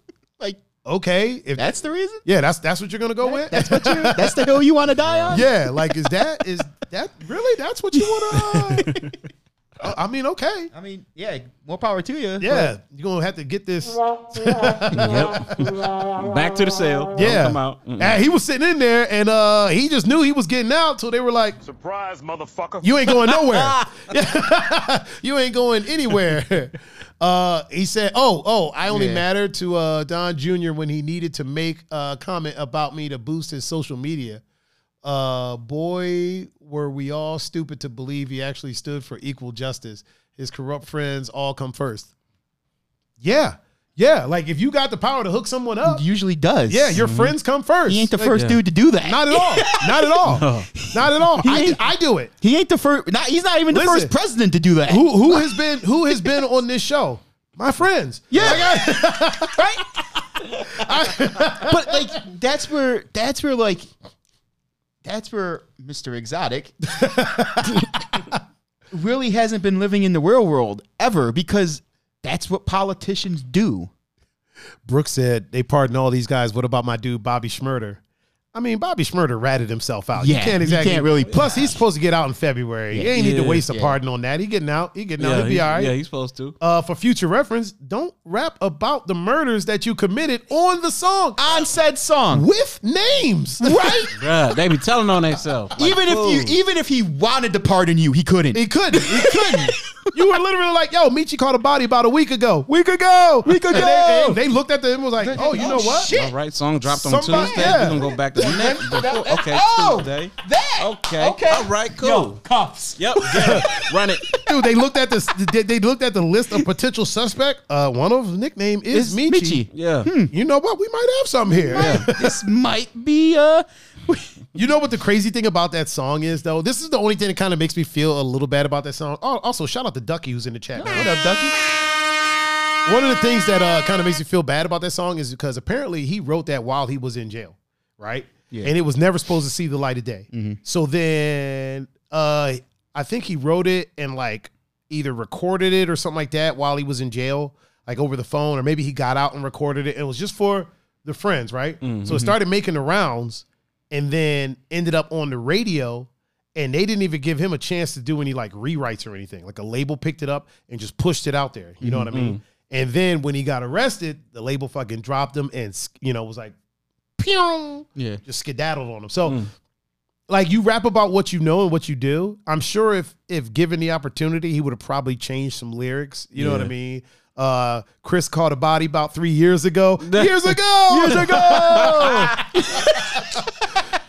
okay, if that's the reason? yeah, that's that's what you're gonna go with. That's what you that's the hill you want to die on? yeah, like is that is that really that's what you want to? Uh, I mean, okay, I mean, yeah, more power to you. yeah, you're gonna have to get this. Yep. Back to the cell. Don't Yeah, Come out. Mm-mm. And he was sitting in there, and uh he just knew he was getting out. So they were like, Surprise, motherfucker. You ain't going nowhere. you ain't going anywhere. Uh, he said, "Oh, oh, I only Yeah. mattered to uh, Don Jr. when he needed to make a comment about me to boost his social media. Uh, boy, were we all stupid to believe he actually stood for equal justice. His corrupt friends all come first. Yeah, yeah. Like if you got the power to hook someone up, Usually does. yeah, your friends come first. He ain't the Like, first Yeah. dude to do that. Not at all. Not at all. Not at all. I, I do it. He ain't the first. Not, he's not even the first president to do that. who who has been who has been on this show? My friends. Yeah. Right? But like that's where that's where like that's where Mr. Exotic really hasn't been living in the real world ever because that's what politicians do. Brooke said they pardon all these guys. What about my dude Bobby Shmurda? I mean, Bobby Shmurda ratted himself out. Yeah, you can't you exactly. can't really- Plus, he's supposed to get out in February. you ain't need to Yeah, waste a yeah. pardon on that. He getting out. He getting out. Yeah, He'll be all right. yeah, he's supposed to. uh, for future reference, don't rap about the murders that you committed on the song On said song. with names, right? Bruh, they be telling on themselves. Like, even if you even if he wanted to pardon you, he couldn't. He couldn't. He couldn't. You were literally like, "Yo, Michi caught a body about a week ago. Week ago. Week ago. They, and they looked at them and was like, "Oh, you know what? shit. All right, song dropped on Somebody- Tuesday. yeah. We're gonna go back to the next. before- Okay, Oh, Tuesday. That Okay. All right. Cool. Yo, cuffs. Yep. Get it. Run it. Dude, they looked at this. They, they looked at the list of potential suspect. Uh, one of his nickname is Michi. Michi. Yeah. You know what? We might have some here. this might be uh You know what the crazy thing about that song is, though? This is the only thing that kind of makes me feel a little bad about that song. Oh, also, shout out to Ducky who's in the chat. what up, Ducky? One of the things that uh, kind of makes me feel bad about that song is because apparently he wrote that while he was in jail, right? Yeah. And it was never supposed to see the light of day. Mm-hmm. So then uh, I think he wrote it and like either recorded it or something like that while he was in jail, like over the phone, or maybe he got out and recorded it. It was just for the friends, right? Mm-hmm. So it started making the rounds and then ended up on the radio and they didn't even give him a chance to do any like rewrites or anything. Like a label picked it up and just pushed it out there. You know what I mm-hmm. mean? And then when he got arrested, the label fucking dropped him and you know was like, pew, Yeah. just skedaddled on him. So, like you rap about what you know and what you do. I'm sure if if given the opportunity, he would have probably changed some lyrics. You know what I mean? Uh, Chris caught a body about three years ago. years ago. years ago.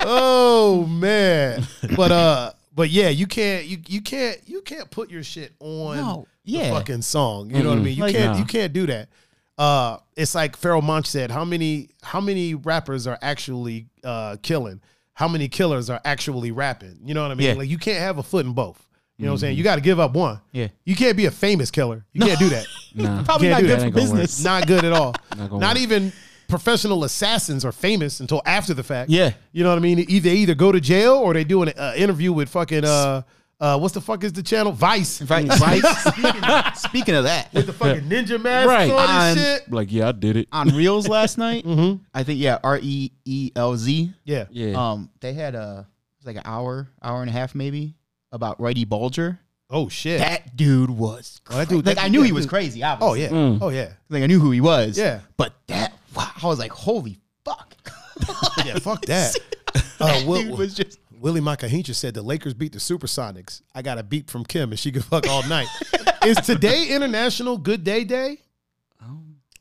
oh man. But uh, but yeah, you can't you you can't you can't put your shit on No, the yeah. fucking song. You know what I mean? You Like, can't no. you can't do that. Uh, it's like Pharoahe Monch said. How many how many rappers are actually uh, killing? How many killers are actually rapping? You know what I mean? Yeah. Like you can't have a foot in both. You know what I'm saying? You got to give up one. Yeah. You can't be a famous killer. You can't do that. Nah. Probably not good for gonna work. business. Not good at all. Not Not even professional assassins are famous until after the fact. Yeah. You know what I mean? Either they either go to jail or they do an uh, interview with fucking uh uh what's the fuck is the channel Vice Right. speaking, speaking of that, with the fucking ninja mask Right. on and shit. Like, yeah, I did it. on Reelz last night, Mm-hmm. I think yeah, R E E L Z. Yeah. Yeah. Um, they had a it was like an hour, hour and a half maybe about Whitey Bulger. Oh shit. That dude was Oh, that dude- like that- I knew yeah, he was dude. crazy. oh yeah. Mm. Oh yeah. like I knew who he was. Yeah. but that wow, I was like, holy fuck. Yeah. Fuck that. that Uh, Will, dude was just Willie Makahincha said the Lakers beat the Supersonics. I got a beep from Kim and she could fuck all night. is today International Good Day Day?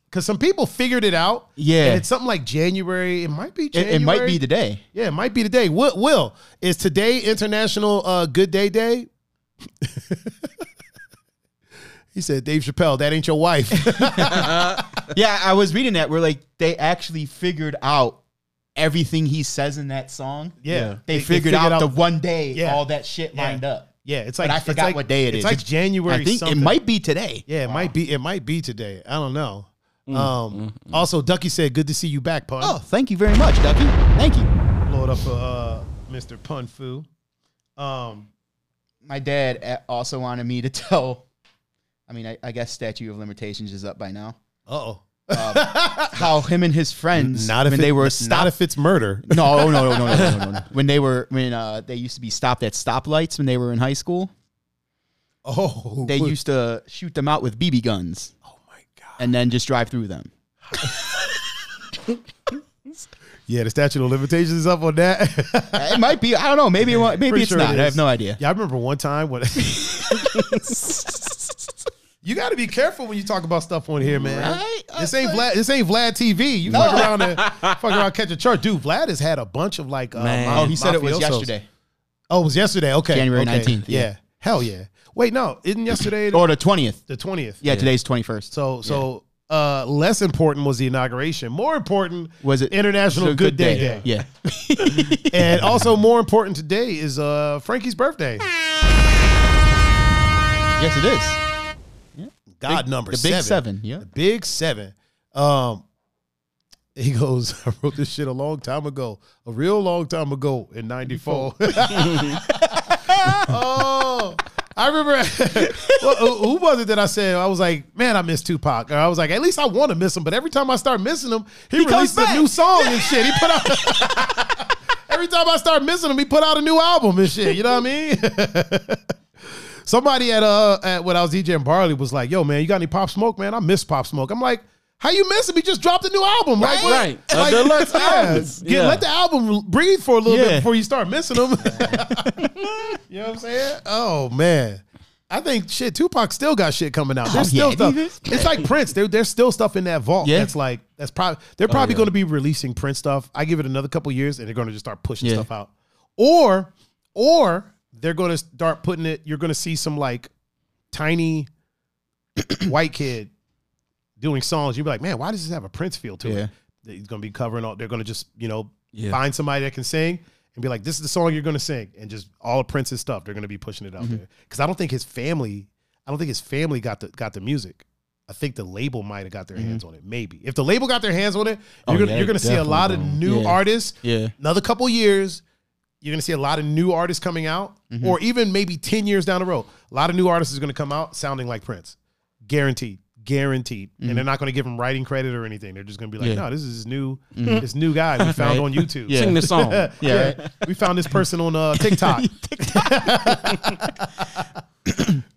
Because some people figured it out. Yeah. And it's something like January. It might be it, January. it might be the day. Yeah, it might be today. Will, Will is today International uh, Good Day Day? he said, Dave Chappelle, that ain't your wife. Yeah, I was reading that where like they actually figured out everything he says in that song. yeah. They, figured, out, the one day Yeah. all that shit Yeah. lined up. Yeah, it's But like I forgot like- what day it it's is. like It's- January. I think something. it might be today. Yeah, it might be. It might be today. I don't know. Mm, Um, Also, Ducky said, "Good to see you back, Pun." Oh, thank you very much, Ducky. Thank you. Blow it up for uh, Mr. Pun Fu. Um, My dad uh, also wanted me to tell. I mean, I, I guess statute of limitations is up by now. oh, How him and his friends not if when it, they were not stopped. if it's murder. no, no, no, no, no, no, no, no. When they were when uh, they used to be stopped at stoplights when they were in high school. Oh, They used to shoot them out with BB guns Oh my god. and then just drive through them. Yeah, the statute of limitations is up on that. It might be. I don't know. Maybe it, maybe Pretty it's sure not. it I have no idea. Yeah, I remember one time when you got to be careful when you talk about stuff on here, man. Right? This ain't Vlad. This ain't Vlad TV. You fuck around and fuck around, catch a charge, dude. Vlad has had a bunch of like. Uh, Man. ma- Oh, he said it was mafiosos. yesterday. Oh, it was yesterday. Okay, January okay. 19th, yeah. hell yeah. Wait, no, isn't yesterday Or the twentieth. the twentieth? Yeah, today's twenty first. So, so uh, less important was the inauguration. More important Was it International Good, Day Day. Yeah. and also more important today is uh, Frankie's birthday. yes, it is. God Big- number the big seven. seven, yeah. The big seven. Um, he goes, I wrote this shit a long time ago, a real long time ago in '94. oh, I remember. well, who- was it that I said? I was like, man, I miss Tupac. Or I was like, at least I want to miss him. But every time I start missing him, he, comes releases a new song and shit. He put out. every time I start missing him, he put out a new album and shit. You know what I mean? Somebody at uh at when I was DJing Barley was like, "Yo, man, you got any Pop Smoke, man? I miss Pop Smoke." I'm like, "How you miss him? He just dropped a new album, like, what- Right. A Like, deluxe yeah, album. get- Yeah. let the album breathe for a little bit before you start missing him." you know what I'm saying? Oh man. I think shit. Tupac still got shit coming out. There's Oh, still yeah, stuff. It's like Prince. There, there's still stuff in that vault. Yeah. That's like that's probably they're probably yeah. going to be releasing Prince stuff. I give it another couple years, and they're going to just start pushing Yeah. stuff out. Or, or they're going to start putting it. You're going to see some like tiny white kid doing songs. You'll be like, man, why does this have a Prince feel to Yeah. it? He's going to be covering all. They're going to just you know Yeah. find somebody that can sing and be like, this is the song you're going to sing, and just all of Prince's stuff. They're going to be pushing it out Mm-hmm. there because I don't think his family. I don't think his family got the got the music. I think the label might have got their hands on it. Maybe if the label got their hands on it, Oh, you're gonna yeah, you're gonna see a lot of new yeah. artists. Yeah. Another couple years, you're gonna see a lot of new artists coming out, Mm-hmm. or even maybe ten years down the road, a lot of new artists is gonna come out sounding like Prince, guaranteed, guaranteed. And they're not gonna give him writing credit or anything. They're just gonna be like, Mm-hmm. Yeah. Mm-hmm. no, this is his new this new guy we found on YouTube. Yeah. Sing the song. Yeah, we found this person on uh, TikTok.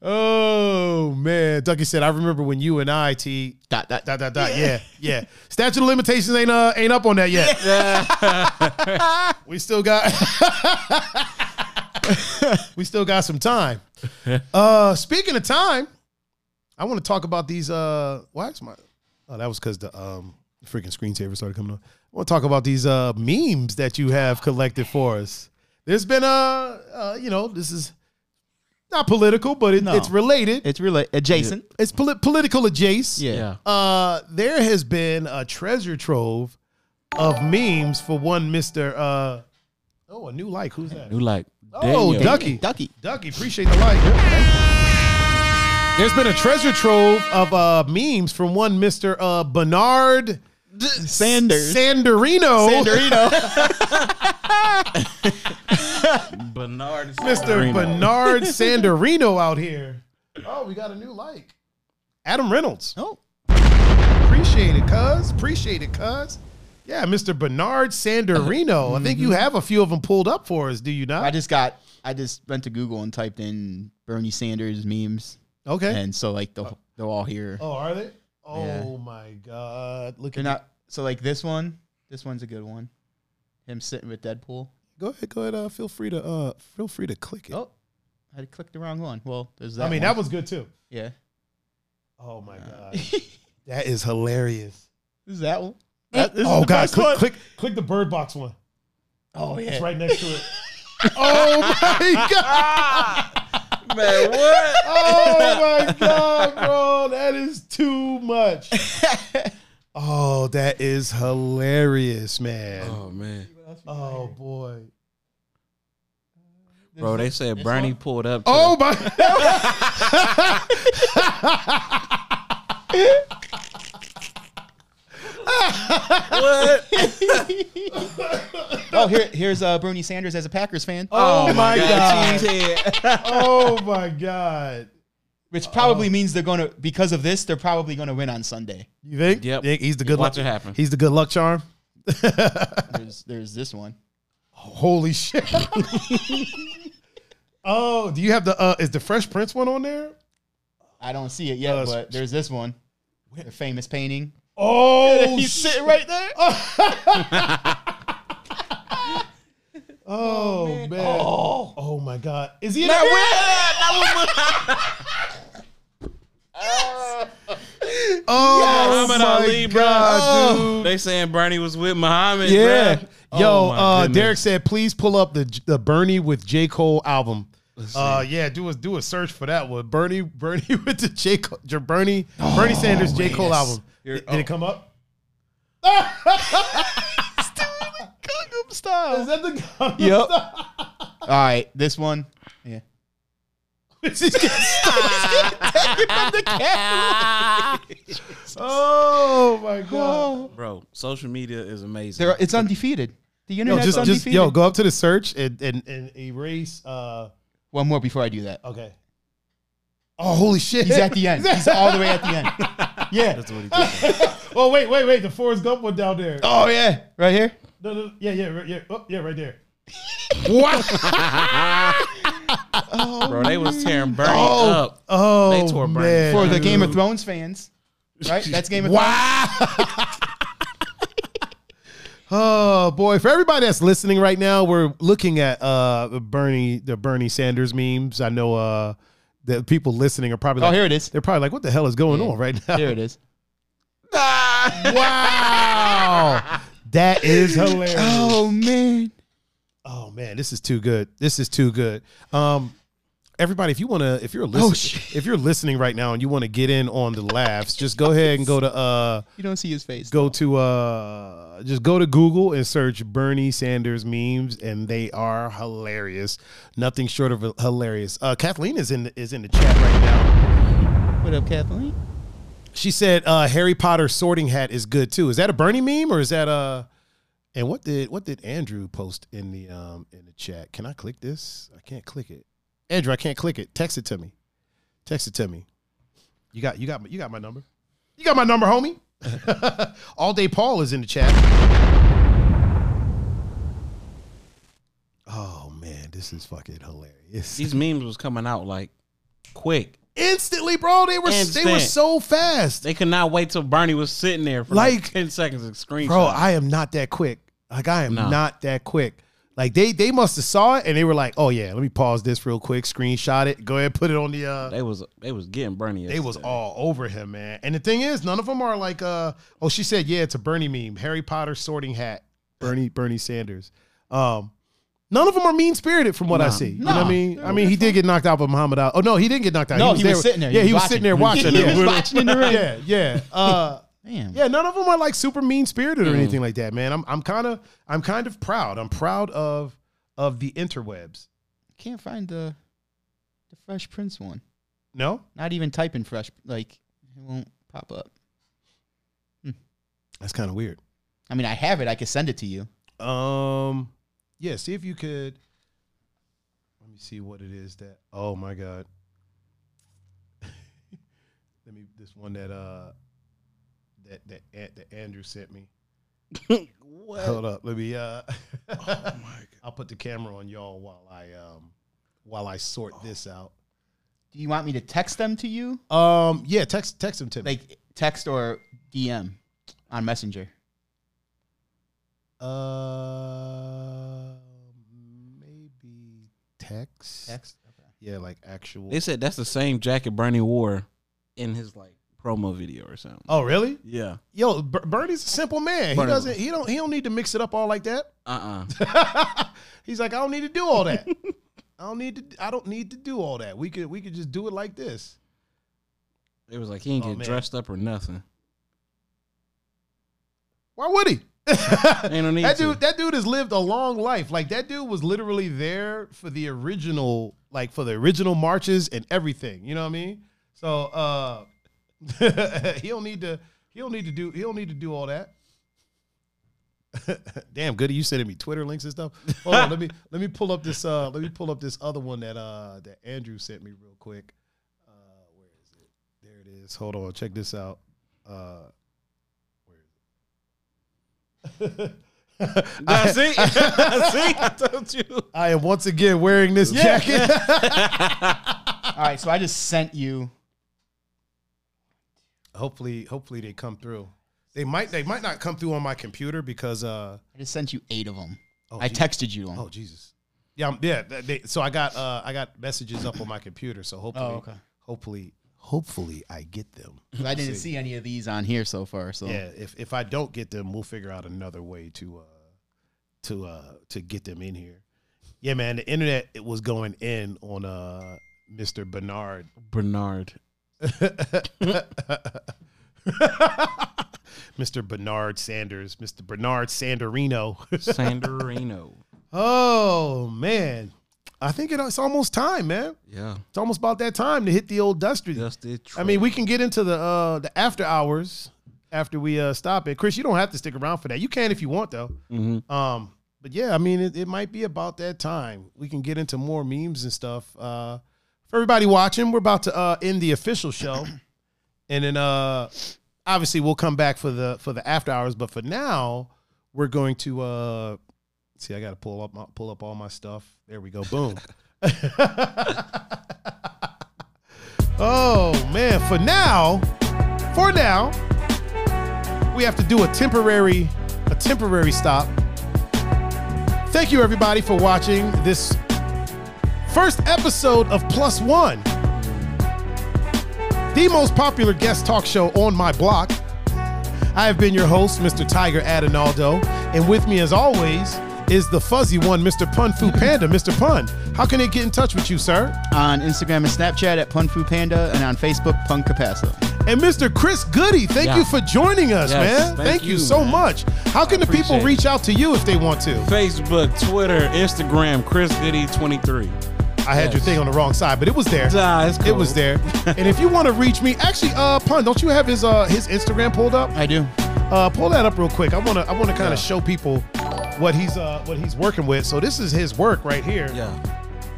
oh man, Ducky said, I remember when you and I T Dot, dot, dot dot dot. Yeah, yeah. Statute of limitations ain't uh ain't up on that yet. we still got we still got some time. Uh, speaking of time, I want to talk about these. Uh, why is my? Oh, that was because the um freaking screensaver started coming on. I want to talk about these uh memes that you have collected for us. there's been a, uh, you know, this is not political, but it, No. it's related. It's really adjacent. it's poli- political adjacent. Yeah. Yeah. Uh, there has been a treasure trove of memes for one Mister. Uh, oh, a new like. Who's that? Who like? Oh, Daniel. Ducky. Ducky. Ducky, appreciate the like. There's been a treasure trove of uh, memes from one Mister uh, Bernard Sanders. Sanderino. Bernard. Mr. Sanderino. Bernard Sanderino out here. Oh, we got a new like. Adam Reynolds. Oh. Appreciate it, cuz. Appreciate it, cuz. Yeah, Mr. Bernard Sanderino. I think you have a few of them pulled up for us, do you not? I just got. I just went to Google and typed in Bernie Sanders memes, Okay. and so like they're, they're all here. Oh, are they? Oh Yeah. my God. Look They're at not. So like this one. This one's a good one. Him sitting with Deadpool. Go ahead, go ahead. Uh, feel free to uh feel free to click it. Oh, I had clicked the wrong one. Well, there's that. I mean, one. that was good too. yeah. Oh my God. that is hilarious. is that one. That- this is oh the God, best click, one. click click the bird box one. Oh yeah. It's right next to it. oh my God. Man, what? Oh my god, bro, that is too much. Oh, that is hilarious, man. Oh man, Oh boy. bro. They said Bernie pulled up. To Oh my. Oh, here, here's uh, Bernie Sanders as a Packers fan, Oh, my god. Cheesehead. Oh my god. which probably means they're gonna because of this, they're probably gonna win on Sunday. You think? Yep. Think he's the good Watch luck. it happen. He's the good luck charm. There's there's this one. Holy shit. oh, do you have the uh is the Fresh Prince one on there? I don't see it yet, Uh, but there's this one. The famous painting. Oh, He's shit. sitting right there. Oh, man. Oh. Oh my god. Is he in Not that? with- Oh Muhammad my Ali, bro. god, dude. They saying Bernie was with Muhammad. Yeah. bruh. Yo, Oh, uh. Derek said, please pull up the the Bernie with J. Cole album. Uh, yeah, do a do a search for that one. Bernie, Bernie with the J. Cole, J- Bernie, Bernie Sanders J. Cole yes. album. Here- Did, did it oh. come up? Gangnam Style. Is that the Gangnam Yep. Style? All right, this one. Yeah. It's just getting oh my god! bro. Social media is amazing. There, it's undefeated. The Yo, internet's just, just undefeated. yo, go up to the search and and, and erase. Uh, One more before I do that. okay. Oh, holy shit! He's at the end. He's all the way at the end. Yeah. That's what he did. oh wait, wait, wait! The Forrest Gump one down there. Oh yeah. Right here. No, no, yeah, yeah, right- yeah, oh, yeah, right there. What? oh, Bro. They was tearing Bernie Oh. up. Oh, They tore Bernie man. For the Game of. Thrones fans. Right? That's Game of Thrones. Wow. oh boy! For everybody that's listening right now, we're looking at uh Bernie the Bernie Sanders memes. I know uh the people listening are probably like Oh, like, here it is. they're probably like, what the hell is going on right now? Here it is. Wow, that is hilarious. Oh man. Oh man, this is too good. This is too good. Um, everybody, if you want to, if you're listening, shit. if you're listening right now and you want to get in on the laughs, just go ahead and go to uh, You don't see his face. go to uh, just go to Google and search Bernie Sanders memes, and they are hilarious. Nothing short of hilarious. Uh, Kathleen is in the, is in the chat right now. What up, Kathleen? She said uh, Harry Potter sorting hat is good too. Is that a Bernie meme or is that a? And what did what did Andrew post in the um in the chat? Can I click this? I can't click it. Andrew, I can't click it. Text it to me. Text it to me. You got you got my- you got my number. You got my number, homie. All day Paul is in the chat. Oh man, this is fucking hilarious. These memes was coming out like quick. Instantly, bro. They were they were so fast. They could not wait till Bernie was sitting there for like, Like- ten seconds of screen. Bro, I am not that quick. Like I am No. not that quick. Like they they must have saw it and they were like, oh yeah, let me pause this real quick, screenshot it, go ahead, put it on the. uh they was they was getting Bernie. They was all over him, man. And the thing is, none of them are like, uh oh, she said, yeah, it's a Bernie meme, Harry Potter sorting hat, Bernie Bernie Sanders. Um, None of them are mean spirited, from what I No. see. You know what I mean? I mean, he did get knocked out by Muhammad Ali. Oh no, he didn't get knocked out. No, he was sitting there. He Yeah, was he was sitting there watching. He yeah. was watching in the ring. Yeah, yeah. Uh, Damn. yeah, none of them are like super mean spirited or anything like that, man. I'm I'm kind of I'm kind of proud. I'm proud of of the interwebs. Can't find the the Fresh Prince one. No, Not even typing fresh. Like it won't pop up. that's kind of weird. I mean, I have it. I could send it to you. Um, yeah. See if you could. Let me see what it is that. Oh my god. Let me this one that uh that that An- that Andrew sent me. what? Hold up. Let me uh. I'll put the camera on y'all while I um while I sort this out. Do you want me to text them to you? Um. Yeah. Text text him to me. Like text or DM on Messenger. Uh, maybe text. Text. Okay. Yeah, like actual. They said that's the same jacket Bernie wore in his like promo video or something. oh, really? Yeah. Yo, Ber- Bernie's a simple man. He doesn't. He don't. He don't need to mix it up all like that. Uh uh He's like, I don't need to do all that. I don't need to. I don't need to do all that. We could. We could just do it like this. It was like he ain't Oh, get man. dressed up or nothing. Why would he? Ain't no need that to. dude. That dude has lived a long life. Like that dude was literally there for the original, like for the original marches and everything. You know what I mean? So uh he don't need to. He don't need to do. He don't need to do all that. Damn, Goody, you sending me Twitter links and stuff. Hold on, let me let me pull up this. Uh, let me pull up this other one that uh that Andrew sent me real quick. Uh, where is it? There it is. Hold on, check this out. Uh, where is it? Now, see, see, I told you. I am once again wearing this jacket. All right. So I just sent you. Hopefully, hopefully they come through. They might, they might not come through on my computer because, uh, I just sent you eight of them. oh, I gee- texted you them. oh Jesus, yeah, I'm- yeah. They, so I got, uh, I got messages up on my computer. So hopefully, Oh, okay. hopefully, hopefully I get them. I didn't see any of these on here so far. So Yeah, if if I don't get them, we'll figure out another way to, uh, to, uh, to get them in here. Yeah, man, the internet it was going in on uh Mr. Bernard Bernard. Mr. Bernard Sanders, Mr. Bernard Sanderino. Sanderino. oh man, I think it- it's almost time, man. Yeah. It's almost about that time to hit the old dusty. Dusty I mean, we can get into the uh the after hours after we uh stop it. Chris, you don't have to stick around for that. You can if you want though. hmm Um, but yeah, I mean, it, it might be about that time. We can get into more memes and stuff. Uh, for everybody watching, we're about to uh, end the official show, and then uh, obviously we'll come back for the for the after hours. But for now, we're going to uh, see. I got to pull up my, pull up all my stuff. There we go. Boom. oh man! For now, for now, we have to do a temporary a temporary stop. Thank you everybody for watching this first episode of Plus One, the most popular guest talk show on my block. I have been your host, Mr. Tiger Adinaldo, and with me as always is the fuzzy one, Mr. Pun Fu Panda. Mr. Pun, how can they get in touch with you, sir? on Instagram and Snapchat at Punfu Panda and on Facebook Punk Capasso. And Mr. Chris Goody, thank Yeah. you for joining us, Yes, man. Thank, thank you, you, so man. much. How can the people appreciate it. reach out to you if they want to? Facebook, Twitter, Instagram, Chris Goody 23. I had your thing on the wrong side, but it was there. Nah, it's It was there. and if you want to reach me, actually, uh, pun, don't you have his uh his Instagram pulled up? I do. Uh, pull that up real quick. I wanna I wanna kind Yeah. of show people what he's uh what he's working with. So this is his work right here. Yeah.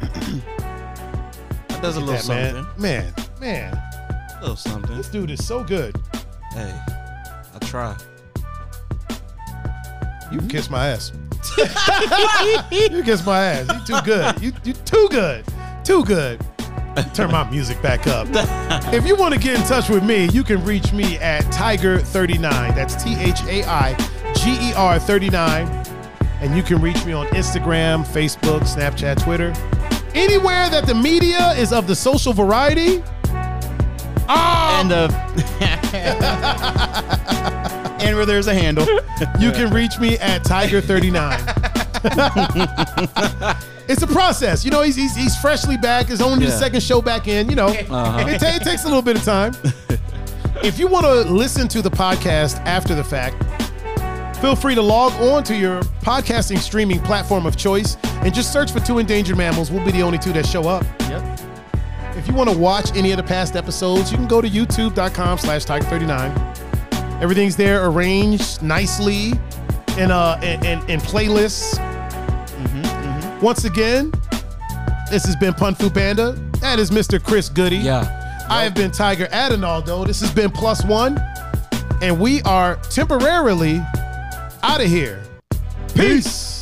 that does a little That, something. man, man, man. A little something. This dude is so good. Hey, I try. You can kiss my ass. you kiss my ass. You too good. You you too good. Too good. Turn my music back up. if you want to get in touch with me, you can reach me at Thaiger39. That's T H A I G E R 39. And you can reach me on Instagram, Facebook, Snapchat, Twitter. Anywhere that the media is of the social variety. Ah, And uh and where there's a handle. you can reach me at Thaiger39. it's a process. You know, he's he's, he's freshly back. It's only the second show back in. You know, Uh-huh. it, ta- it takes a little bit of time. if you want to listen to the podcast after the fact, feel free to log on to your podcasting streaming platform of choice and just search for Two Endangered Mammals. We'll be the only two that show up. Yep. If you want to watch any of the past episodes, you can go to youtube.com slash thaiger39. Everything's there arranged nicely in, uh, in, in, in playlists. Once again, this has been Pun Fu Panda. That is Mr. Chris Goody. Yeah. I have been Tiger Adinaldo. This has been Plus One. And we are temporarily out of here. Peace.